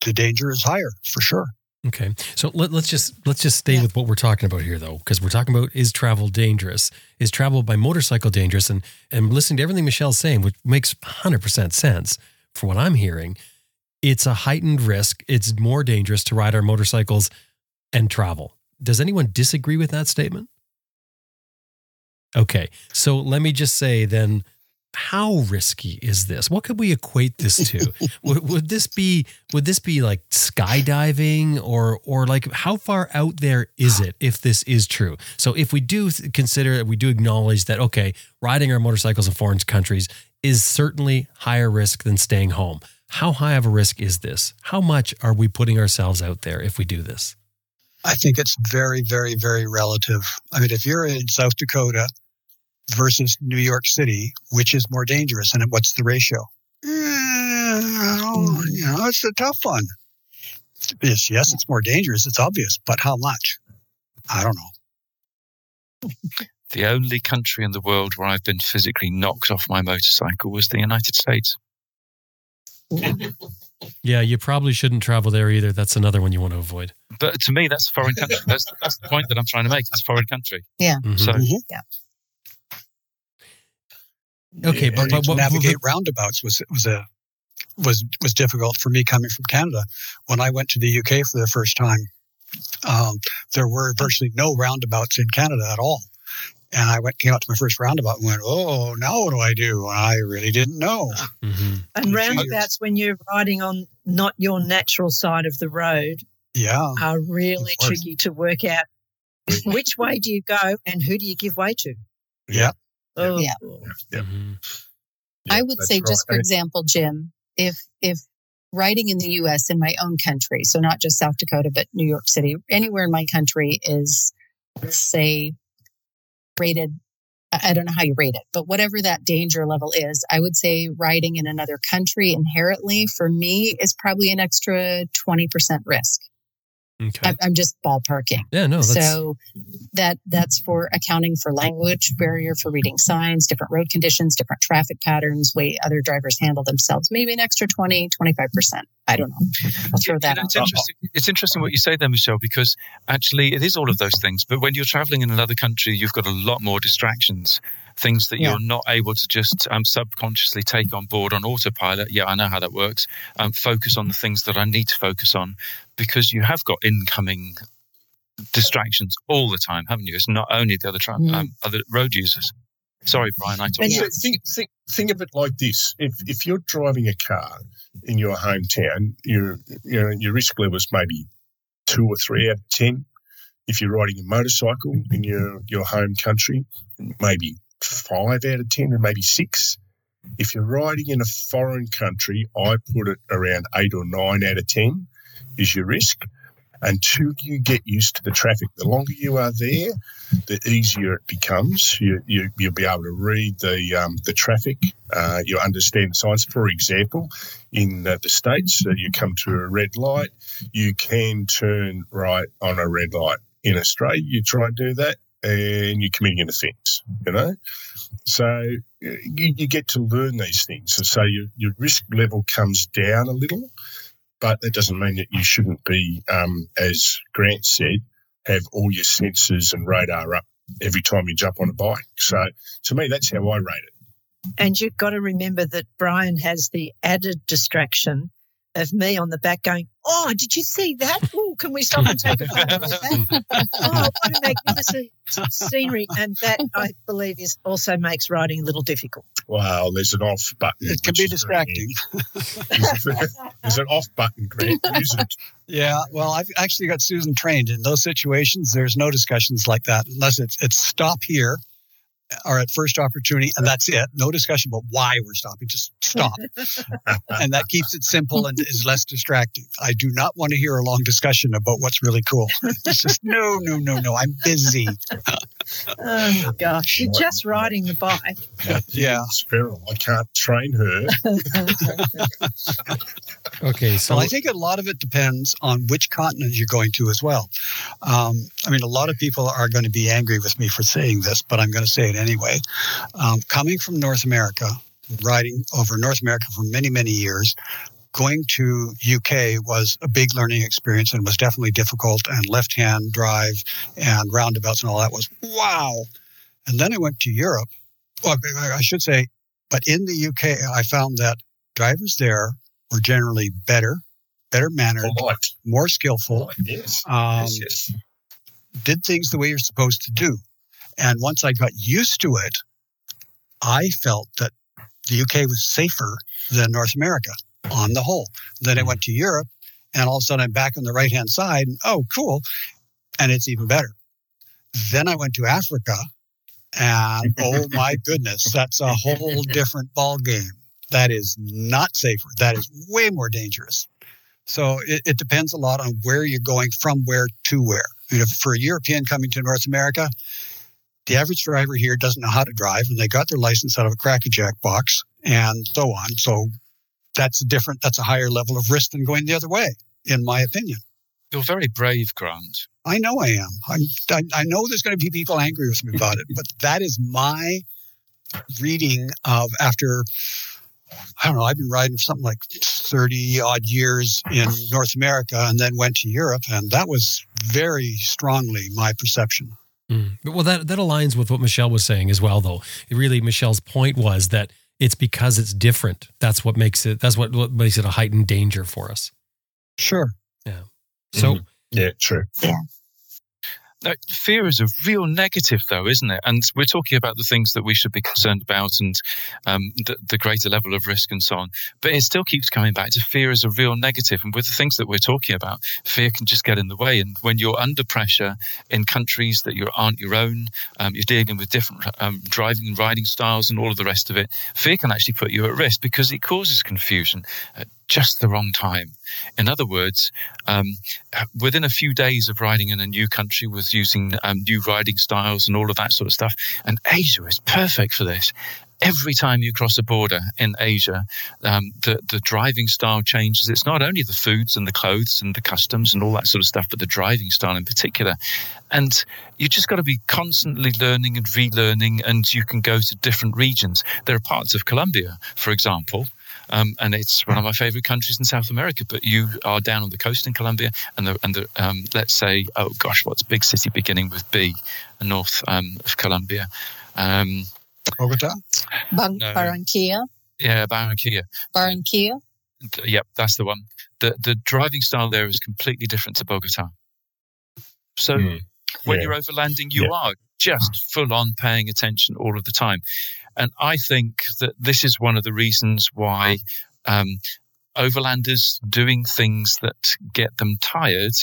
Speaker 6: the danger is higher for sure.
Speaker 1: Okay, so let, us just let's just stay yeah. with what we're talking about here, though, because we're talking about is travel dangerous? Is travel by motorcycle dangerous? And and listening to everything Michelle's saying, which makes hundred percent sense for what I'm hearing, it's a heightened risk. It's more dangerous to ride our motorcycles and travel. Does anyone disagree with that statement? Okay, so let me just say then how risky is this? What could we equate this to? would, would, this be would this be like skydiving or or like how far out there is it if this is true? So if we do consider that we do acknowledge that okay, riding our motorcycles in foreign countries is certainly higher risk than staying home. How high of a risk is this? How much are we putting ourselves out there if we do this?
Speaker 6: I think it's very, very, very relative. I mean, if you're in South Dakota versus New York City, which is more dangerous and what's the ratio? Mm, you know, it's a tough one. Yes, yes, it's more dangerous. It's obvious, but how much? I don't know.
Speaker 2: The only country in the world where I've been physically knocked off my motorcycle was the United States.
Speaker 1: yeah, you probably shouldn't travel there either. That's another one you want to avoid.
Speaker 2: But to me, that's a foreign country. That's, that's the point that I'm trying to make. It's a foreign country.
Speaker 3: Yeah. Mm-hmm.
Speaker 2: So,
Speaker 3: mm-hmm. yeah.
Speaker 1: Okay, but, but,
Speaker 6: but navigate but, roundabouts was was a was was difficult for me coming from Canada. When I went to the UK for the first time, um, there were virtually no roundabouts in Canada at all. And I went came out to my first roundabout and went, "Oh, now what do I do?" And I really didn't know.
Speaker 4: Mm-hmm. And roundabouts, when you're riding on not your natural side of the road,
Speaker 6: yeah,
Speaker 4: are really tricky to work out. Which way do you go, and who do you give way to?
Speaker 6: Yeah,
Speaker 3: Oh. Yeah. yeah. Mm-hmm. I would say, right. just for example, Jim, if if riding in the U.S. in my own country, so not just South Dakota, but New York City, anywhere in my country is, let's say, rated. I don't know how you rate it, but whatever that danger level is, I would say riding in another country inherently for me is probably an extra 20% risk. Okay. I'm just ballparking.
Speaker 1: Yeah, no.
Speaker 3: So that that's for accounting for language barrier, for reading signs, different road conditions, different traffic patterns, way other drivers handle themselves. Maybe an extra 20, 25 percent. I don't know. I'll throw that
Speaker 2: it's Interesting. It's interesting what you say there, Michelle, because actually it is all of those things. But when you're traveling in another country, you've got a lot more distractions things that yeah. you're not able to just um, subconsciously take on board on autopilot. Yeah, I know how that works. Um, focus on the things that I need to focus on because you have got incoming distractions all the time, haven't you? It's not only the other tra- mm. um, other road users. Sorry, Brian. I talked.
Speaker 5: So think, think, think of it like this: if if you're driving a car in your hometown, your you know, your risk level is maybe two or three out of ten. If you're riding a motorcycle in your your home country, maybe five out of 10 and maybe six. If you're riding in a foreign country, I put it around eight or nine out of 10 is your risk until you get used to the traffic. The longer you are there, the easier it becomes. You, you, will be able to read the um, the traffic. Uh, you understand the signs. For example, in uh, the states, uh, you come to a red light, you can turn right on a red light. In Australia, you try and do that, and you're committing an offence, you know? So you, you, get to learn these things. And so your, your risk level comes down a little, but that doesn't mean that you shouldn't be, um, as Grant said, have all your sensors and radar up every time you jump on a bike. So to me, that's how I rate it.
Speaker 4: And you've got to remember that Brian has the added distraction of me on the back going, Oh, did you see that? Oh, can we stop and take a photo of that? oh, what a magnificent scenery. And that, I believe, is also makes riding a little difficult.
Speaker 5: Wow, there's an off button.
Speaker 6: It can be distracting.
Speaker 5: there's an off button, Grant. Use it.
Speaker 6: Yeah, well, I've actually got Susan trained in those situations. There's no discussions like that unless it's, it's stop here are at first opportunity, and that's it. No discussion about why we're stopping. Just stop, and that keeps it simple and is less distracting. I do not want to hear a long discussion about what's really cool. It's just no, no, no, no. I'm busy.
Speaker 4: oh gosh, you're just riding the bike.
Speaker 6: Yeah,
Speaker 5: it's feral. I can't train her.
Speaker 1: okay, so
Speaker 6: well, I think a lot of it depends on which continent you're going to as well. Um, I mean, a lot of people are going to be angry with me for saying this, but I'm going to say it anyway. Um, coming from North America, riding over North America for many, many years, going to UK was a big learning experience and was definitely difficult. And left hand drive and roundabouts and all that was wow. And then I went to Europe. Well, I should say, but in the UK, I found that drivers there were generally better, better mannered, more skillful.
Speaker 5: Yes. Um, yes, yes.
Speaker 6: Did things the way you're supposed to do. And once I got used to it, I felt that the UK was safer than North America on the whole. Then I hmm. went to Europe, and all of a sudden I'm back on the right hand side. And, oh, cool. And it's even better. Then I went to Africa, and oh my goodness, that's a whole different ball game. That is not safer. That is way more dangerous. So it, it depends a lot on where you're going from where to where. You know, for a European coming to North America, the average driver here doesn't know how to drive, and they got their license out of a crackerjack box and so on. So that's a different, that's a higher level of risk than going the other way, in my opinion.
Speaker 2: You're very brave, Grant.
Speaker 6: I know I am. I'm, I, I know there's going to be people angry with me about it, but that is my reading of after I don't know, I've been riding for something like 30 odd years in North America and then went to Europe. And that was very strongly my perception.
Speaker 1: Mm. Well, that, that aligns with what Michelle was saying as well, though. Really, Michelle's point was that it's because it's different. That's what makes it, that's what, what makes it a heightened danger for us.
Speaker 6: Sure.
Speaker 1: Yeah. So,
Speaker 5: mm-hmm. yeah, true.
Speaker 3: Yeah.
Speaker 2: Now, fear is a real negative, though, isn't it? And we're talking about the things that we should be concerned about and um, the, the, greater level of risk and so on. But it still keeps coming back to fear is a real negative. And with the things that we're talking about, fear can just get in the way. And when you're under pressure in countries that you aren't your own, um, you're dealing with different um, driving and riding styles and all of the rest of it, fear can actually put you at risk because it causes confusion. Uh, just the wrong time. In other words, um, within a few days of riding in a new country with using um, new riding styles and all of that sort of stuff, and Asia is perfect for this. Every time you cross a border in Asia, um, the the driving style changes. It's not only the foods and the clothes and the customs and all that sort of stuff, but the driving style in particular. And you just got to be constantly learning and relearning, and you can go to different regions. There are parts of Colombia, for example, um, and it's one of my favorite countries in South America. But you are down on the coast in Colombia, and the and the um, let's say, oh gosh, what's big city beginning with B, north um, of Colombia? Um,
Speaker 6: Bogota,
Speaker 3: Ban- no. Barranquilla.
Speaker 2: Yeah, Barranquilla.
Speaker 3: Barranquilla.
Speaker 2: Yep, that's the one. The the driving style there is completely different to Bogota. So mm, when yeah. you're overlanding, you yeah. are just full on paying attention all of the time. And I think that this is one of the reasons why um, overlanders doing things that get them tired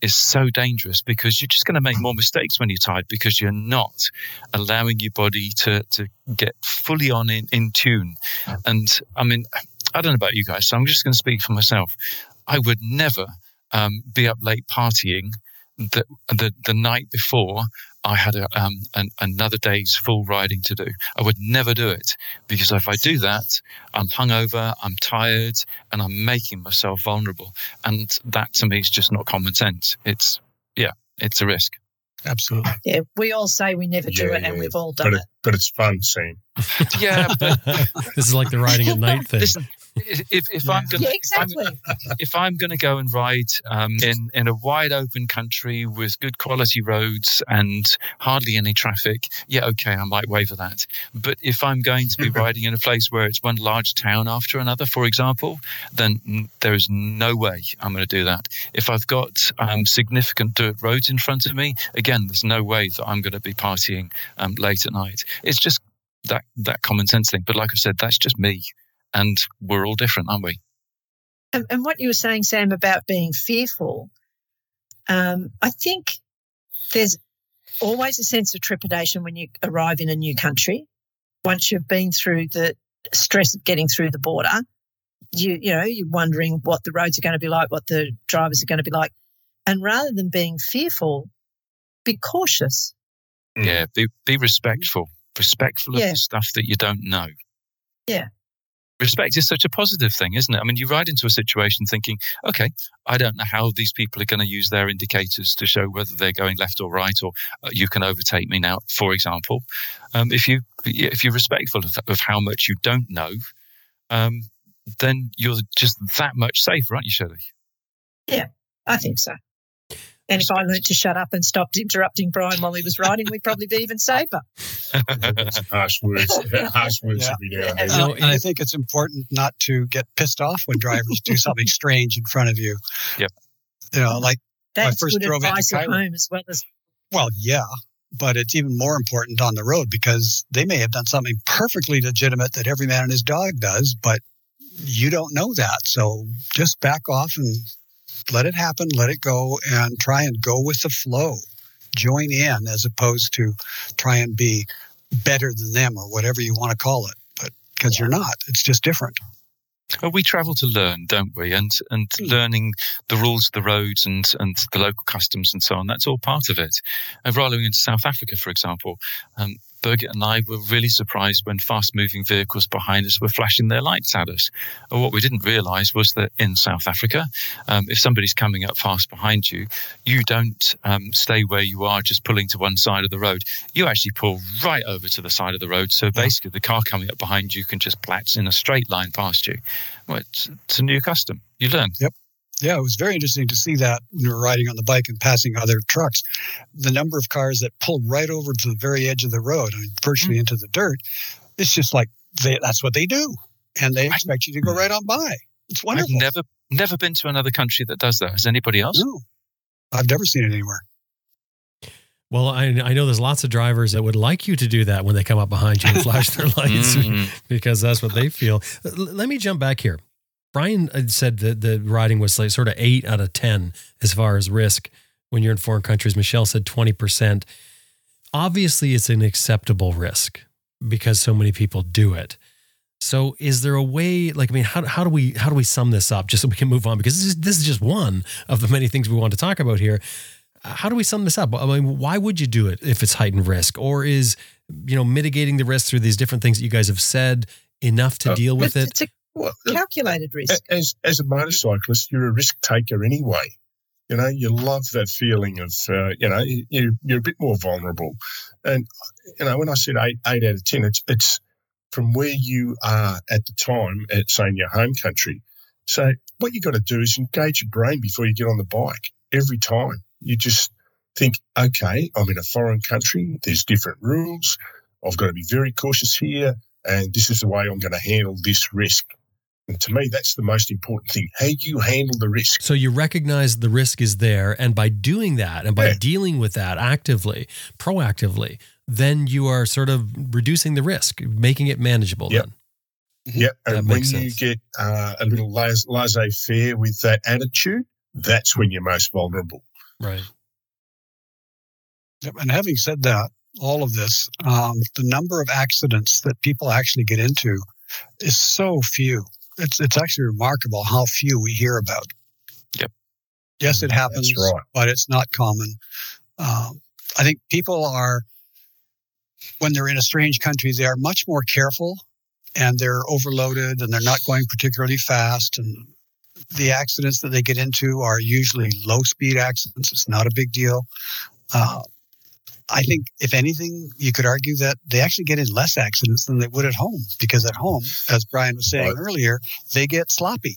Speaker 2: is so dangerous because you're just going to make more mistakes when you're tired because you're not allowing your body to, to get fully on in, in tune. And I mean, I don't know about you guys, so I'm just going to speak for myself. I would never um, be up late partying the, the, the night before I had a, um, an, another day's full riding to do. I would never do it because if I do that, I'm hungover, I'm tired, and I'm making myself vulnerable. And that to me is just not common sense. It's, yeah, it's a risk.
Speaker 6: Absolutely.
Speaker 4: Yeah, we all say we never do yeah, it, and we've all done
Speaker 5: but
Speaker 4: it,
Speaker 5: it. But it's fun, seeing.
Speaker 2: yeah, but
Speaker 1: this is like the riding at night thing.
Speaker 2: Listen, if, if yeah. I'm going
Speaker 3: yeah, exactly.
Speaker 2: if I'm going to go and ride um, in in a wide open country with good quality roads and hardly any traffic, yeah, okay, I might waver that. But if I'm going to be riding in a place where it's one large town after another, for example, then there is no way I'm going to do that. If I've got um, significant dirt roads in front of me, again, there's no way that I'm going to be partying um, late at night. It's just that that common sense thing. But like I said, that's just me and we're all different, aren't we?
Speaker 4: And, and what you were saying, Sam, about being fearful, um, I think there's always a sense of trepidation when you arrive in a new country. Once you've been through the stress of getting through the border, you you know you're wondering what the roads are going to be like, what the drivers are going to be like, and rather than being fearful, be cautious.
Speaker 2: Yeah, be be respectful, respectful of yeah. the stuff that you don't know.
Speaker 4: Yeah,
Speaker 2: respect is such a positive thing, isn't it? I mean, you ride into a situation thinking, okay, I don't know how these people are going to use their indicators to show whether they're going left or right, or uh, you can overtake me now, for example. Um, if you if you're respectful of, of, how much you don't know, um, then you're just that much safer, aren't you, Shirley?
Speaker 4: Yeah, I think so. And if I learnt to shut up and stopped interrupting Brian while he was writing, we'd probably be even safer.
Speaker 5: harsh words, harsh words
Speaker 4: Yeah.
Speaker 5: every and
Speaker 4: Yeah.
Speaker 5: then.
Speaker 1: You know,
Speaker 6: and I think it's important not to get pissed off when drivers do something strange in front of you.
Speaker 2: Yep.
Speaker 6: You know, like,
Speaker 4: That's
Speaker 6: first
Speaker 4: good
Speaker 6: drove into
Speaker 4: advice at
Speaker 6: Cairo.
Speaker 4: home as well as
Speaker 6: well, yeah, but it's even more important on the road because they may have done something perfectly legitimate that every man and his dog does, but you don't know that. So just back off and let it happen, let it go, and try and go with the flow. Join in as opposed to try and be better than them or whatever you want to call it. But because you're not, it's just different.
Speaker 2: Well, we travel to learn, don't we? And and
Speaker 6: Hmm.
Speaker 2: learning the rules of the roads and and the local customs and so on. That's all part of it. Uh, rolling into South Africa, for example, um, Birgit and I were really surprised when fast-moving vehicles behind us were flashing their lights at us. And what we didn't realise was that in South Africa, um, if somebody's coming up fast behind you, you don't um, stay where you are, just pulling to one side of the road. You actually pull right over to the side of the road. So basically, the car coming up behind you can just platz in a straight line past you. Well, it's, it's a new custom. You learn.
Speaker 6: Yeah, it was very interesting to see that when we were riding on the bike and passing other trucks. The number of cars that pulled right over to the very edge of the road, I mean, virtually into the dirt. It's just like they, that's what they do, and they expect you to go right on by. It's wonderful.
Speaker 2: I've never never been to another country that does that. Has anybody else?
Speaker 6: no, I've never seen it anywhere.
Speaker 1: Well, I, I know there's lots of drivers that would like you to do that when they come up behind you and flash their lights
Speaker 2: Mm.
Speaker 1: because that's what they feel. L- let me jump back here. Brian said that the riding was like sort of eight out of 10 as far as risk when you're in foreign countries. Michelle said 20%. Obviously, it's an acceptable risk because so many people do it. So is there a way like I mean how, how do we how do we sum this up just so we can move on because this is this is just one of the many things we want to talk about here how do we sum this up? I mean, why would you do it if it's heightened risk, or is you know mitigating the risk through these different things that you guys have said enough to
Speaker 5: Uh,
Speaker 1: deal with
Speaker 4: But
Speaker 1: it?
Speaker 4: It's a
Speaker 5: Well,
Speaker 4: calculated risk.
Speaker 5: as as a motorcyclist, you're a risk taker anyway. You know, you love that feeling of, uh, you know, you, you're a bit more vulnerable. And, you know, when I said eight, eight out of 10, it's, it's from where you are at the time, at, say, in your home country. So what you got to do is engage your brain before you get on the bike every time. You just think, okay, I'm in a foreign country. There's different rules. I've got to be very cautious here. And this is the way I'm going to handle this risk. And to me, that's the most important thing. How you handle the risk.
Speaker 1: So you recognize the risk is there, and by doing that and by
Speaker 5: Yeah.
Speaker 1: dealing with that actively, proactively, then you are sort of reducing the risk, making it manageable.
Speaker 5: Yep.
Speaker 1: Then.
Speaker 5: Yeah.
Speaker 1: That
Speaker 5: And when
Speaker 1: makes
Speaker 5: you get uh, a little laissez faire with that attitude, that's when you're most vulnerable.
Speaker 1: Right.
Speaker 6: Yep, And having said that, all of this, um, the number of accidents that people actually get into is so few. It's it's actually remarkable how few we hear about.
Speaker 2: Yep.
Speaker 6: Yes, it happens, but it's not common. Um, I think people are, when they're in a strange country, they are much more careful, and they're overloaded, and they're not going particularly fast, and the accidents that they get into are usually low speed accidents. It's not a big deal. Uh, I think, if anything, you could argue that they actually get in less accidents than they would at home because at home, as Brian was saying
Speaker 5: Right.
Speaker 6: earlier, they get sloppy.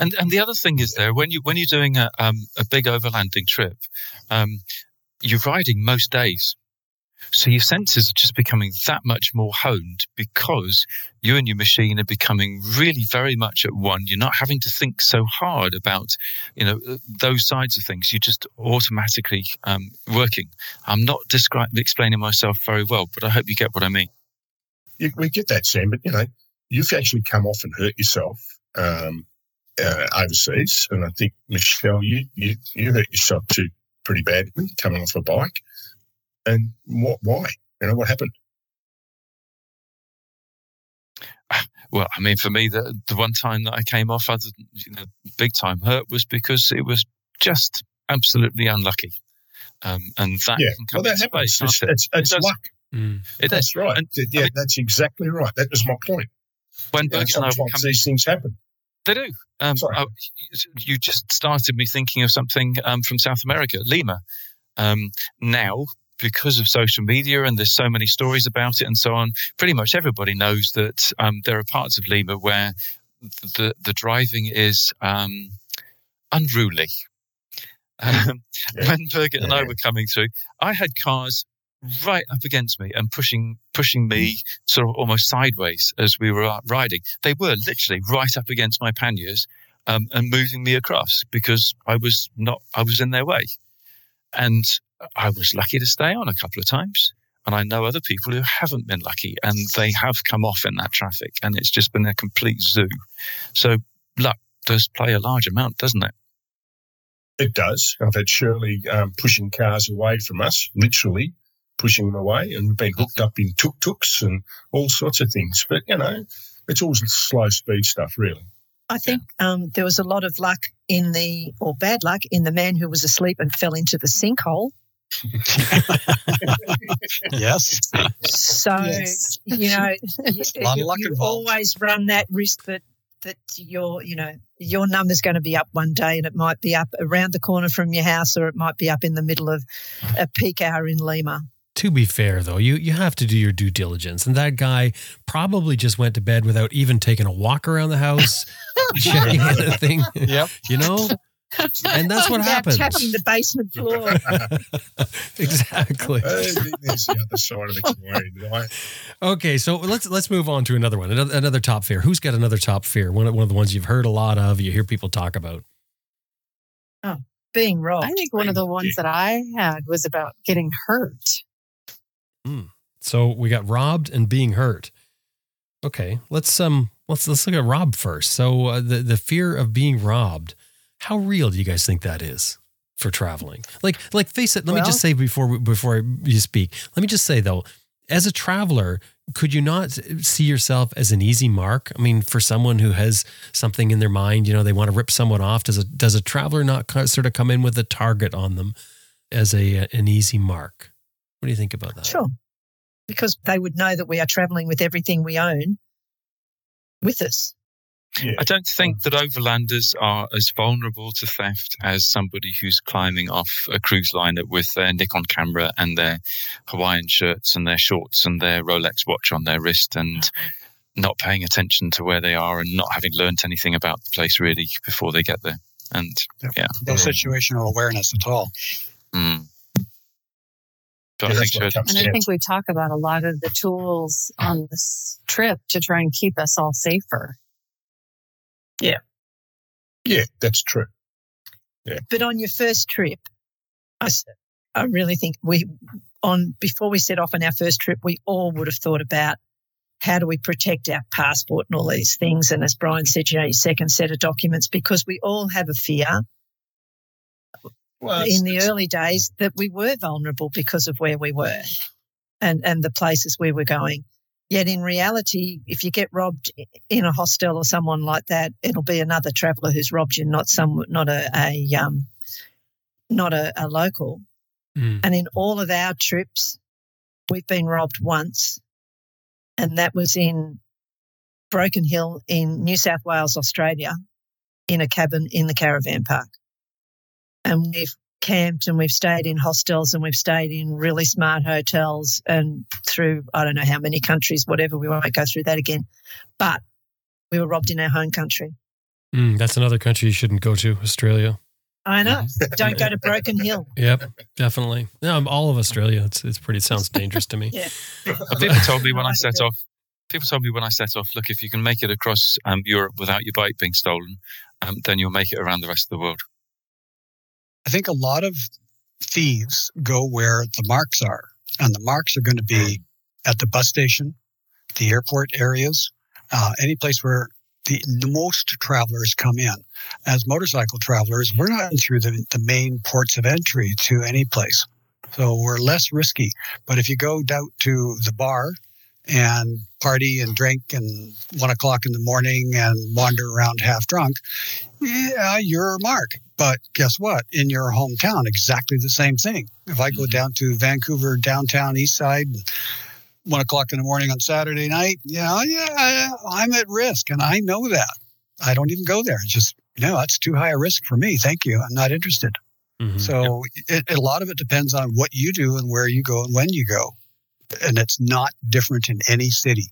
Speaker 2: And and the other thing is there when you when you're doing a um, a big overlanding trip, um, you're riding most days, so your senses are just becoming that much more honed because you and your machine are becoming really very much at one. You're not having to think so hard about you know uh, those sides of things. You're just automatically um, working. I'm not describing explaining myself very well, but I hope you get what I mean.
Speaker 5: You, we get that, Sam, but, you know, you've actually come off and hurt yourself um, uh, overseas. And I think, Michelle, you, you, you hurt yourself too pretty badly coming off a bike. And what, why? You know, what happened?
Speaker 2: Well, I mean, for me, the the one time that I came off, other than, you know, big time hurt, was because it was just absolutely unlucky, um, and that
Speaker 5: yeah.
Speaker 2: can
Speaker 5: Well, that
Speaker 2: into
Speaker 5: happens.
Speaker 2: play,
Speaker 5: It's,
Speaker 2: can't it?
Speaker 5: it's, it's
Speaker 2: It
Speaker 5: luck.
Speaker 1: Mm.
Speaker 2: It does.
Speaker 5: That's right.
Speaker 2: And,
Speaker 5: yeah,
Speaker 2: I mean-
Speaker 5: that's exactly right. That was my point.
Speaker 2: When
Speaker 5: You know,
Speaker 2: and I were
Speaker 5: sometimes
Speaker 2: coming,
Speaker 5: these things happen.
Speaker 2: they do. Um,
Speaker 5: Sorry.
Speaker 2: I, you just started me thinking of something um, from South America, Lima. Um, now, because of social media and there's so many stories about it and so on, pretty much everybody knows that um, there are parts of Lima where the the driving is um, unruly. Um,
Speaker 5: Yeah.
Speaker 2: When Birgit and I were coming through, I had cars right up against me and pushing pushing me sort of almost sideways as we were riding. They were literally right up against my panniers um, and moving me across because I was not I was in their way, and I was lucky to stay on a couple of times. And I know other people who haven't been lucky and they have come off in that traffic and it's just been a complete zoo. So luck does play a large amount, doesn't it?
Speaker 5: It does. I've had Shirley um, pushing cars away from us, literally pushing them away, and we've been hooked up in tuk tuks and all sorts of things. But you know, it's all slow speed stuff, really.
Speaker 4: I think um, there was a lot of luck in the, or bad luck, in the man who was asleep and fell into the sinkhole.
Speaker 6: Yes.
Speaker 4: So
Speaker 3: Yes.
Speaker 4: you know, you,
Speaker 6: lot of
Speaker 4: you- you always run that risk that that your you know your number's going to be up one day, and it might be up around the corner from your house, or it might be up in the middle of a peak hour in Lima.
Speaker 1: To be fair, though, you, you have to do your due diligence. And that guy probably just went to bed without even taking a walk around the house, checking anything,
Speaker 6: Yep.
Speaker 1: you know? And that's what
Speaker 4: Without
Speaker 1: happens.
Speaker 4: Tapping the basement floor.
Speaker 1: exactly.
Speaker 5: There's the other side of the coin, right?
Speaker 1: Okay, so let's let's move on to another one. Another, another top fear. Who's got another top fear? One of, one of the ones you've heard a lot of, you hear people talk about.
Speaker 4: Oh, being robbed.
Speaker 3: I think one of the ones that I had was about getting hurt.
Speaker 1: So we got robbed and being hurt. Okay, let's um let's let's look at rob first. So uh, the the fear of being robbed. How real do you guys think that is for traveling? Like like face it. Let me just say before before you speak. Let me just say though, as a traveler, could you not see yourself as an easy mark? I mean, for someone who has something in their mind, you know, they want to rip someone off. Does a does a traveler not sort of come in with a target on them as a an easy mark? What do you think about that?
Speaker 4: Sure. Because they would know that we are traveling with everything we own with us.
Speaker 5: Yeah.
Speaker 2: I don't think that overlanders are as vulnerable to theft as somebody who's climbing off a cruise liner with their Nikon camera and their Hawaiian shirts and their shorts and their Rolex watch on their wrist and not paying attention to where they are and not having learnt anything about the place really before they get there. And yeah,
Speaker 6: No situational awareness at all.
Speaker 2: mm. But
Speaker 5: Yeah,
Speaker 2: I think
Speaker 5: what it
Speaker 2: Shirley-
Speaker 5: comes
Speaker 3: And I think we talk about a lot of the tools on this trip to try and keep us all safer.
Speaker 5: Yeah, Yeah, that's true. Yeah.
Speaker 4: But on your first trip, I, I really think we, on before we set off on our first trip, we all would have thought about how do we protect our passport and all these things. And as Brian said, you know, your second set of documents, because we all have a fear
Speaker 5: Well,
Speaker 4: in the early days that we were vulnerable because of where we were and, and the places we were going. Yet in reality, if you get robbed in a hostel or someone like that, it'll be another traveller who's robbed you, not some, not a, a um, not a, a local.
Speaker 1: Mm.
Speaker 4: And in all of our trips, we've been robbed once, and that was in Broken Hill in New South Wales, Australia, in a cabin in the caravan park. And we've camped and we've stayed in hostels and we've stayed in really smart hotels and through, I don't know how many countries, whatever. We won't go through that again. But we were robbed in our home country.
Speaker 1: Mm, that's another country you shouldn't go to, Australia.
Speaker 4: I know. Don't go to Broken Hill.
Speaker 1: Yep, definitely. No, I'm all of Australia. It's it's pretty sounds dangerous to me.
Speaker 4: Yeah.
Speaker 2: people told me when I set off. People told me when I set off, look, if you can make it across um, Europe without your bike being stolen, um, then you'll make it around the rest of the world.
Speaker 6: I think a lot of thieves go where the marks are, and the marks are going to be at the bus station, the airport areas, uh, any place where the, most travelers come in. As motorcycle travelers, we're not through the, the main ports of entry to any place. So we're less risky. But if you go down to the bar and party and drink and one o'clock in the morning and wander around half drunk, yeah, you're a mark. But guess what? In your hometown, exactly the same thing. If I go
Speaker 2: Mhm.
Speaker 6: down to Vancouver downtown east side, one o'clock in the morning on Saturday night, you know, yeah, I- I'm at risk, and I know that. I don't even go there. It's just no, that's too high a risk for me. Thank you. I'm not interested. Mm-hmm. So it, a lot of it depends on what you do and where you go and when you go, and it's not different in any city.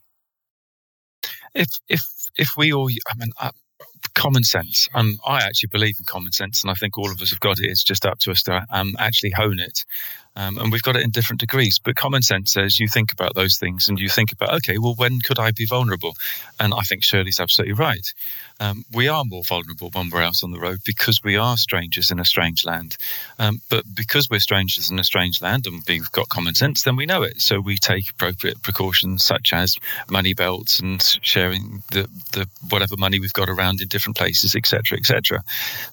Speaker 2: If if if we all, I mean, I, common sense. Um, I actually believe in common sense, and I think all of us have got it. It's just up to us to um, actually hone it. Um, and we've got it in different degrees. But common sense says you think about those things and you think about, okay, well, when could I be vulnerable? And I think Shirley's absolutely right. Um, we are more vulnerable when we're out on the road because we are strangers in a strange land. Um, but because we're strangers in a strange land and we've got common sense, then we know it. So we take appropriate precautions such as money belts and sharing the, the whatever money we've got around in different places, etc., etc.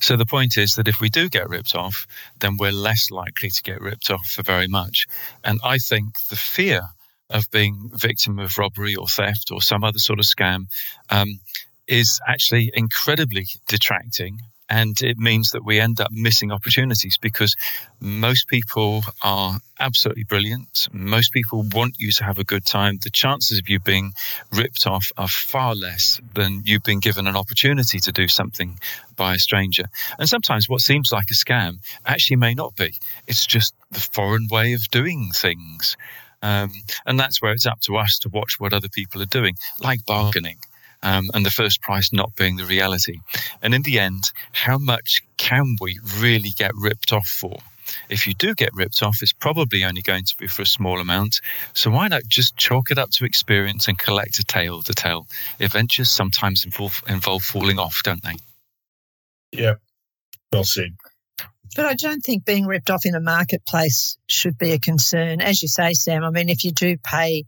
Speaker 2: So the point is that if we do get ripped off, then we're less likely to get ripped off for very much. And I think the fear of being victim of robbery or theft or some other sort of scam um, is actually incredibly detracting and it means that we end up missing opportunities because most people are absolutely brilliant. Most people want you to have a good time. The chances of you being ripped off are far less than you've been given an opportunity to do something by a stranger. And sometimes what seems like a scam actually may not be. It's just the foreign way of doing things. Um, and that's where it's up to us to watch what other people are doing, like bargaining um, and the first price not being the reality. And in the end, how much can we really get ripped off for? If you do get ripped off, it's probably only going to be for a small amount. So why not just chalk it up to experience and collect a tale to tell? Adventures sometimes involve, involve falling off, don't they?
Speaker 5: Yeah, well said.
Speaker 4: But I don't think being ripped off in a marketplace should be a concern. As you say, Sam, I mean, if you do pay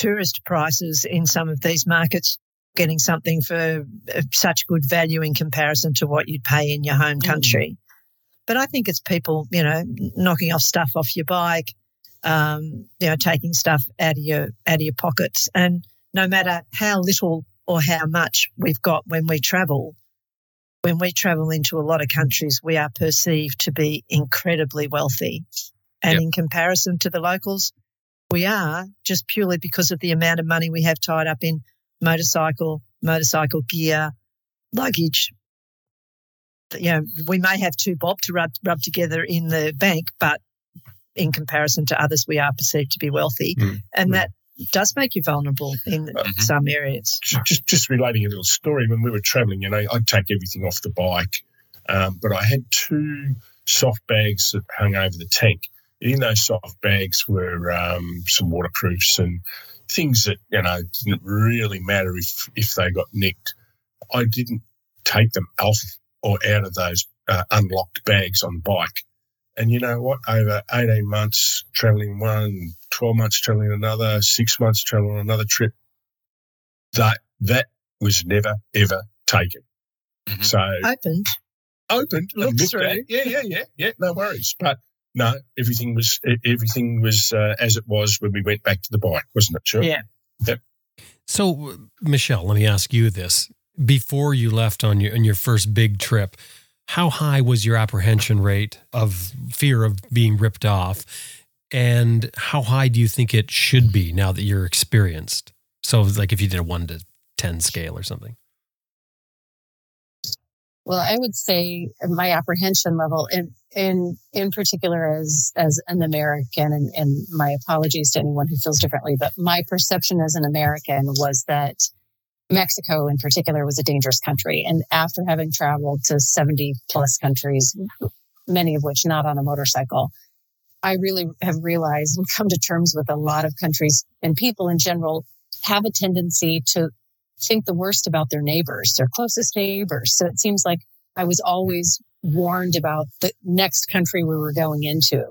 Speaker 4: tourist prices in some of these markets, getting something for uh, such good value in comparison to what you'd pay in your home mm. country. Mm. But I think it's people, you know, knocking off stuff off your bike, um, you know, taking stuff out of your out of your pockets, and no matter how little or how much we've got when we travel, when we travel into a lot of countries, we are perceived to be incredibly wealthy. And yep. in comparison to the locals, we are just purely because of the amount of money we have tied up in motorcycle, motorcycle gear, luggage. You know, we may have two bob to rub, rub together in the bank, but in comparison to others, we are perceived to be wealthy. Mm. And mm. that does make you vulnerable in mm-hmm. some areas.
Speaker 5: Just, just relating a little story, when we were traveling, you know, I'd take everything off the bike, um, but I had two soft bags that hung over the tank in those soft bags were um, some waterproofs and things that you know didn't really matter if if they got nicked. I didn't take them off or out of those uh, unlocked bags on the bike. And you know what? Over 18 months traveling one, 12 months traveling another, six months traveling another trip, that that was never ever taken.
Speaker 4: Mm-hmm. So opened,
Speaker 5: opened,
Speaker 4: looked through. At,
Speaker 5: yeah, yeah, yeah, yeah. No worries. But no, everything was everything was uh, as it was when we went back to the bike, wasn't it? Sure.
Speaker 4: Yeah.
Speaker 5: Yep.
Speaker 1: So, Michelle, let me ask you this: before you left on your on your first big trip, how high was your apprehension rate of fear of being ripped off, and how high do you think it should be now that you're experienced? So, like if you did a one to ten scale or something.
Speaker 3: Well, I would say my apprehension level, in in in particular, as as an American, and, and my apologies to anyone who feels differently, but my perception as an American was that Mexico, in particular, was a dangerous country. And after having traveled to seventy plus countries, many of which not on a motorcycle, I really have realized and come to terms with a lot of countries and people in general have a tendency to think the worst about their neighbors, their closest neighbors. So it seems like I was always warned about the next country we were going into.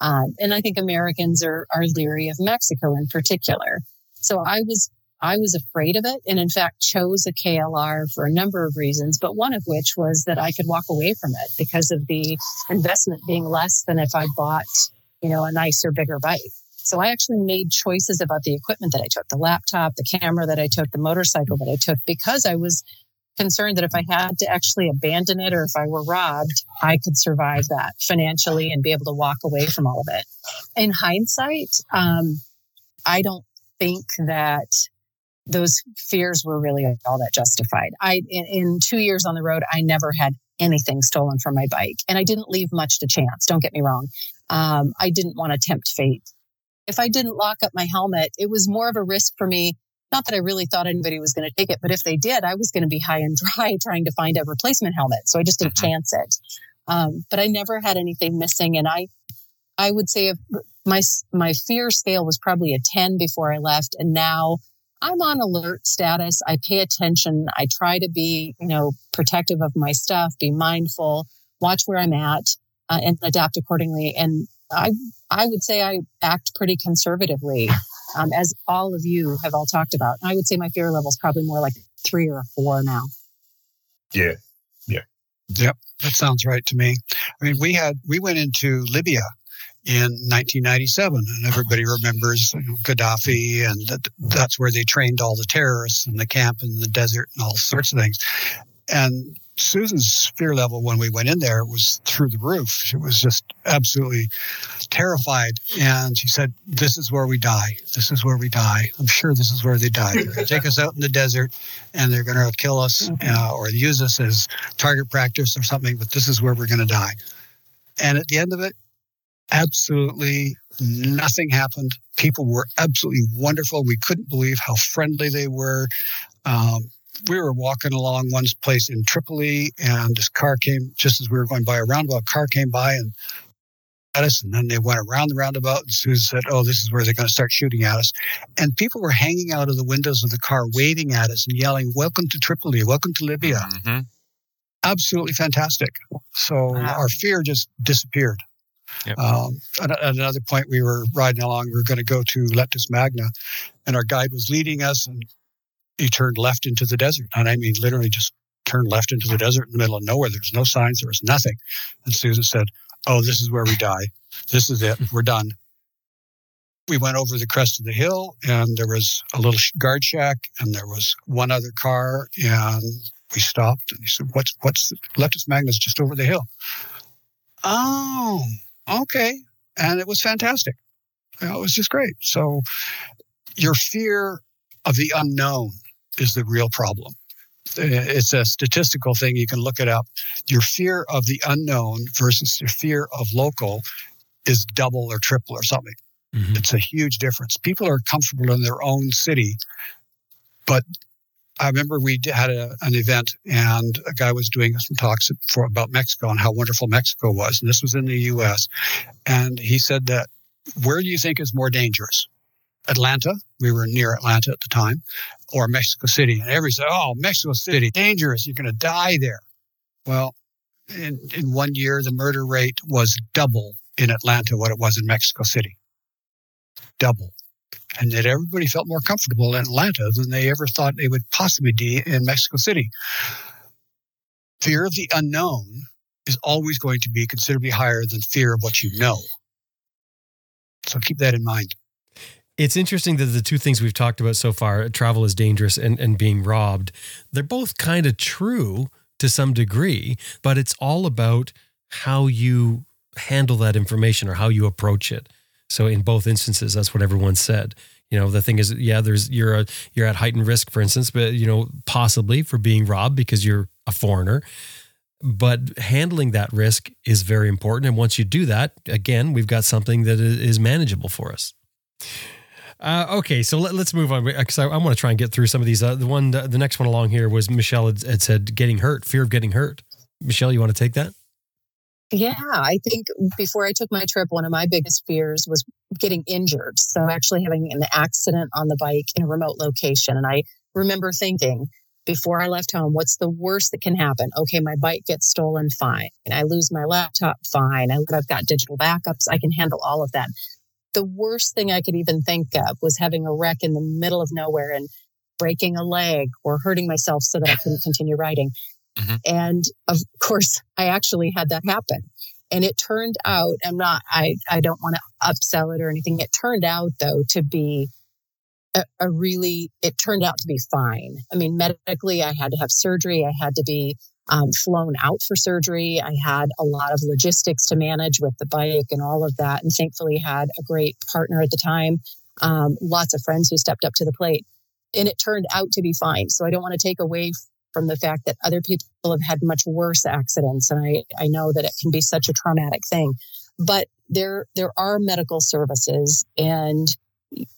Speaker 3: Um, and I think Americans are, are leery of Mexico in particular. So I was, I was afraid of it. And in fact, chose a KLR for a number of reasons, but one of which was that I could walk away from it because of the investment being less than if I bought, you know, a nicer, bigger bike. So I actually made choices about the equipment that I took, the laptop, the camera that I took, the motorcycle that I took, because I was concerned that if I had to actually abandon it or if I were robbed, I could survive that financially and be able to walk away from all of it. In hindsight, um, I don't think that those fears were really all that justified. I, in, in two years on the road, I never had anything stolen from my bike. And I didn't leave much to chance. Don't get me wrong. Um, I didn't want to tempt fate. If I didn't lock up my helmet, it was more of a risk for me. Not that I really thought anybody was going to take it, but if they did, I was going to be high and dry trying to find a replacement helmet. So I just didn't mm-hmm. chance it. Um, but I never had anything missing. And I, I would say if my, my fear scale was probably a 10 before I left. And now I'm on alert status. I pay attention. I try to be, you know, protective of my stuff, be mindful, watch where I'm at, uh, and adapt accordingly. And I, I would say I act pretty conservatively, um, as all of you have all talked about. I would say my fear level is probably more like three or four now.
Speaker 5: Yeah. Yeah.
Speaker 6: Yep. That sounds right to me. I mean, we had, we went into Libya in 1997. And everybody remembers you know, Gaddafi, and that, that's where they trained all the terrorists in the camp in the desert and all sorts of things. And Susan's fear level when we went in there was through the roof. She was just absolutely terrified. And she said, This is where we die. This is where we die. I'm sure this is where they die. They're going to take us out in the desert and they're going to kill us uh, or use us as target practice or something, but this is where we're going to die. And at the end of it, absolutely nothing happened. People were absolutely wonderful. We couldn't believe how friendly they were. Um, we were walking along one place in Tripoli, and this car came just as we were going by a roundabout. Car came by and at us, and then they went around the roundabout. And Susan said, "Oh, this is where they're going to start shooting at us." And people were hanging out of the windows of the car, waving at us and yelling, "Welcome to Tripoli! Welcome to Libya!" Mm-hmm. Absolutely fantastic. So wow. our fear just disappeared. Yep. Um, at, at, another point, we were riding along. We were going to go to Leptis Magna, and our guide was leading us, and he turned left into the desert. And I mean, literally just turned left into the desert in the middle of nowhere. There was no signs. There was nothing. And Susan said, "Oh, this is where we die. This is it. We're done." We went over the crest of the hill, and there was a little guard shack, and there was one other car, and we stopped. And he said, "What's what's Leptis Magna's just over the hill?" Oh, okay. And it was fantastic. It was just great. So your fear of the unknown is the real problem. It's a statistical thing. You can look it up. Your fear of the unknown versus your fear of local is double or triple or something. Mm-hmm. It's a huge difference. People are comfortable in their own city, but I remember we had a, an event and a guy was doing some talks for about Mexico and how wonderful Mexico was. And this was in the US. And he said that where do you think is more dangerous? Atlanta, we were near Atlanta at the time, or Mexico City. And everybody said, Oh, Mexico City, dangerous. You're going to die there. Well, in, in one year, the murder rate was double in Atlanta what it was in Mexico City. Double and that everybody felt more comfortable in Atlanta than they ever thought they would possibly be in Mexico City. Fear of the unknown is always going to be considerably higher than fear of what you know. So keep that in mind.
Speaker 1: It's interesting that the two things we've talked about so far, travel is dangerous and, and being robbed, they're both kind of true to some degree, but it's all about how you handle that information or how you approach it. So in both instances, that's what everyone said. You know, the thing is, yeah, there's you're a, you're at heightened risk, for instance, but you know, possibly for being robbed because you're a foreigner. But handling that risk is very important, and once you do that, again, we've got something that is manageable for us. Uh, okay, so let, us move on because I, I want to try and get through some of these. Uh, the one, the next one along here was Michelle had, had said getting hurt, fear of getting hurt. Michelle, you want to take that?
Speaker 3: Yeah, I think before I took my trip, one of my biggest fears was getting injured. So actually having an accident on the bike in a remote location. And I remember thinking before I left home, what's the worst that can happen? Okay, my bike gets stolen, fine. And I lose my laptop, fine. I've got digital backups. I can handle all of that. The worst thing I could even think of was having a wreck in the middle of nowhere and breaking a leg or hurting myself so that I couldn't continue writing. Mm-hmm. And of course, I actually had that happen. And it turned out, I'm not, I, I don't want to upsell it or anything. It turned out though to be a, a, really, it turned out to be fine. I mean, medically, I had to have surgery. I had to be um, flown out for surgery. I had a lot of logistics to manage with the bike and all of that. And thankfully had a great partner at the time. Um, lots of friends who stepped up to the plate and it turned out to be fine. So I don't want to take away from the fact that other people have had much worse accidents. And I, I know that it can be such a traumatic thing, but there, there are medical services and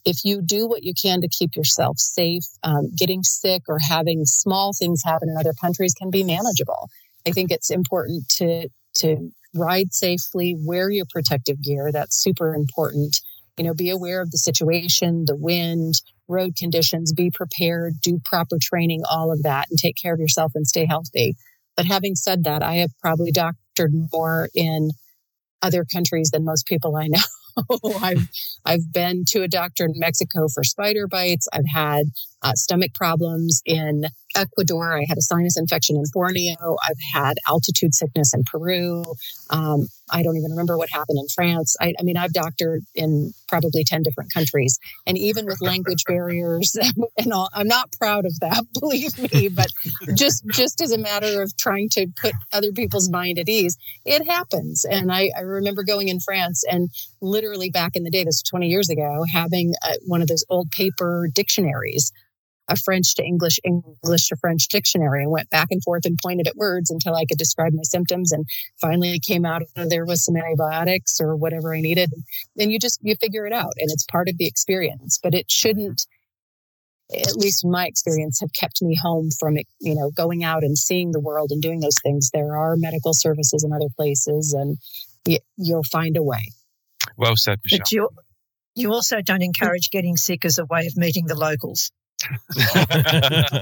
Speaker 3: if you do what you can to keep yourself safe, um, getting sick or having small things happen in other countries can be manageable. I think it's important to, to ride safely, wear your protective gear. That's super important. You know, be aware of the situation, the wind, road conditions, be prepared, do proper training, all of that, and take care of yourself and stay healthy. But having said that, I have probably doctored more in other countries than most people I know. I've I've been to a doctor in Mexico for spider bites. I've had uh, stomach problems in Ecuador. I had a sinus infection in Borneo. I've had altitude sickness in Peru. Um, I don't even remember what happened in France. I, I, mean, I've doctored in probably 10 different countries. And even with language barriers and all, I'm not proud of that, believe me, but just, just as a matter of trying to put other people's mind at ease, it happens. And I, I remember going in France and literally back in the day, this was 20 years ago, having a, uh, one of those old paper dictionaries a French to English, English to French dictionary and went back and forth and pointed at words until I could describe my symptoms. And finally it came out there was some antibiotics or whatever I needed. And you just, you figure it out and it's part of the experience, but it shouldn't, at least in my experience, have kept me home from you know, going out and seeing the world and doing those things. There are medical services in other places and you, will find a way.
Speaker 2: Well said, Michelle.
Speaker 4: But you, you also don't encourage getting sick as a way of meeting the locals.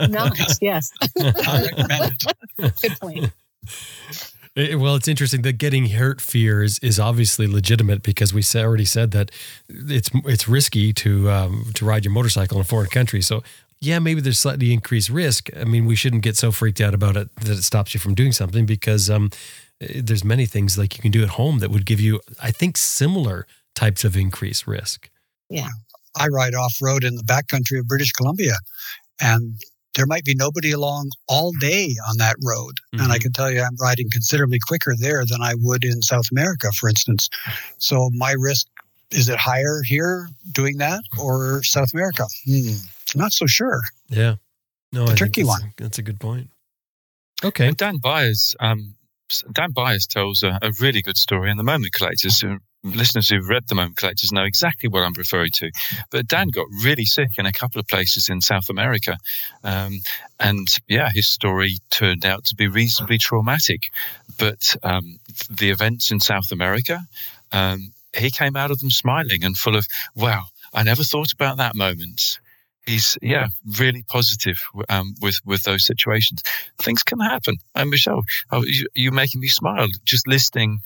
Speaker 3: Nice. Yes. Good point.
Speaker 1: Eh, well, it's interesting that getting hurt fear is, is obviously legitimate because we already said that it's it's risky to um, to ride your motorcycle in a foreign country. So yeah, maybe there's slightly increased risk. I mean, we shouldn't get so freaked out about it that it stops you from doing something because um, eh, there's many things like you can do at home that would give you, I think, similar types of increased risk.
Speaker 3: Yeah.
Speaker 6: I ride off road in the backcountry of British Columbia, and there might be nobody along all day on that road. Mm-hmm. And I mm-hmm. can tell you, I'm riding considerably quicker there than I would in South America, for instance. So my risk is it higher here doing that or South America? Hmm, not so sure.
Speaker 1: Yeah,
Speaker 6: no, a tricky
Speaker 1: that's,
Speaker 6: one.
Speaker 1: That's a good point. Okay,
Speaker 2: and Dan Byers, um, Dan Byers tells a, a, really good story in the Moment Collectors listeners who've read The Moment Collectors know exactly what I'm referring to. But Dan got really sick in a couple of places in South America. Um, and yeah, his story turned out to be reasonably traumatic. But um, the events in South America, um, he came out of them smiling and full of, wow, I never thought about that moment. He's yeah really positive um, with with those situations. Things can happen. And Michelle, oh, you, you're making me smile just listening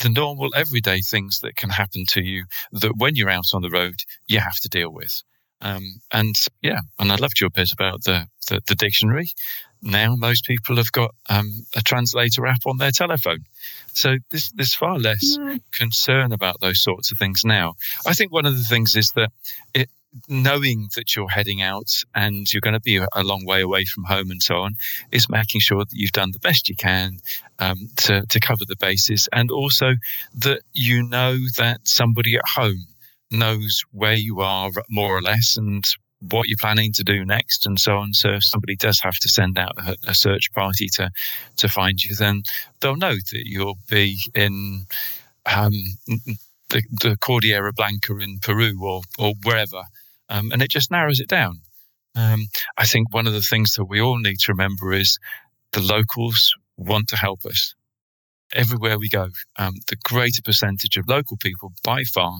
Speaker 2: the normal everyday things that can happen to you that when you're out on the road, you have to deal with. Um, and yeah, and I loved your bit about the, the, the dictionary. Now most people have got um, a translator app on their telephone. So there's, there's far less concern about those sorts of things now. I think one of the things is that it, knowing that you're heading out and you're going to be a long way away from home and so on is making sure that you've done the best you can um, to, to cover the bases and also that you know that somebody at home knows where you are more or less and what you're planning to do next and so on. So if somebody does have to send out a, a search party to, to find you, then they'll know that you'll be in um, the, the Cordillera Blanca in Peru or, or wherever um, and it just narrows it down. Um, I think one of the things that we all need to remember is the locals want to help us. Everywhere we go, um, the greater percentage of local people by far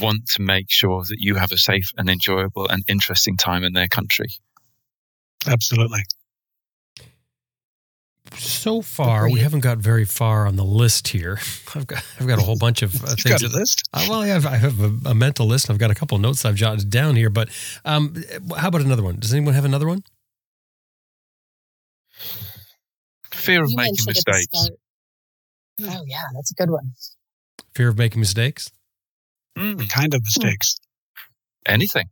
Speaker 2: want to make sure that you have a safe and enjoyable and interesting time in their country.
Speaker 6: Absolutely
Speaker 1: so far we haven't got very far on the list here. I've got I've got a whole bunch of uh, things.
Speaker 6: Got a list?
Speaker 1: Uh, well, I have I have a, a, mental list. I've got a couple of notes I've jotted down here. But um, how about another one? Does anyone have another one?
Speaker 2: Fear of you making mistakes.
Speaker 3: Oh yeah, that's a good one.
Speaker 1: Fear of making mistakes.
Speaker 6: Mm, kind of mistakes.
Speaker 2: Anything.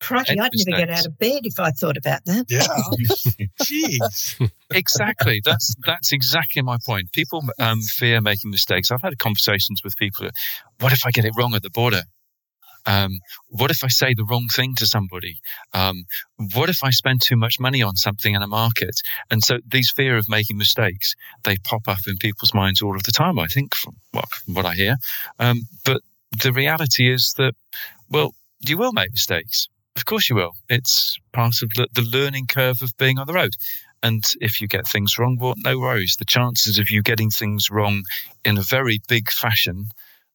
Speaker 4: Crikey, I'd never get out of bed if I thought about that.
Speaker 6: Yeah. Jeez.
Speaker 2: exactly. That's that's exactly my point. People um, fear making mistakes. I've had conversations with people. What if I get it wrong at the border? Um, what if I say the wrong thing to somebody? Um, what if I spend too much money on something in a market? And so these fear of making mistakes, they pop up in people's minds all of the time, I think, from, well, from what I hear. Um, but the reality is that, well, you will make mistakes. Of course you will. It's part of the learning curve of being on the road. And if you get things wrong, well, no worries. The chances of you getting things wrong in a very big fashion,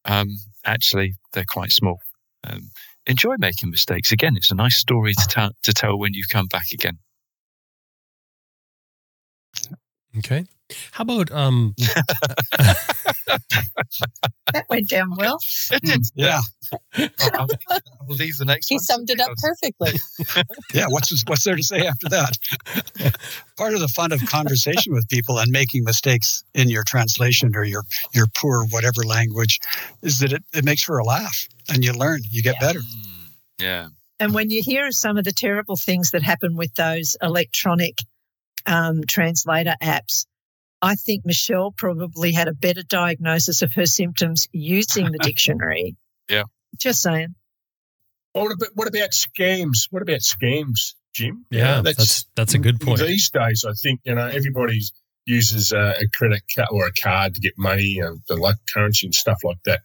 Speaker 2: um, actually, they're quite small. Um, enjoy making mistakes. Again, it's a nice story to, ta- to tell when you come back again.
Speaker 1: Okay. How about um
Speaker 4: That went down well.
Speaker 2: It did.
Speaker 6: Yeah.
Speaker 2: I'll, I'll, I'll leave the next
Speaker 3: He
Speaker 2: one.
Speaker 3: summed it up perfectly.
Speaker 6: Yeah. What's what's there to say after that? Part of the fun of conversation with people and making mistakes in your translation or your your poor whatever language is that it, it makes for a laugh and you learn, you get better.
Speaker 2: Mm, yeah.
Speaker 4: And when you hear some of the terrible things that happen with those electronic um, translator apps, I think Michelle probably had a better diagnosis of her symptoms using the dictionary.
Speaker 2: Yeah.
Speaker 4: Just saying.
Speaker 5: What about, what about scams? What about scams, Jim? You
Speaker 1: yeah,
Speaker 5: know,
Speaker 1: that's that's a good point.
Speaker 5: These days, I think you know everybody uses a, a credit card or a card to get money, and the like currency and stuff like that.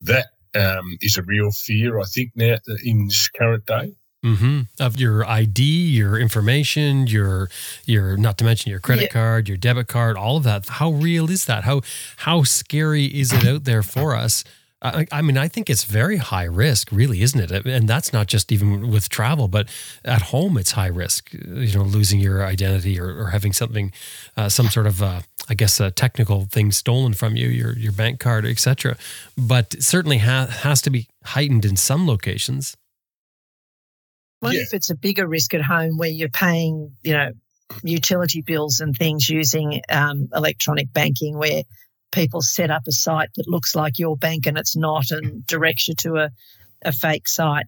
Speaker 5: That um, is a real fear, I think, now in this current day.
Speaker 1: Hmm Of your ID, your information, your your not to mention your credit
Speaker 4: Yeah.
Speaker 1: card, your debit card, all of that. How real is that? How how scary is it out there for us? I, I mean, I think it's very high risk, really, isn't it? And that's not just even with travel, but at home, it's high risk. You know, losing your identity or, or having something, uh, some sort of, uh, I guess, a technical thing stolen from you, your your bank card, etc. But certainly ha- has to be heightened in some locations.
Speaker 4: What
Speaker 5: Yeah.
Speaker 4: if it's a bigger risk at home where you're paying, you know, utility bills and things using um, electronic banking where people set up a site that looks like your bank and it's not and directs you to a, a fake site?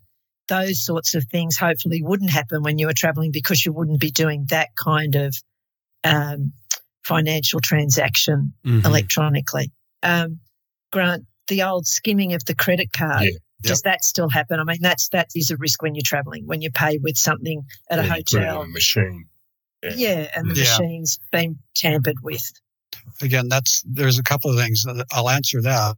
Speaker 4: Those sorts of things hopefully wouldn't happen when you were traveling because you wouldn't be doing that kind of um, financial transaction
Speaker 1: Mhm.
Speaker 4: electronically. Um, Grant, the old skimming of the credit card.
Speaker 5: Yeah.
Speaker 4: Does that still happen? I mean, that's that is a risk when you're traveling, when you pay with something at a
Speaker 5: When you put it on
Speaker 4: hotel.
Speaker 5: a machine. Yeah.
Speaker 4: Yeah, and the
Speaker 6: Yeah.
Speaker 4: machine's been tampered with.
Speaker 6: Again, that's there's a couple of things that I'll answer that.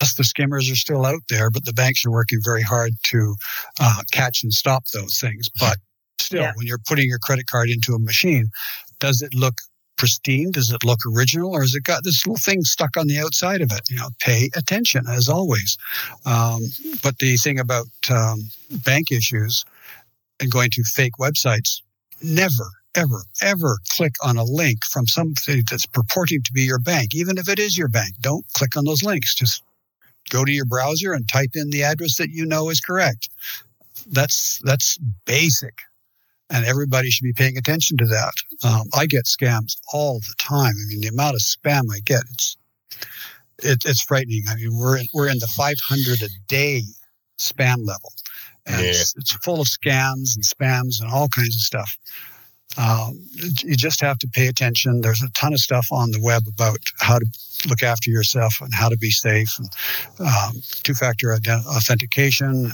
Speaker 6: Yes, the skimmers are still out there, but the banks are working very hard to uh, catch and stop those things. But still,
Speaker 4: Yeah.
Speaker 6: when you're putting your credit card into a machine, does it look pristine? Does it look original, or has it got this little thing stuck on the outside of it? You know, pay attention as always. Um, but the thing about um, bank issues and going to fake websites, never, ever, ever click on a link from something that's purporting to be your bank, even if it is your bank. Don't click on those links. Just go to your browser and type in the address that you know is correct. That's that's basic, and everybody should be paying attention to that. Um, I get scams all the time. I mean, the amount of spam I get, it's it, it's frightening. I mean, we're in, we're in the 500 a day spam level, and
Speaker 5: Yeah.
Speaker 6: it's, it's full of scams and spams and all kinds of stuff. Um, you just have to pay attention. There's a ton of stuff on the web about how to look after yourself and how to be safe, and um, two-factor ident- authentication.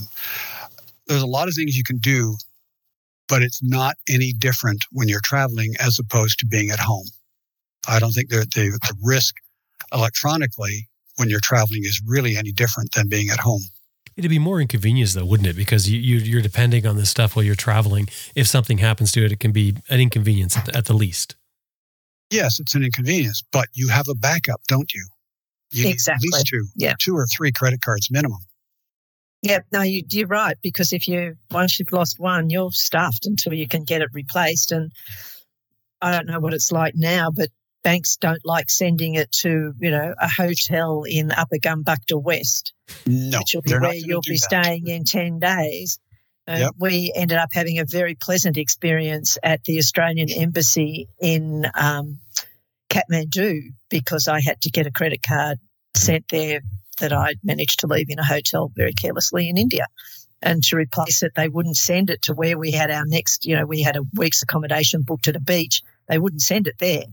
Speaker 6: There's a lot of things you can do, but it's not any different when you're traveling as opposed to being at home. I don't think that the, the risk electronically when you're traveling is really any different than being at home.
Speaker 1: It'd be more inconvenience, though, wouldn't it? Because you, you you're depending on this stuff while you're traveling. If something happens to it, it can be an inconvenience at the, at the least.
Speaker 6: Yes, it's an inconvenience, but you have a backup, don't you? You
Speaker 4: Exactly.
Speaker 6: need at least two,
Speaker 4: Yeah.
Speaker 6: two or three credit cards minimum.
Speaker 4: Yeah, no, you, you're right because if you once you've lost one, you're stuffed until you can get it replaced. And I don't know what it's like now, but banks don't like sending it to you know a hotel in Upper Gumbukta West,
Speaker 6: No,
Speaker 4: which will be where you'll be
Speaker 6: that.
Speaker 4: staying in ten days. Uh,
Speaker 6: Yep.
Speaker 4: We ended up having a very pleasant experience at the Australian Embassy in um, Kathmandu because I had to get a credit card sent there that I'd managed to leave in a hotel very carelessly in India. And to replace it, they wouldn't send it to where we had our next, you know, we had a week's accommodation booked at a beach. They wouldn't send it there.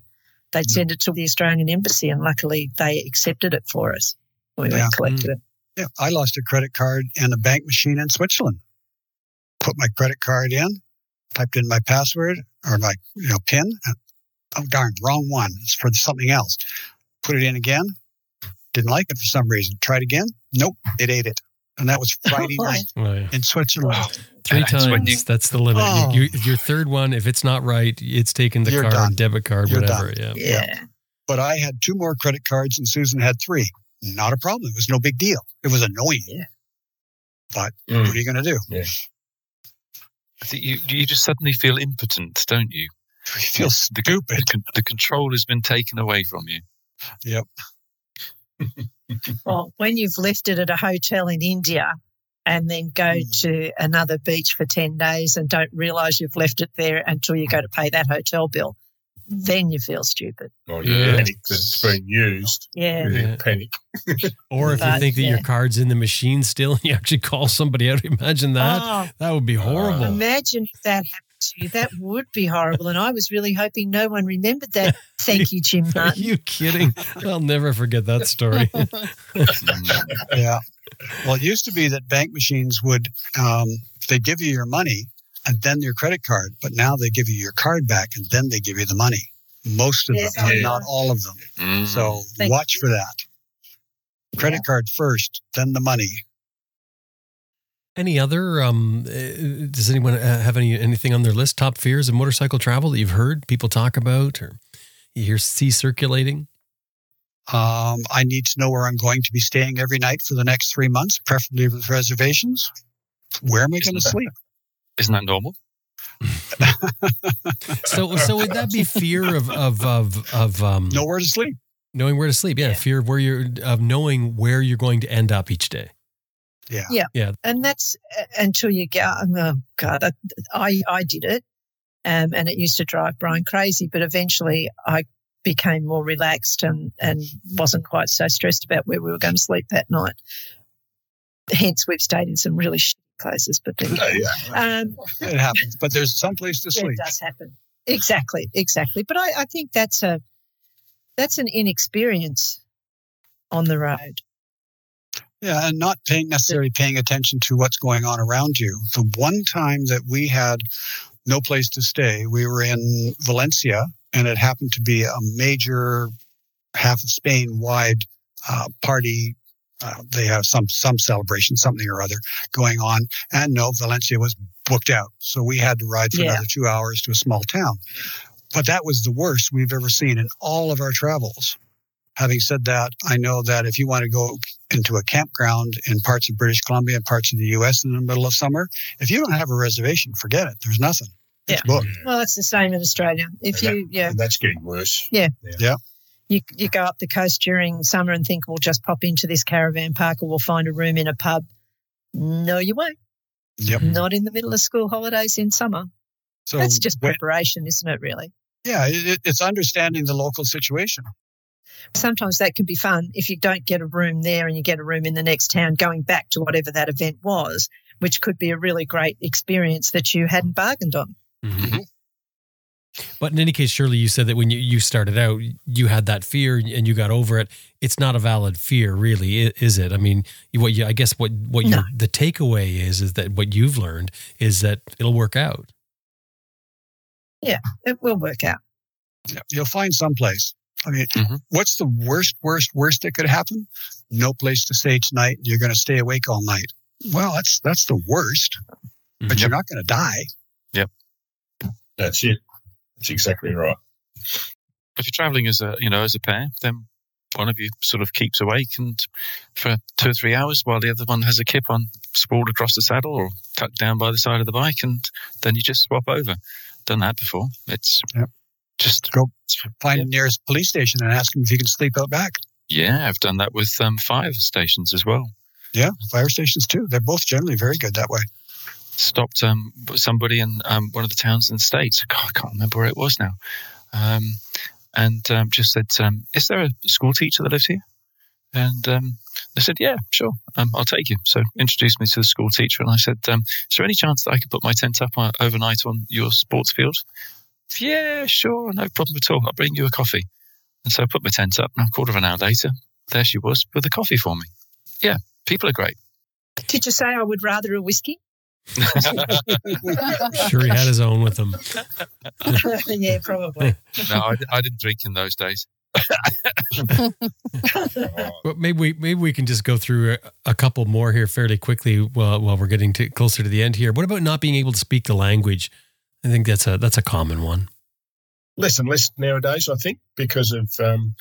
Speaker 4: They'd mm. send it to the Australian Embassy, and luckily they accepted it for us. We
Speaker 6: Yeah.
Speaker 4: and collected it. Mm.
Speaker 6: Yeah, I lost a credit card in a bank machine in Switzerland. Put my credit card in, typed in my password or my you know pin. Oh darn, wrong one. It's for something else. Put it in again. Didn't like it for some reason. Tried again. Nope, it ate it. And that was Friday night
Speaker 1: Oh, yeah.
Speaker 6: in Switzerland.
Speaker 1: Three
Speaker 2: That's
Speaker 1: times.
Speaker 2: you-
Speaker 1: that's the limit.
Speaker 6: Oh.
Speaker 1: You, you, your third one, if it's not right, it's taking the
Speaker 6: You're
Speaker 1: card,
Speaker 6: done.
Speaker 1: debit card,
Speaker 6: You're
Speaker 1: whatever.
Speaker 6: done.
Speaker 1: Yeah.
Speaker 4: Yeah.
Speaker 6: But I had two more credit cards and Susan had three. Not a problem. It was no big deal. It was annoying.
Speaker 4: Yeah.
Speaker 6: But
Speaker 5: Mm.
Speaker 6: what are you going to do?
Speaker 2: I think you you just suddenly feel impotent, don't you?
Speaker 6: You feel
Speaker 2: The,
Speaker 6: stupid.
Speaker 2: the, the control has been taken away from you.
Speaker 6: Yep.
Speaker 4: Well, when you've left it at a hotel in India and then go
Speaker 6: Mm.
Speaker 4: to another beach for 10 days and don't realize you've left it there until you go to pay that hotel bill, then you feel stupid.
Speaker 5: Or you
Speaker 1: Yeah.
Speaker 5: panic that it's been used.
Speaker 4: Yeah.
Speaker 1: Yeah.
Speaker 5: panic.
Speaker 1: Or if you think that your card's in the machine still and you actually call somebody out, imagine that.
Speaker 4: Oh,
Speaker 1: That would be horrible.
Speaker 4: imagine if that happened to you. That would be horrible. And I was really hoping no one remembered that. Thank you, Jim
Speaker 1: Are you kidding? I'll never forget that story.
Speaker 6: Yeah. Well, it used to be that bank machines would, um, they give you your money and then your credit card, but now they give you your card back and then they give you the money. Most of
Speaker 4: Yes,
Speaker 6: them,
Speaker 5: yeah.
Speaker 6: not all of them.
Speaker 2: Mm.
Speaker 6: So
Speaker 4: Thank
Speaker 6: watch for that. Credit card first, then the money.
Speaker 1: Any other? Um, uh, does anyone uh, have any anything on their list? Top fears of motorcycle travel that you've heard people talk about, or you hear see circulating?
Speaker 6: Um, I need to know where I'm going to be staying every night for the next three months, preferably with reservations. Where am I going to sleep?
Speaker 2: Isn't that normal?
Speaker 1: So, so would that be fear of of of of um,
Speaker 6: Nowhere to sleep.
Speaker 1: knowing where to sleep? Yeah,
Speaker 4: Yeah.
Speaker 1: fear of where you're of knowing where you're going to end up each day.
Speaker 6: Yeah. Yeah. Yeah.
Speaker 4: And that's until you go, oh, God, I, I, I did it. Um, and it used to drive Brian crazy, but eventually I became more relaxed and, and wasn't quite so stressed about where we were going to sleep that night. Hence, we've stayed in some really shit places, but then,
Speaker 5: yeah.
Speaker 4: um,
Speaker 6: It happens, but there's some place to
Speaker 4: yeah,
Speaker 6: sleep.
Speaker 4: it does happen. Exactly, exactly. But I, I think that's a that's an inexperience on the road.
Speaker 6: Yeah, and not paying necessarily paying attention to what's going on around you. The one time that we had no place to stay, we were in Valencia, and it happened to be a major half of Spain wide uh, party. Uh, they have some some celebration, something or other going on, and no, Valencia was booked out, so we had to ride for
Speaker 4: Yeah.
Speaker 6: another two hours to a small town. But that was the worst we've ever seen in all of our travels. Having said that, I know that if you want to go into a campground in parts of British Columbia and parts of the U.S. in the middle of summer, if you don't have a reservation, forget it. There's nothing. It's
Speaker 4: Yeah.
Speaker 6: booked.
Speaker 4: Well, it's the same in Australia. If
Speaker 5: And
Speaker 4: you, yeah,
Speaker 5: And that's getting worse. Yeah. yeah. yeah.
Speaker 4: You you go up the coast during summer and think we'll just pop into this caravan park or we'll find a room in a pub. No, you won't.
Speaker 6: Yep.
Speaker 4: Not in the middle of school holidays in summer.
Speaker 6: So
Speaker 4: That's just preparation, isn't it? Really.
Speaker 6: yeah, it, it's understanding the local situation.
Speaker 4: Sometimes that can be fun if you don't get a room there and you get a room in the next town, going back to whatever that event was, which could be a really great experience that you hadn't bargained on.
Speaker 1: Mhm. But in any case, surely you said that when you, you started out, you had that fear and you got over it. It's not a valid fear, really, is it? I mean, what you, I guess what what
Speaker 4: No.
Speaker 1: your, the takeaway is is that what you've learned is that it'll work out.
Speaker 4: Yeah, it will work out.
Speaker 6: Yeah, You'll find some place. I mean,
Speaker 2: Mhm.
Speaker 6: what's the worst, worst, worst that could happen? No place to stay tonight. You're going to stay awake all night. Well, that's that's the worst, but
Speaker 1: Mhm.
Speaker 6: you're not going to die.
Speaker 5: Yep, that's it. That's exactly right.
Speaker 2: If you're traveling as a you know as a pair, then one of you sort of keeps awake and for two or three hours while the other one has a kip on sprawled across the saddle or tucked down by the side of the bike, and then you just swap over. Done that before. It's
Speaker 6: Yep.
Speaker 2: Just
Speaker 6: Go find
Speaker 2: Yeah.
Speaker 6: the nearest police station and ask them if you can sleep out back.
Speaker 2: yeah. I've done that with um, fire stations as well.
Speaker 6: Yeah, fire stations too. They're both generally very good that way.
Speaker 2: stopped um, somebody in um, one of the towns in the states. God, I can't remember where it was now, um, and um, just said, um, "Is there a school teacher that lives here?" And um, they said, "Yeah, sure, um, I'll take you." So introduced me to the school teacher, and I said, um, "Is there any chance that I could put my tent up uh, overnight on your sports field?" Yeah, sure, no problem at all. I'll bring you a coffee. And so I put my tent up, and a quarter of an hour later, there she was with a coffee for me. Yeah, people are great.
Speaker 4: Did you say I would rather a whiskey?
Speaker 1: Sure, he had his own with him.
Speaker 4: yeah, probably.
Speaker 2: no, I, I didn't drink in those days.
Speaker 1: But maybe we maybe we can just go through a, a couple more here fairly quickly while while we're getting to closer to the end here. What about not being able to speak the language? I think that's a that's a common one.
Speaker 5: less and less nowadays, I think, because of um,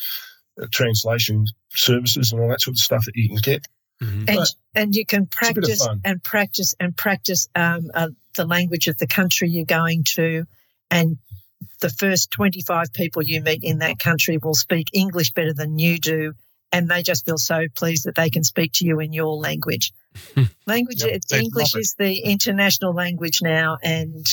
Speaker 5: translation services and all that sort of stuff that you can get.
Speaker 1: Mhm.
Speaker 4: And and you can
Speaker 5: a bit of
Speaker 4: practice and practice and practice um, uh, the language of the country you're going to, and the first 25 people you meet in that country will speak English better than you do, and they just feel so pleased that they can speak to you in your language. language,
Speaker 5: Yep,
Speaker 4: it's
Speaker 5: they love
Speaker 4: English is the international language now, and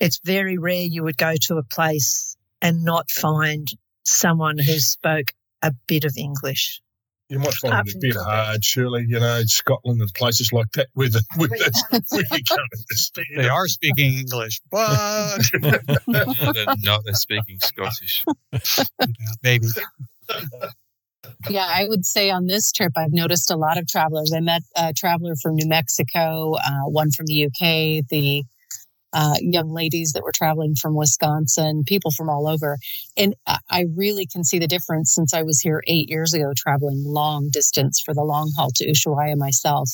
Speaker 4: it's very rare you would go to a place and not find someone who spoke a bit of English.
Speaker 5: You might find
Speaker 4: Apart
Speaker 5: it a bit
Speaker 4: Quebec.
Speaker 5: hard, surely, you know, in Scotland and places like that where, the, where, the, where you can't understand
Speaker 6: They are speaking English, but
Speaker 2: No, they're not. They're speaking Scottish.
Speaker 6: yeah, maybe.
Speaker 3: Yeah, I would say on this trip, I've noticed a lot of travelers. I met a traveler from New Mexico, uh, one from the UK, the uh, young ladies that were traveling from Wisconsin, people from all over. And I- really can see the difference since I was here eight years ago, traveling long distance for the long haul to Ushuaia myself.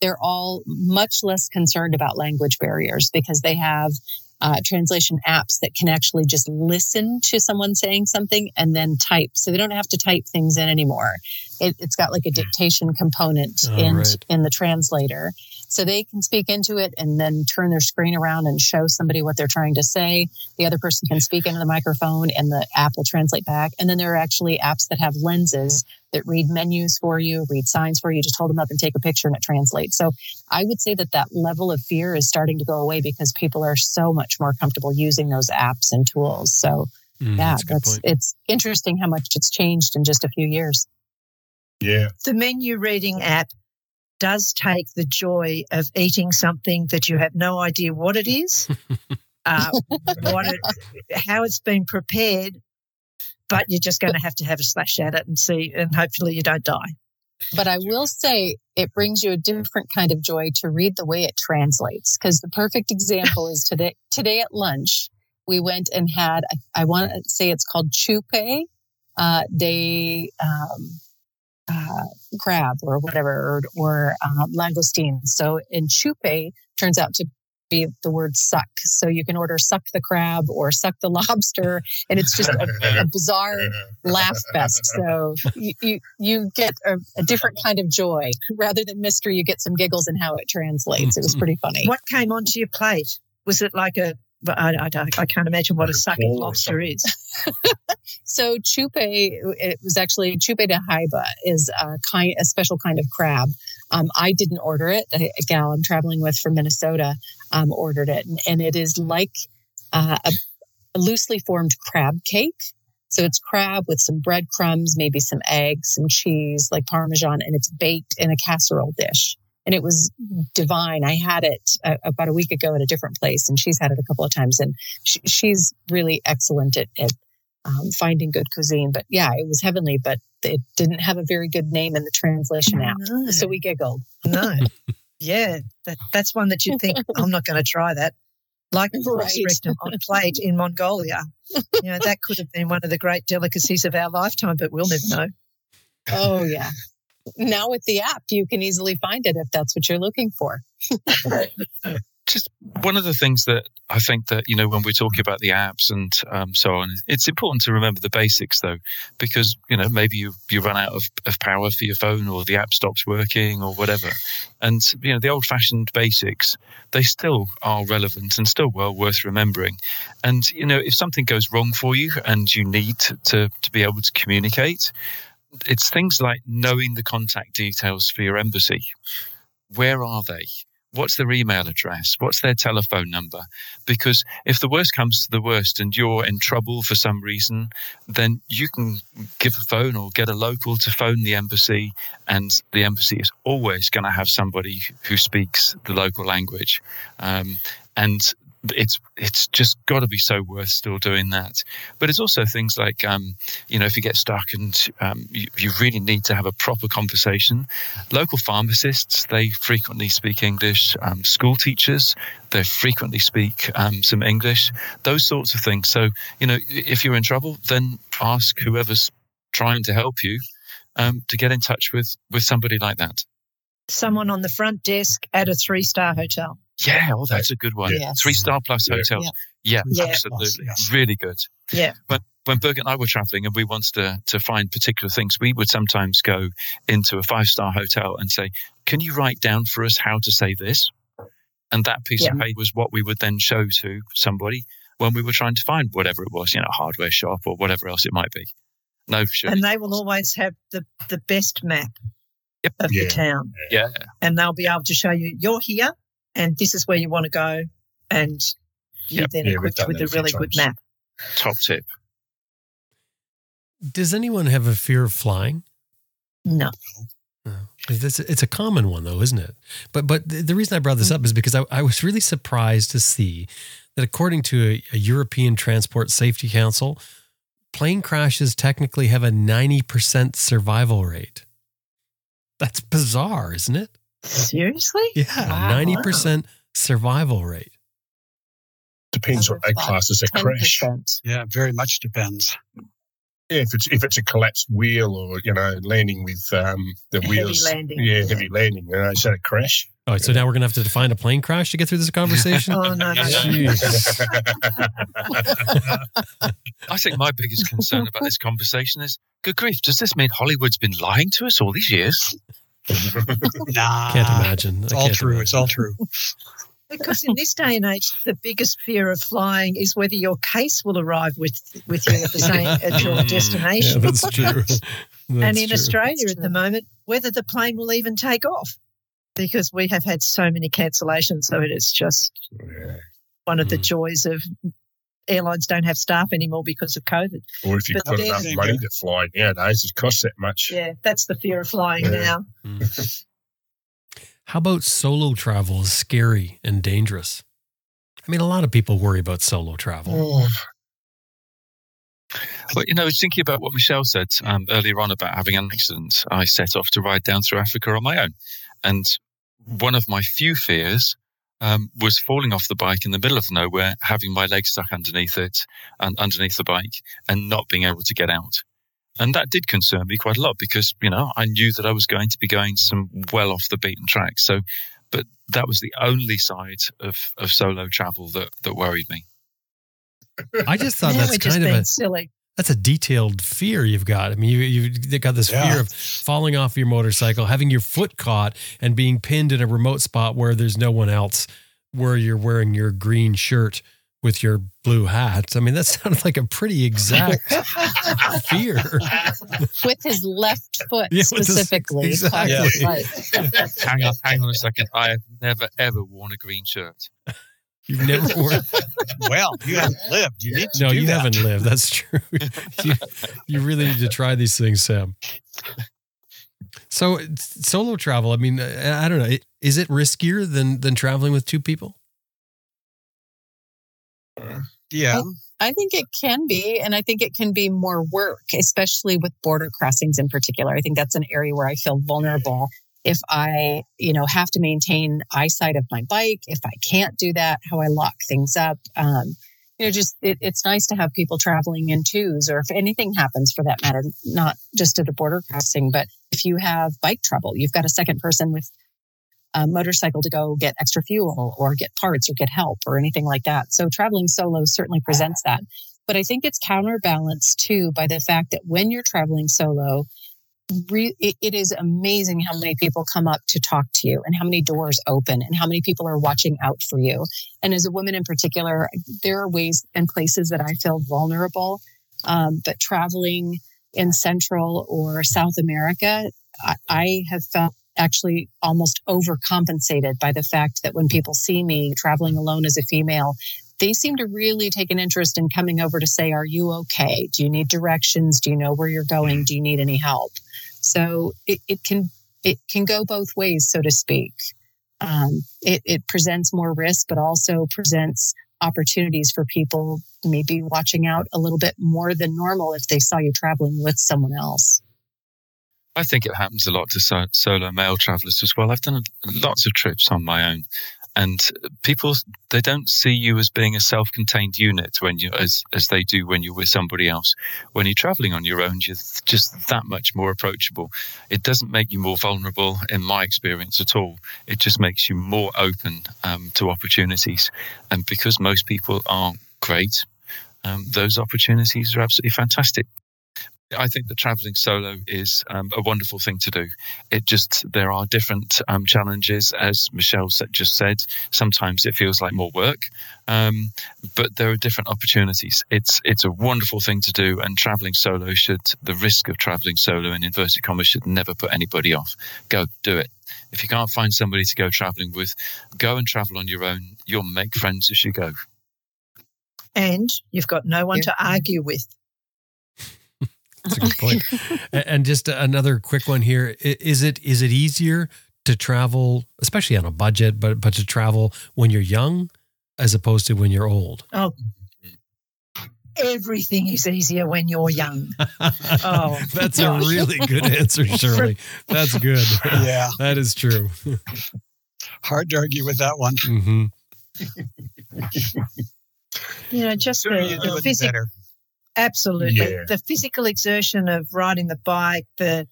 Speaker 3: They're all much less concerned about language barriers because they have uh, translation apps that can actually just listen to someone saying something and then type. So they don't have to type things in anymore. It, it's got like a dictation component
Speaker 1: Oh,
Speaker 3: in,
Speaker 1: right.
Speaker 3: in the translator. So they can speak into it and then turn their screen around and show somebody what they're trying to say. The other person can speak into the microphone and the app will translate back. And then there are actually apps that have lenses that read menus for you, read signs for you. Just hold them up and take a picture and it translates. So I would say that that level of fear is starting to go away because people are so much more comfortable using those apps and tools. So
Speaker 1: Mm,
Speaker 3: yeah,
Speaker 1: that's
Speaker 3: that's it's interesting how much it's changed in just a few years.
Speaker 5: Yeah.
Speaker 4: the menu reading app does take the joy of eating something that you have no idea what it is, uh, what it, how it's been prepared, but you're just going to have to have a slash at it and see, and hopefully you don't die.
Speaker 3: But I will say it brings you a different kind of joy to read the way it translates. Because the perfect example is today. Today at lunch, we went and had. I, I want to say it's called chupe uh, de um, uh, crab or whatever, or, or uh, langoustine. So in chupe turns out to be the word suck. So you can order suck the crab or suck the lobster, and it's just a, a bizarre laugh fest. So you, you, you get a, a different kind of joy rather than mystery. You get some giggles in how it translates. It was pretty funny.
Speaker 4: What came onto your plate? Was it like a? I, I, I can't imagine what a sucking
Speaker 5: claw or
Speaker 4: lobster is.
Speaker 3: So chupe, it was actually chupe de jaiba is a kind, a special kind of crab. Um, I didn't order it. A, a gal I'm traveling with from Minnesota um, ordered it, and, and it is like uh, a, a loosely formed crab cake. So it's crab with some breadcrumbs, maybe some eggs, some cheese, like Parmesan, and it's baked in a casserole dish. And it was divine. I had it uh, about a week ago at a different place, and she's had it a couple of times, and she, she's really excellent at, at um, finding good cuisine. But yeah, it was heavenly, but it didn't have a very good name in the translation app.
Speaker 4: No,
Speaker 3: So we giggled.
Speaker 4: no. yeah, that, that's one that you think I'm not going to try that. Like
Speaker 3: Right.
Speaker 4: rectum on a plate in Mongolia. You know, that could have been one of the great delicacies of our lifetime, but we'll never know.
Speaker 3: Oh, yeah. Now with the app, you can easily find it if that's what you're looking for.
Speaker 2: just one of the things that I think that you know when we're talking about the apps and um, so on, it's important to remember the basics though, because you know maybe you you run out of, of power for your phone or the app stops working or whatever, and you know the old-fashioned basics they still are relevant and still well worth remembering, and you know if something goes wrong for you and you need to to be able to communicate, it's things like knowing the contact details for your embassy. Where are they? What's their email address? What's their telephone number? Because if the worst comes to the worst and you're in trouble for some reason, then you can give a phone or get a local to phone the embassy, and the embassy is always going to have somebody who speaks the local language. Um, and it's it's just got to be so worth still doing that. But it's also things like um, you know if you get stuck and um, you, you, really need to have a proper conversation. Local pharmacists they frequently speak English. Um, school teachers they frequently speak um, some English. Those sorts of things. So you know if you're in trouble, then ask whoever's trying to help you um, to get in touch with with somebody like that.
Speaker 4: Someone on the front desk at a three star hotel.
Speaker 2: Yeah, oh, that's a good one.
Speaker 3: Yes.
Speaker 2: Three star plus
Speaker 5: Yeah.
Speaker 2: hotels. Yeah,
Speaker 4: Yeah.
Speaker 2: absolutely.
Speaker 6: Yes.
Speaker 2: Really good.
Speaker 4: Yeah.
Speaker 2: When, when Berg and I were traveling and we wanted to, to find particular things, we would sometimes go into a five star hotel and say, Can you write down for us how to say this? And that piece of paper was what we would then show to somebody when we were trying to find whatever it was, you know, a hardware shop or whatever else it might be. No, sure.
Speaker 4: And they will always have the, the best map
Speaker 2: Yep.
Speaker 4: of
Speaker 5: Yeah.
Speaker 4: the town.
Speaker 2: yeah.
Speaker 4: And they'll be able to show you, you're here and this is where you want to go. And you're
Speaker 2: Yep.
Speaker 4: then
Speaker 5: Yeah,
Speaker 4: equipped with a
Speaker 5: a
Speaker 4: really good map.
Speaker 2: Top tip.
Speaker 1: Does anyone have a fear of flying?
Speaker 4: No.
Speaker 1: Oh, it's, it's a common one, though, isn't it? But but the the reason I brought this mm. up is because I, I was really surprised to see that according to a, a European Transport Safety Council, plane crashes technically have a 90% survival rate. That's bizarre, isn't it?
Speaker 4: Seriously?
Speaker 1: Yeah,
Speaker 3: Wow.
Speaker 1: 90% survival rate.
Speaker 5: Depends what they class as a crash.
Speaker 6: Yeah, very much depends.
Speaker 5: Yeah, if it's if it's a collapsed wheel or you know landing with um, the
Speaker 4: Heavy
Speaker 5: wheels,
Speaker 4: landing.
Speaker 5: yeah, heavy landing. You know, is that a crash?
Speaker 1: Oh, so now we're going to have to define a plane crash to get through this conversation?
Speaker 4: Oh, no, no, no.
Speaker 1: Jeez.
Speaker 2: I think my biggest concern about this conversation is good grief, does this mean Hollywood's been lying to us all these years?
Speaker 6: Nah,
Speaker 1: Can't imagine.
Speaker 6: It's
Speaker 1: I
Speaker 6: all
Speaker 1: can't
Speaker 6: true. It's all true.
Speaker 4: Because in this day and age, the biggest fear of flying is whether your case will arrive with, with you at the same at your
Speaker 2: Yeah,
Speaker 1: Yeah,
Speaker 4: destination.
Speaker 1: that's true.
Speaker 4: and in
Speaker 1: true.
Speaker 4: Australia at the moment, whether the plane will even take off. Because we have had so many cancellations, so it is just
Speaker 5: Yeah.
Speaker 4: one of the
Speaker 1: Mm.
Speaker 4: joys of airlines don't have staff anymore because of COVID.
Speaker 5: Or if you've
Speaker 4: But
Speaker 5: got enough
Speaker 4: then-
Speaker 5: money to fly nowadays, it costs that much.
Speaker 4: Yeah, that's the fear of flying
Speaker 5: Yeah.
Speaker 4: now.
Speaker 1: Mm. How about solo travel is scary and dangerous? I mean, a lot of people worry about solo travel.
Speaker 5: Oh,
Speaker 2: Well, you know, I was thinking about what Michelle said um, earlier on about having an accident. I set off to ride down through Africa on my own. And one of my few fears um, was falling off the bike in the middle of nowhere, having my leg stuck underneath it and underneath the bike and not being able to get out. And that did concern me quite a lot because, you know, I knew that I was going to be going some well off the beaten track. So, but that was the only side of, of solo travel that, that worried me.
Speaker 1: I just thought
Speaker 4: now
Speaker 1: that's
Speaker 4: we're just
Speaker 1: kind of a
Speaker 4: silly.
Speaker 1: That's a detailed fear you've got. I mean, you you've got this
Speaker 6: Yeah.
Speaker 1: fear of falling off your motorcycle, having your foot caught, and being pinned in a remote spot where there's no one else, where you're wearing your green shirt with your blue hat. I mean, that sounds like a pretty exact fear.
Speaker 3: With his left foot
Speaker 1: Yeah, with his-
Speaker 3: specifically.
Speaker 1: exactly.
Speaker 3: caught his leg.
Speaker 2: hang on, hang on a second. I have never ever worn a green shirt.
Speaker 1: You've never worn.
Speaker 6: well, you haven't lived. You need to
Speaker 1: No,
Speaker 6: do
Speaker 1: you
Speaker 6: that.
Speaker 1: haven't lived. That's true. you, you really need to try these things, Sam. So solo travel. I mean, I I don't know. Is it riskier than than traveling with two people?
Speaker 6: Yeah.
Speaker 3: I think it can be, and I think it can be more work, especially with border crossings in particular. I think that's an area where I feel vulnerable. If I, you know, have to maintain eyesight of my bike, if I can't do that, how I lock things up, um, you know, just it, it's nice to have people traveling in twos, or if anything happens for that matter, not just at a border crossing, but if you have bike trouble, you've got a second person with a motorcycle to go get extra fuel or get parts or get help or anything like that. So traveling solo certainly presents that. But I think it's counterbalanced too by the fact that when you're traveling solo, re- it, is amazing how many people come up to talk to you and how many doors open and how many people are watching out for you. And as a woman in particular, there are ways and places that I feel vulnerable. Um, but traveling in Central or South America, I, I have felt actually almost overcompensated by the fact that when people see me traveling alone as a female, they seem to really take an interest in coming over to say, Are you okay? Do you need directions? Do you know where you're going? Do you need any help? So it, it can it can go both ways, so to speak. Um, it, it presents more risk, but also presents opportunities for people maybe watching out a little bit more than normal if they saw you traveling with someone else.
Speaker 2: I think it happens a lot to so- solo male travelers as well. I've done lots of trips on my own, and people they don't see you as being a self-contained unit when you as as they do when you're with somebody else. When you're traveling on your own, you're just that much more approachable. It doesn't make you more vulnerable, in my experience, at all. It just makes you more open um, to opportunities, and because most people aren't great. Um, those opportunities are absolutely fantastic. I think that traveling solo is um, a wonderful thing to do. It just, there are different um, challenges, as Michelle just said. Sometimes it feels like more work, um, but there are different opportunities. It's, it's a wonderful thing to do, and traveling solo should, the risk of traveling solo in inverted commas should never put anybody off. Go, do it. If you can't find somebody to go traveling with, go and travel on your own. You'll make friends as you go.
Speaker 4: And you've got no one yeah. to argue with.
Speaker 1: That's a good point. and just another quick one here: is it is it easier to travel, especially on a budget, but but to travel when you're young as opposed to when you're old?
Speaker 4: Oh, everything is easier when you're young. oh,
Speaker 1: that's a really good answer, Shirley. That's good.
Speaker 6: Yeah,
Speaker 1: that is true.
Speaker 6: Hard to argue with that one.
Speaker 1: Mm-hmm.
Speaker 4: you know, just the, the physical. Absolutely. Yeah. The physical exertion of riding the bike, the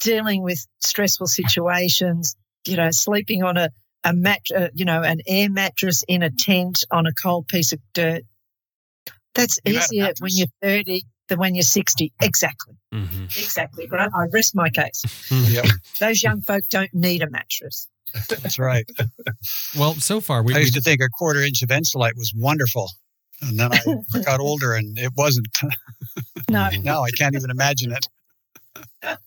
Speaker 4: dealing with stressful situations, you know, sleeping on a, a mat, uh, you know, an air mattress in a tent on a cold piece of dirt. That's you easier when you're 30 than when you're 60. Exactly. Mm-hmm. Exactly. But I, I, rest my case. yep. Those young folk don't need a mattress.
Speaker 6: That's right.
Speaker 1: well, so far we
Speaker 6: I used we, to think a quarter inch of Ensolite was wonderful. And then I got older and it wasn't.
Speaker 4: No.
Speaker 6: now I can't even imagine it.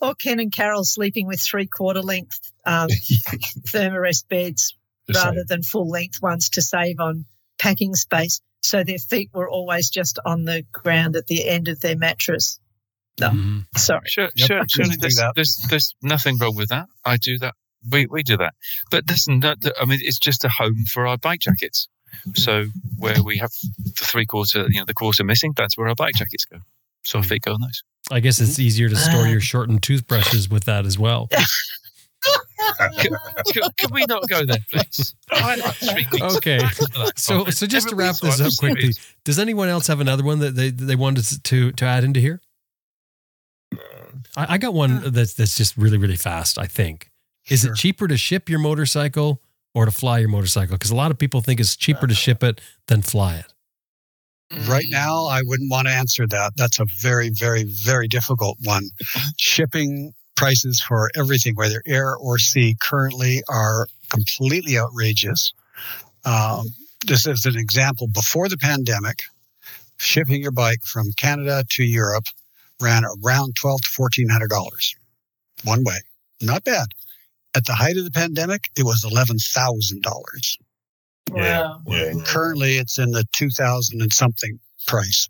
Speaker 4: or Ken and Carol sleeping with three quarter length um, thermarest beds rather than full length ones to save on packing space. So their feet were always just on the ground at the end of their mattress. No, mm-hmm. sorry.
Speaker 2: Sure, yep. sure, sure. There's, there's, there's nothing wrong with that. I do that. We, we do that. But listen, I mean, it's just a home for our bike jackets. So hmm. where we have the three quarter, you know, the quarter missing, that's where our bike jackets go. So if hmm. they go on those.
Speaker 1: I guess it's hmm. easier to store ah. your shortened toothbrushes with that as well.
Speaker 2: can, can, we not go there, please?
Speaker 1: okay. So, so just to wrap this up quickly, does anyone else have another one that they they wanted to to add into here? I, I got one that's that's just really really fast. I think. Is sure. it cheaper to ship your motorcycle or to fly your motorcycle? Because a lot of people think it's cheaper to ship it than fly it.
Speaker 6: Right now, I wouldn't want to answer that. That's a very, very, very difficult one. Shipping prices for everything, whether air or sea, currently are completely outrageous. Um, this is an example. Before the pandemic, shipping your bike from Canada to Europe ran around twelve to fourteen hundred dollars one way. Not bad. At the height of the pandemic, it was eleven thousand dollars.
Speaker 5: Wow. Yeah.
Speaker 6: Currently, it's in the two thousand and something price.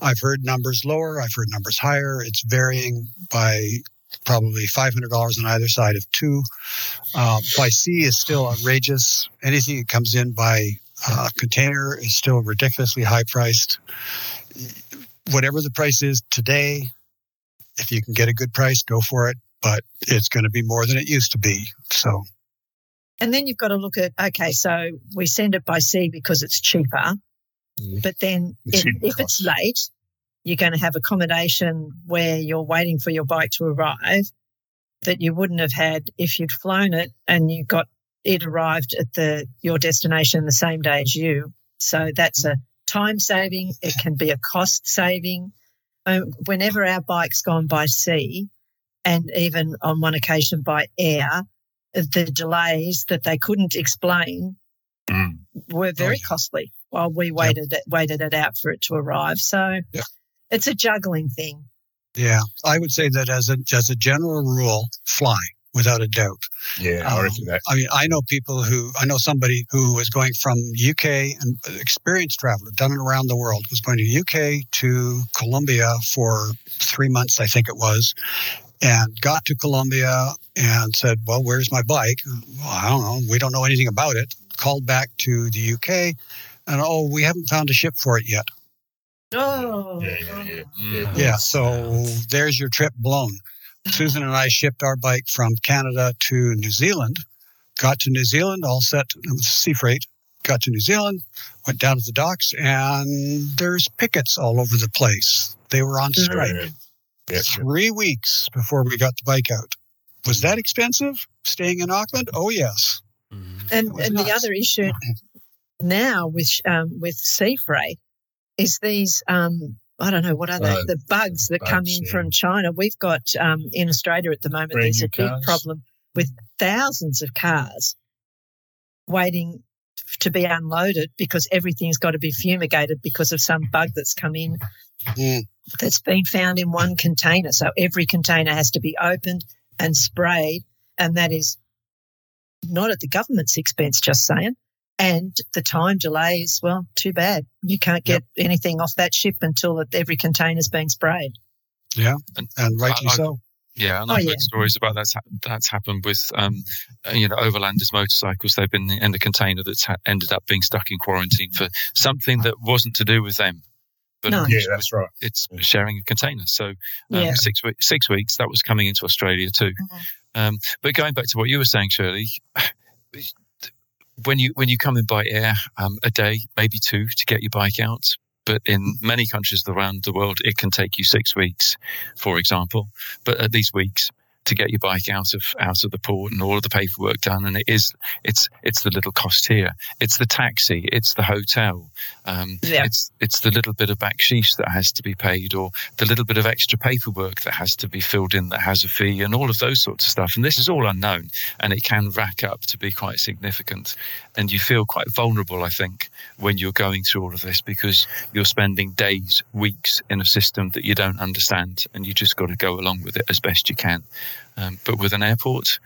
Speaker 6: I've heard numbers lower. I've heard numbers higher. It's varying by probably five hundred dollars on either side of two. Uh, by sea is still outrageous. Anything that comes in by uh, container is still ridiculously high priced. Whatever the price is today, if you can get a good price, go for it but it's going to be more than it used to be. So.
Speaker 4: And then you've got to look at okay, so we send it by sea because it's cheaper, mm. but then if, if it's late, you're going to have accommodation where you're waiting for your bike to arrive that you wouldn't have had if you'd flown it and you got it arrived at the your destination the same day as you. So that's a time saving. It can be a cost saving. Um, whenever our bike's gone by sea, and even on one occasion by air, the delays that they couldn't explain mm. were very oh, yeah. costly while we waited yep. it, waited it out for it to arrive. So yep. it's a juggling thing.
Speaker 6: Yeah, I would say that as a as a general rule, fly without a doubt.
Speaker 5: Yeah, um,
Speaker 6: I mean, I know people who I know somebody who was going from UK and experienced traveler, done it around the world, was going to UK to Colombia for three months, I think it was, and got to Colombia and said, Well, where's my bike? Well, I don't know. We don't know anything about it. called back to the UK, and oh, we haven't found a ship for it yet.
Speaker 4: Oh,
Speaker 5: Yeah, yeah, yeah.
Speaker 2: Mm.
Speaker 6: Yeah, so there's your trip blown. Susan and I shipped our bike from Canada to New Zealand. Got to New Zealand, all set with sea freight. Got to New Zealand, went down to the docks, and there's pickets all over the place. They were on strike.
Speaker 5: Yeah, yeah.
Speaker 6: Three weeks before we got the bike out. Was that expensive? Staying in Auckland? Oh yes.
Speaker 1: Mhm.
Speaker 4: and
Speaker 6: was
Speaker 4: and the other issue now with um, with sea freight is these um, I don't know what are they
Speaker 5: Uh,
Speaker 4: the bugs that come in
Speaker 5: yeah.
Speaker 4: from China. We've got um, in Australia at the moment.
Speaker 5: Brand
Speaker 4: there's
Speaker 5: new
Speaker 4: a big
Speaker 5: cars.
Speaker 4: problem with thousands of cars waiting to be unloaded because everything's got to be fumigated because of some bug that's come in
Speaker 6: Mm.
Speaker 4: That's been found in one container. So every container has to be opened and sprayed, and that is not at the government's expense, just saying. And the time delay is, well, too bad. You can't get anything off that ship until every container's been sprayed.
Speaker 6: And, and rightly
Speaker 2: I- I-
Speaker 6: so.
Speaker 2: Yeah, and
Speaker 4: Oh,
Speaker 2: I've
Speaker 4: yeah.
Speaker 2: heard stories about that's ha- that's happened with um, you know overlanders motorcycles. They've been in a container that's ha- ended up being stuck in quarantine for something that wasn't to do with them, but
Speaker 4: No.
Speaker 5: Yeah, that's right.
Speaker 2: it's sharing a container. So um,
Speaker 4: Yeah.
Speaker 2: six weeks, six weeks that was coming into Australia too.
Speaker 4: Mhm.
Speaker 2: Um, but going back to what you were saying, Shirley, when you when you come in by air, um, a day, maybe two, to get your bike out. But in many countries around the world, it can take you six weeks, for example. But at these weeks to get your bike out of out of the port and all of the paperwork done, and it is it's it's the little cost here. It's the taxi, it's the hotel, um,
Speaker 4: Yeah.
Speaker 2: it's it's the little bit of backsheesh that has to be paid, or the little bit of extra paperwork that has to be filled in that has a fee, and all of those sorts of stuff. And this is all unknown, and it can rack up to be quite significant. And you feel quite vulnerable, I think, when you're going through all of this because you're spending days, weeks in a system that you don't understand, and you just got to go along with it as best you can. Um, but with an airport,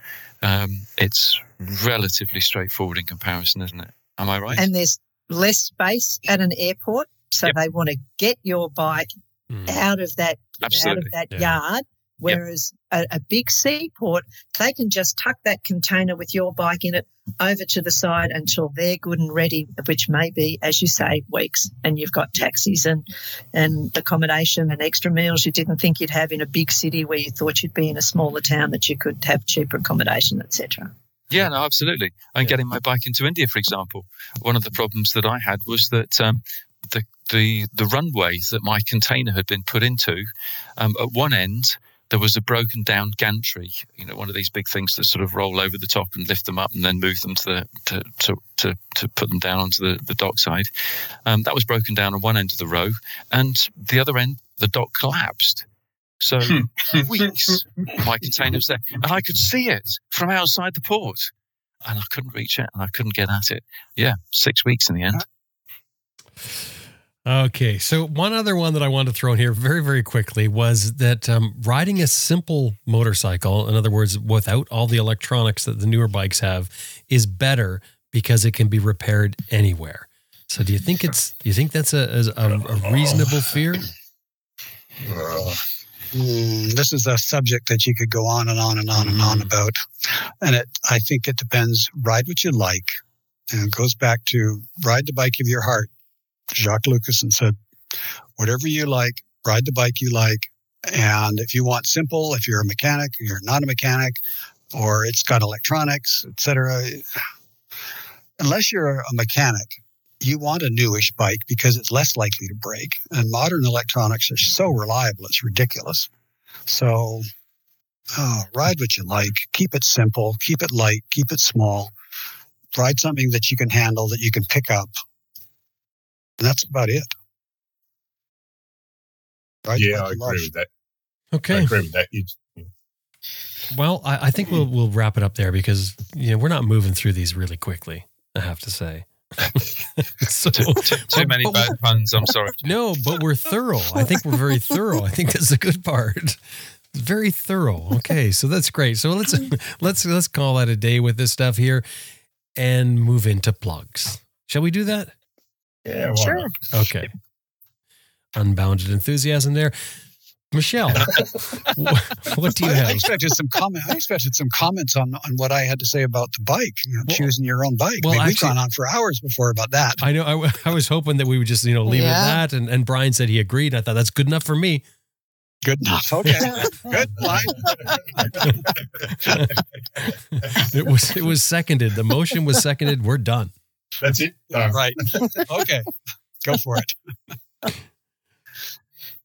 Speaker 2: um, it's relatively straightforward in comparison, isn't it? Am I right?
Speaker 4: And there's less space at an airport. So
Speaker 2: Yep.
Speaker 4: they want to get your bike
Speaker 1: Mhm.
Speaker 4: out of that out of that
Speaker 1: Yeah.
Speaker 4: yard. Whereas a, a big seaport, they can just tuck that container with your bike in it over to the side until they're good and ready, which may be, as you say, weeks. And you've got taxis and, and accommodation and extra meals you didn't think you'd have in a big city where you thought you'd be in a smaller town that you could have cheaper accommodation, etc.
Speaker 2: Yeah, no, absolutely. And
Speaker 1: Yeah.
Speaker 2: getting my bike into India, for example, one of the problems that I had was that um, the the the runway that my container had been put into, um, at one end there was a broken down gantry, you know, one of these big things that sort of roll over the top and lift them up and then move them to the to to to, to put them down onto the the dock side. Um, that was broken down on one end of the row, and the other end the dock collapsed. So weeks my container was there, and I could see it from outside the port, and I couldn't reach it, and I couldn't get at it. Yeah, six weeks in the end.
Speaker 1: Okay, so one other one that I wanted to throw in here very, very quickly was that um, riding a simple motorcycle, in other words, without all the electronics that the newer bikes have, is better because it can be repaired anywhere. So, do you think it's? Do you think that's a, a, a reasonable fear?
Speaker 6: Mm, this is a subject that you could go on and on and on and on
Speaker 1: Mhm.
Speaker 6: about. And it, I think it depends. Ride what you like. And it goes back to ride the bike of your heart. Jacques Lucas and said, whatever you like, ride the bike you like. And if you want simple, if you're a mechanic, you're not a mechanic, or it's got electronics, etc. Unless you're a mechanic, you want a newish bike because it's less likely to break. And modern electronics are so reliable, it's ridiculous. So, oh, ride what you like. Keep it simple. Keep it light. Keep it small. Ride something that you can handle, that you can pick up. And that's about it. Ride the
Speaker 5: yeah,
Speaker 6: bike
Speaker 5: I
Speaker 6: you love.
Speaker 5: agree with that.
Speaker 1: Okay.
Speaker 5: I agree with that. You,
Speaker 1: Well, I, I think we'll we'll wrap it up there because you know we're not moving through these really quickly. I have to say. so,
Speaker 2: Too, too, too many
Speaker 1: but-
Speaker 2: bad puns. I'm sorry.
Speaker 1: No, but we're thorough. I think we're very thorough. I think that's the good part. Very thorough. Okay, so that's great. So let's let's let's call that a day with this stuff here, and move into plugs. Shall we do that?
Speaker 5: Yeah,
Speaker 4: Sure.
Speaker 5: not?
Speaker 1: Okay. Unbounded enthusiasm there. Michelle, what do you have?
Speaker 6: I
Speaker 1: have?
Speaker 6: expected some comment. I expected some comments on on what I had to say about the bike. You know,
Speaker 1: Well-
Speaker 6: choosing your own bike.
Speaker 1: well,
Speaker 6: I mean, we've
Speaker 1: actually-
Speaker 6: gone on for hours before about that.
Speaker 1: I know. I was hoping that we would just, you know, leave it at that. And, and Brian said he agreed. I thought that's good enough for me.
Speaker 6: Good enough. Okay. Good. Fine.
Speaker 1: It was it was seconded. The motion was seconded. We're done.
Speaker 5: That's it. Uh,
Speaker 6: Right. Okay. Go for it.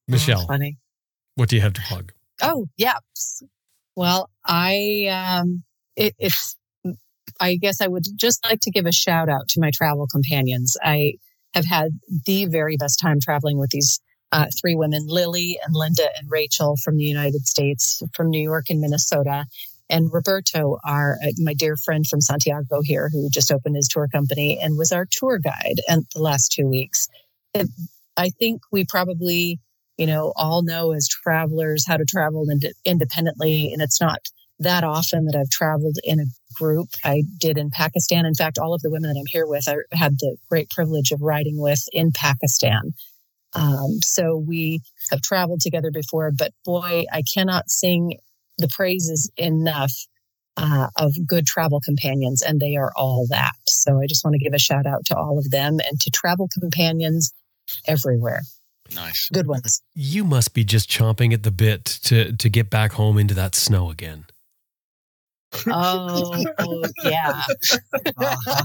Speaker 1: Michelle,
Speaker 4: funny.
Speaker 1: what do you have to plug?
Speaker 3: Oh, yeah. Well, I um it, it's I guess I would just like to give a shout out to my travel companions. I have had the very best time traveling with these uh, three women, Lily and Linda and Rachel from the United States, from New York and Minnesota. And Roberto, our uh, my dear friend from Santiago here, who just opened his tour company and was our tour guide and the last two weeks. It, I think we probably you know, all know as travelers how to travel ind- independently. And it's not that often that I've traveled in a group. I did in Pakistan. In fact, all of the women that I'm here with, I had the great privilege of riding with in Pakistan. Um, so we have traveled together before, but boy, I cannot sing the praise is enough uh, of good travel companions, and they are all that. So I just want to give a shout out to all of them and to travel companions everywhere.
Speaker 2: Nice.
Speaker 3: Good ones.
Speaker 1: You must be just chomping at the bit to to get back home into that snow again.
Speaker 3: Oh, yeah.
Speaker 6: Uh-huh.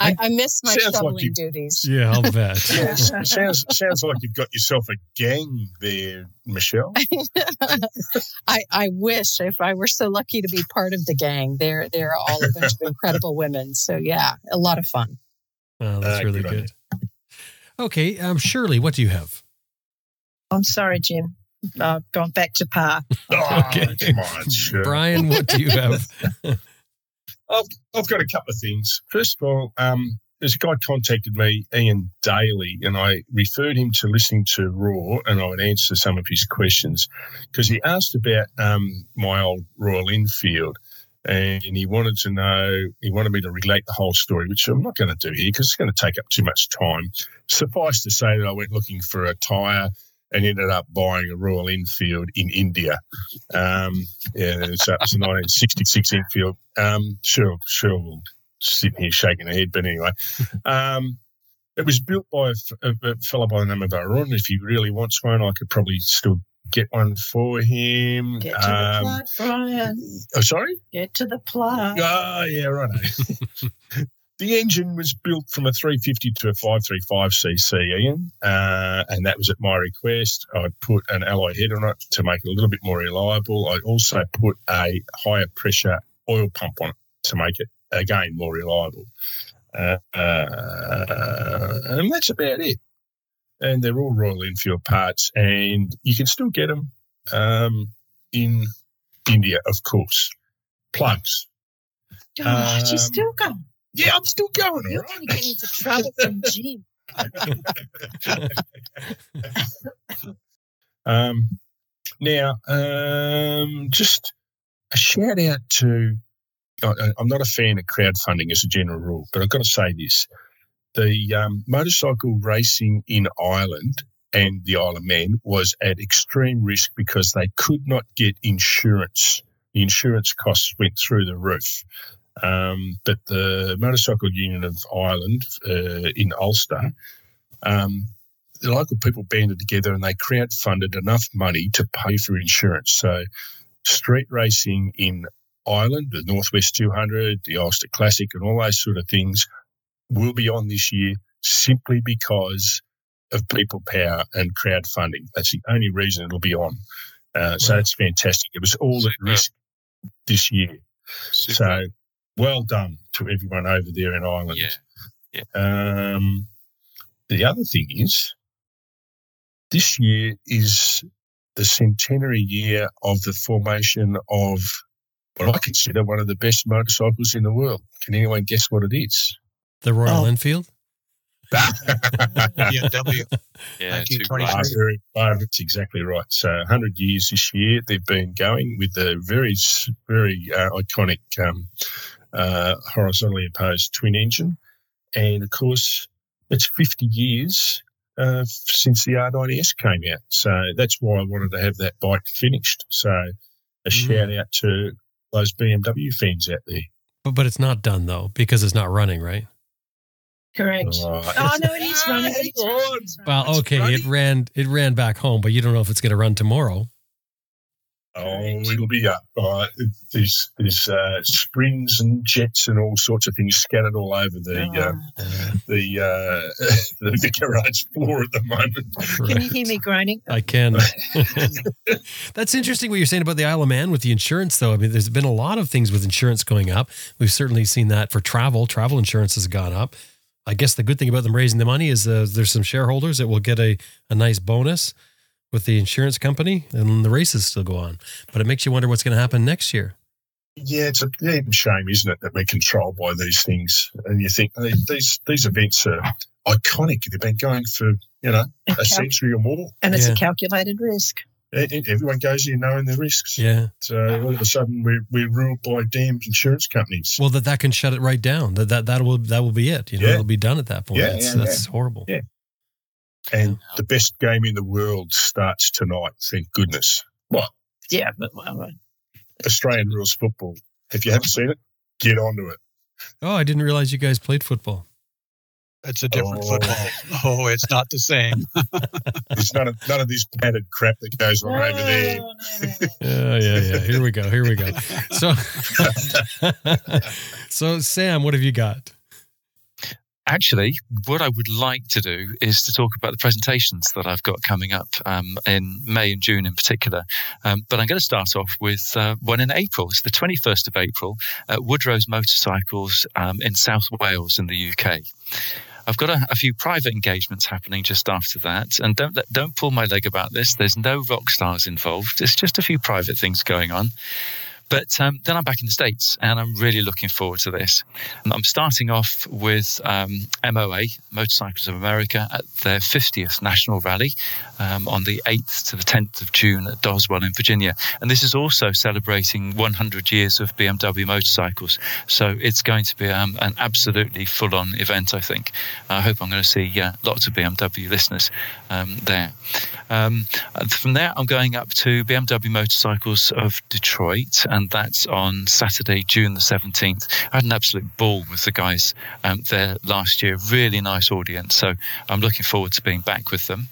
Speaker 3: I, I miss my
Speaker 5: Sounds like
Speaker 3: shoveling
Speaker 5: you-
Speaker 3: duties.
Speaker 1: Yeah, I'll bet.
Speaker 5: Yes, sounds sounds like you've got yourself a gang there, Michelle.
Speaker 3: I, I wish if I were so lucky to be part of the gang. They're they're all a bunch of incredible women. So yeah, a lot of fun.
Speaker 1: Oh, that's
Speaker 5: Uh,
Speaker 1: really
Speaker 5: good
Speaker 1: good. Okay, um, Shirley, what do you have?
Speaker 4: I'm sorry, Jim. I've gone back to par.
Speaker 5: Oh,
Speaker 1: Okay.
Speaker 5: come on, sure.
Speaker 1: Brian, what do you have?
Speaker 5: I've got a couple of things. First of all, um, guy contacted me, Ian Daly, and I referred him to listening to Raw, and I would answer some of his questions because he asked about um, my old Royal Enfield, and he wanted to know, he wanted me to relate the whole story, which I'm not going to do here because it's going to take up too much time. Suffice to say that I went looking for a tyre and ended up buying a Royal Enfield in India. Um, yeah, so it's a 1966 Enfield. Um, sure, sure, we'll sitting here shaking our head, but anyway. Um, it was built by a fellow by the name of Arun. If he really wants one, I could probably still get one for him.
Speaker 4: Get to the
Speaker 5: Um,
Speaker 4: plug, Brian.
Speaker 5: oh, sorry?
Speaker 4: Get to the plug.
Speaker 5: Oh, yeah, right. the engine was built from a 350 to a 535cc, Ian, uh, and that was at my request. I put an alloy head on it to make it a little bit more reliable. I also put a higher pressure oil pump on it to make it, again, more reliable. Uh, uh, and that's about it. And they're all Royal Enfield parts, and you can still get them um, in India, of course. Plugs.
Speaker 4: Oh,
Speaker 5: Um,
Speaker 4: you still going?
Speaker 5: Yeah, I'm still going,
Speaker 4: You're
Speaker 5: right.
Speaker 4: going to into trouble from Jim.
Speaker 5: Um, now, um, just a shout out to. I- I'm not a fan of crowdfunding as a general rule, but I've got to say this: the um, motorcycle racing in Ireland and the Isle of Man was at extreme risk because they could not get insurance. The insurance costs went through the roof. Um, but the Motorcycle Union of Ireland uh, in Ulster um, the local people banded together and they crowdfunded enough money to pay for insurance. So, street racing in Ireland, the Northwest 200, the Ulster Classic, and all those sort of things will be on this year simply because of people power and crowdfunding. That's the only reason it'll be on. Uh, so,
Speaker 1: Wow.
Speaker 5: it's fantastic. It was all at risk this year.
Speaker 2: Super.
Speaker 5: So, well done to everyone over there in Ireland.
Speaker 2: yeah.
Speaker 5: Um, the other thing is, this year is the centenary year of the formation of what I consider one of the best motorcycles in the world. Can anyone guess what it is?
Speaker 1: The Royal
Speaker 4: Oh.
Speaker 1: Enfield?
Speaker 6: BMW.
Speaker 2: Yeah.
Speaker 6: 1923.
Speaker 2: Too right.
Speaker 5: Ah, very- ah, that's exactly right. So, 100 years this year they've been going with a very, very uh, iconic um, uh, horizontally opposed twin engine. And of course, it's 50 years uh, since the R90S came out. So that's why I wanted to have that bike finished. So a
Speaker 1: Mm.
Speaker 5: shout out to those BMW fans out there.
Speaker 1: But, but it's not done though because it's not running, right?
Speaker 4: Correct.
Speaker 5: Right.
Speaker 4: Oh, no, it is running. It is
Speaker 5: Come
Speaker 4: running.
Speaker 5: on.
Speaker 4: It's running.
Speaker 1: Well, okay, it ran it ran back home, but you don't know if it's going to run tomorrow.
Speaker 5: Oh, it'll be up. All right. There's there's uh, springs and jets and all sorts of things scattered all over the uh,
Speaker 1: Uh,
Speaker 5: the, uh, the the garage floor at the moment.
Speaker 4: Can you hear me groaning?
Speaker 1: I can. That's interesting what you're saying about the Isle of Man with the insurance, though. I mean, there's been a lot of things with insurance going up. We've certainly seen that for travel. Travel insurance has gone up. I guess the good thing about them raising the money is uh, there's some shareholders that will get a, a nice bonus with the insurance company, and the races still go on. But it makes you wonder what's going to happen next year.
Speaker 5: Yeah, it's a damn shame, isn't it, that we're controlled by these things? And you think hey, these these events are iconic. They've been going for you know a
Speaker 4: cal-
Speaker 5: century or more.
Speaker 4: and it's
Speaker 1: Yeah.
Speaker 4: a calculated risk.
Speaker 5: E- e- Everyone goes in knowing the risks.
Speaker 1: Yeah.
Speaker 5: So uh, all of a sudden we're we're ruled by damn insurance companies.
Speaker 1: Well, that that can shut it right down. That that that will that will be it. You know,
Speaker 5: Yeah.
Speaker 1: it'll be done at that point.
Speaker 5: Yeah,
Speaker 1: It's-
Speaker 5: yeah,
Speaker 1: that's horrible.
Speaker 5: Yeah. And the best game in the world starts tonight. Thank goodness. What
Speaker 4: Yeah, but well,
Speaker 5: Australian rules football? If you haven't seen it, get onto it.
Speaker 1: Oh, I didn't realize you guys played football.
Speaker 6: It's a different
Speaker 5: Oh.
Speaker 6: football. Oh, it's not the same.
Speaker 5: There's none of none of this padded crap that goes on over there.
Speaker 1: Yeah, oh, yeah, yeah. Here we go. Here we go. So, so Sam, what have you got?
Speaker 2: Actually, what I would like to do is to talk about the presentations that I've got coming up um, in May and June in particular. Um, but I'm going to start off with uh, one in April. It's the 21st of April at Woodrow's Motorcycles um, in South Wales in the UK. I've got a, a few private engagements happening just after that, and don't don't pull my leg about this. There's no rock stars involved. It's just a few private things going on. But um, then I'm back in the States and I'm really looking forward to this. I'm starting off with um, MOA, Motorcycles of America, at their 50th National Rally um, on the 8th to the 10th of June at Doswell in Virginia. And this is also celebrating 100 years of BMW motorcycles. So it's going to be um, an absolutely full on event, I think. I hope I'm going to see uh, lots of BMW listeners um, there. Um, from there, I'm going up to BMW Motorcycles of Detroit, and that's on Saturday, June the 17th. I had an absolute ball with the guys um, there last year. Really nice audience. So I'm looking forward to being back with them.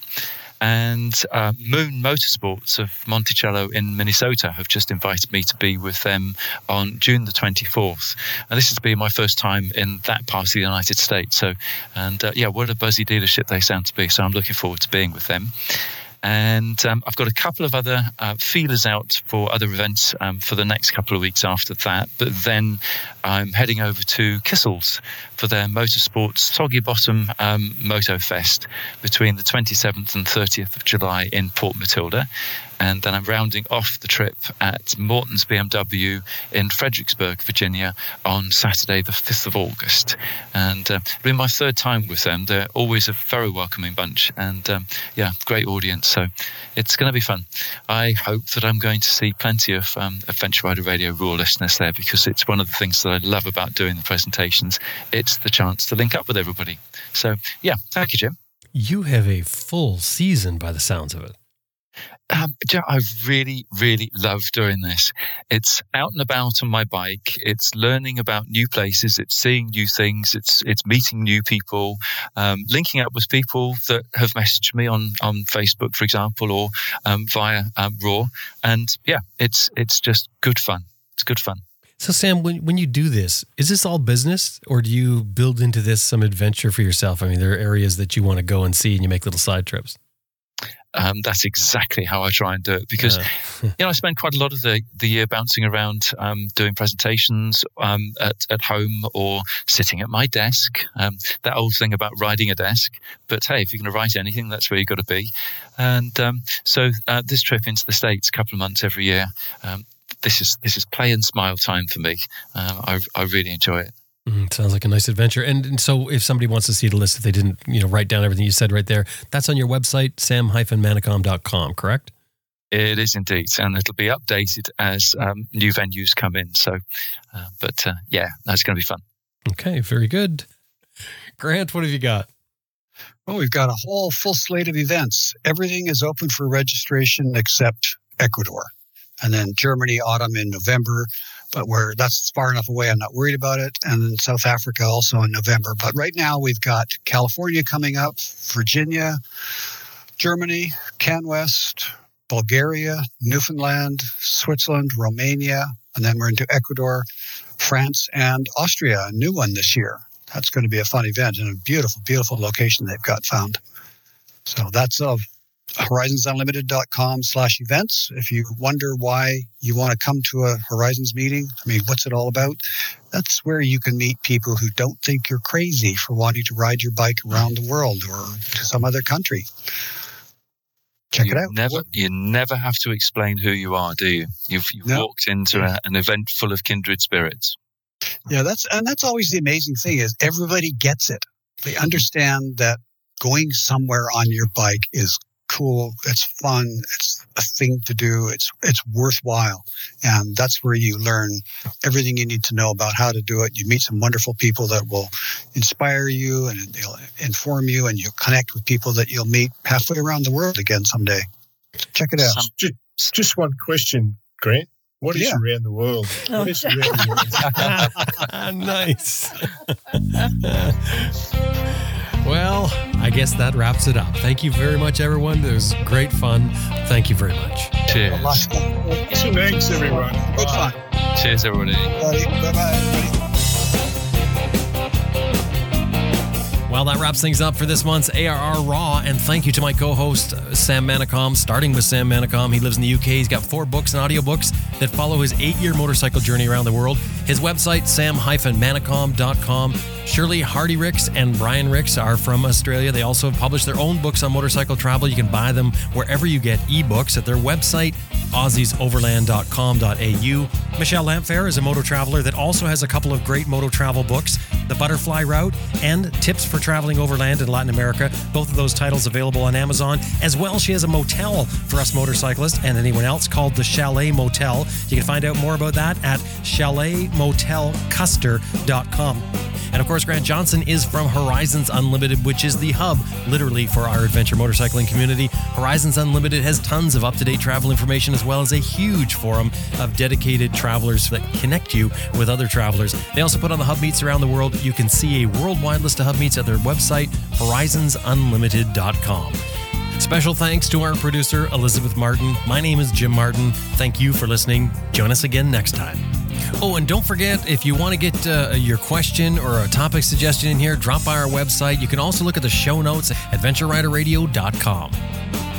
Speaker 2: And uh, Moon Motorsports of Monticello in Minnesota have just invited me to be with them on June the 24th. And this has been my first time in that part of the United States. So, and uh, yeah, what a buzzy dealership they sound to be. So I'm looking forward to being with them. And um, I've got a couple of other uh, feelers out for other events um, for the next couple of weeks after that. But then I'm heading over to Kissell's for their motorsports Soggy Bottom um, Moto Fest between the 27th and 30th of July in Port Matilda. And then I'm rounding off the trip at Morton's BMW in Fredericksburg, Virginia on Saturday, the 5th of August. And uh, it'll be my third time with them. They're always a very welcoming bunch and, um, yeah, great audience. So it's going to be fun. I hope that I'm going to see plenty of um, Adventure Rider Radio Raw listeners there because it's one of the things that I love about doing the presentations. It's the chance to link up with everybody. So, yeah, thank you, Jim.
Speaker 1: You have a full season by the sounds of it.
Speaker 2: Um, I really, really love doing this. It's out and about on my bike. It's learning about new places. It's seeing new things. It's it's meeting new people, um, linking up with people that have messaged me on on Facebook, for example, or um, via um, Raw. And yeah, it's it's just good fun. It's good fun.
Speaker 1: So, Sam, when, when you do this, is this all business or do you build into this some adventure for yourself? I mean, there are areas that you want to go and see and you make little side trips.
Speaker 2: Um, that's exactly how I try and do it because
Speaker 1: Uh,
Speaker 2: you know, I spend quite a lot of the, the year bouncing around, um, doing presentations um, at, at home or sitting at my desk. Um, that old thing about riding a desk. But hey, if you're going to write anything, that's where you've got to be. And um, so uh, this trip into the States, a couple of months every year, um, this is this is play and smile time for me. Um, I, I really enjoy it.
Speaker 1: mm, sounds like a nice adventure. And, and so, if somebody wants to see the list, if they didn't, you know, write down everything you said right there, that's on your website, sam-manicom.com, correct?
Speaker 2: It is indeed, and it'll be updated as um, new venues come in. So, uh, but uh, yeah, that's going to be fun.
Speaker 1: Okay, very good. Grant, what have you got?
Speaker 6: Well, we've got a whole full slate of events. Everything is open for registration except Ecuador. And then Germany, autumn in November, but where that's far enough away, I'm not worried about it. And then South Africa also in November. But right now we've got California coming up, Virginia, Germany, CanWest, Bulgaria, Newfoundland, Switzerland, Romania, and then we're into Ecuador, France, and Austria, a new one this year. That's going to be a fun event and a beautiful, beautiful location they've got found. So that's of horizonsunlimited.com slash events. If you wonder why you want to come to a Horizons meeting, I mean, what's it all about? That's where you can meet people who don't think you're crazy for wanting to ride your bike around the world or to some other country. Check
Speaker 2: you
Speaker 6: it out.
Speaker 2: Never, you never have to explain who you are, do you? You've, you've
Speaker 6: No.
Speaker 2: walked into a, an event full of kindred spirits.
Speaker 6: Yeah, that's and that's always the amazing thing is everybody gets it. They understand that going somewhere on your bike is cool, it's fun, it's a thing to do, it's it's worthwhile. And that's where you learn everything you need to know about how to do it. You meet some wonderful people that will inspire you and they'll inform you and you'll connect with people that you'll meet halfway around the world again someday. Check it out.
Speaker 5: Just, just one question, Grant. What is
Speaker 6: Yeah.
Speaker 5: around the world? What is around the world?
Speaker 1: nice. well, I guess that wraps it up. Thank you very much, everyone. It was great fun. Thank you very much.
Speaker 2: Cheers.
Speaker 6: of.
Speaker 5: Thanks, everyone.
Speaker 6: Good
Speaker 5: Bye.
Speaker 6: fun.
Speaker 2: Cheers, everybody.
Speaker 6: Bye bye.
Speaker 1: Well, that wraps things up for this month's ARR Raw. And thank you to my co host, uh, Sam Manicom, starting with Sam Manicom. He lives in the UK. He's got four books and audiobooks that follow his eight year motorcycle journey around the world. His website, sam-manicom.com. Shirley Hardy-Rix and Brian Rix are from Australia. They also have published their own books on motorcycle travel. You can buy them wherever you get ebooks at their website, aussiesoverland.com.au. Michelle Lamphere is a moto traveler that also has a couple of great moto travel books, The Butterfly Route and Tips for Traveling Overland in Latin America. Both of those titles available on Amazon. As well, she has a motel for us motorcyclists and anyone else called the Chalet Motel. You can find out more about that at chaletmotelcuster.com. And of course, Grant Johnson is from Horizons Unlimited, which is the hub, literally, for our adventure motorcycling community. Horizons Unlimited has tons of up to date travel information as well as a huge forum of dedicated travelers that connect you with other travelers. They also put on the hub meets around the world. You can see a worldwide list of hub meets at their website, horizonsunlimited.com. Special thanks to our producer, Elizabeth Martin. My name is Jim Martin. Thank you for listening. Join us again next time. Oh, and don't forget if you want to get uh, your question or a topic suggestion in here, drop by our website. You can also look at the show notes at adventureriderradio.com.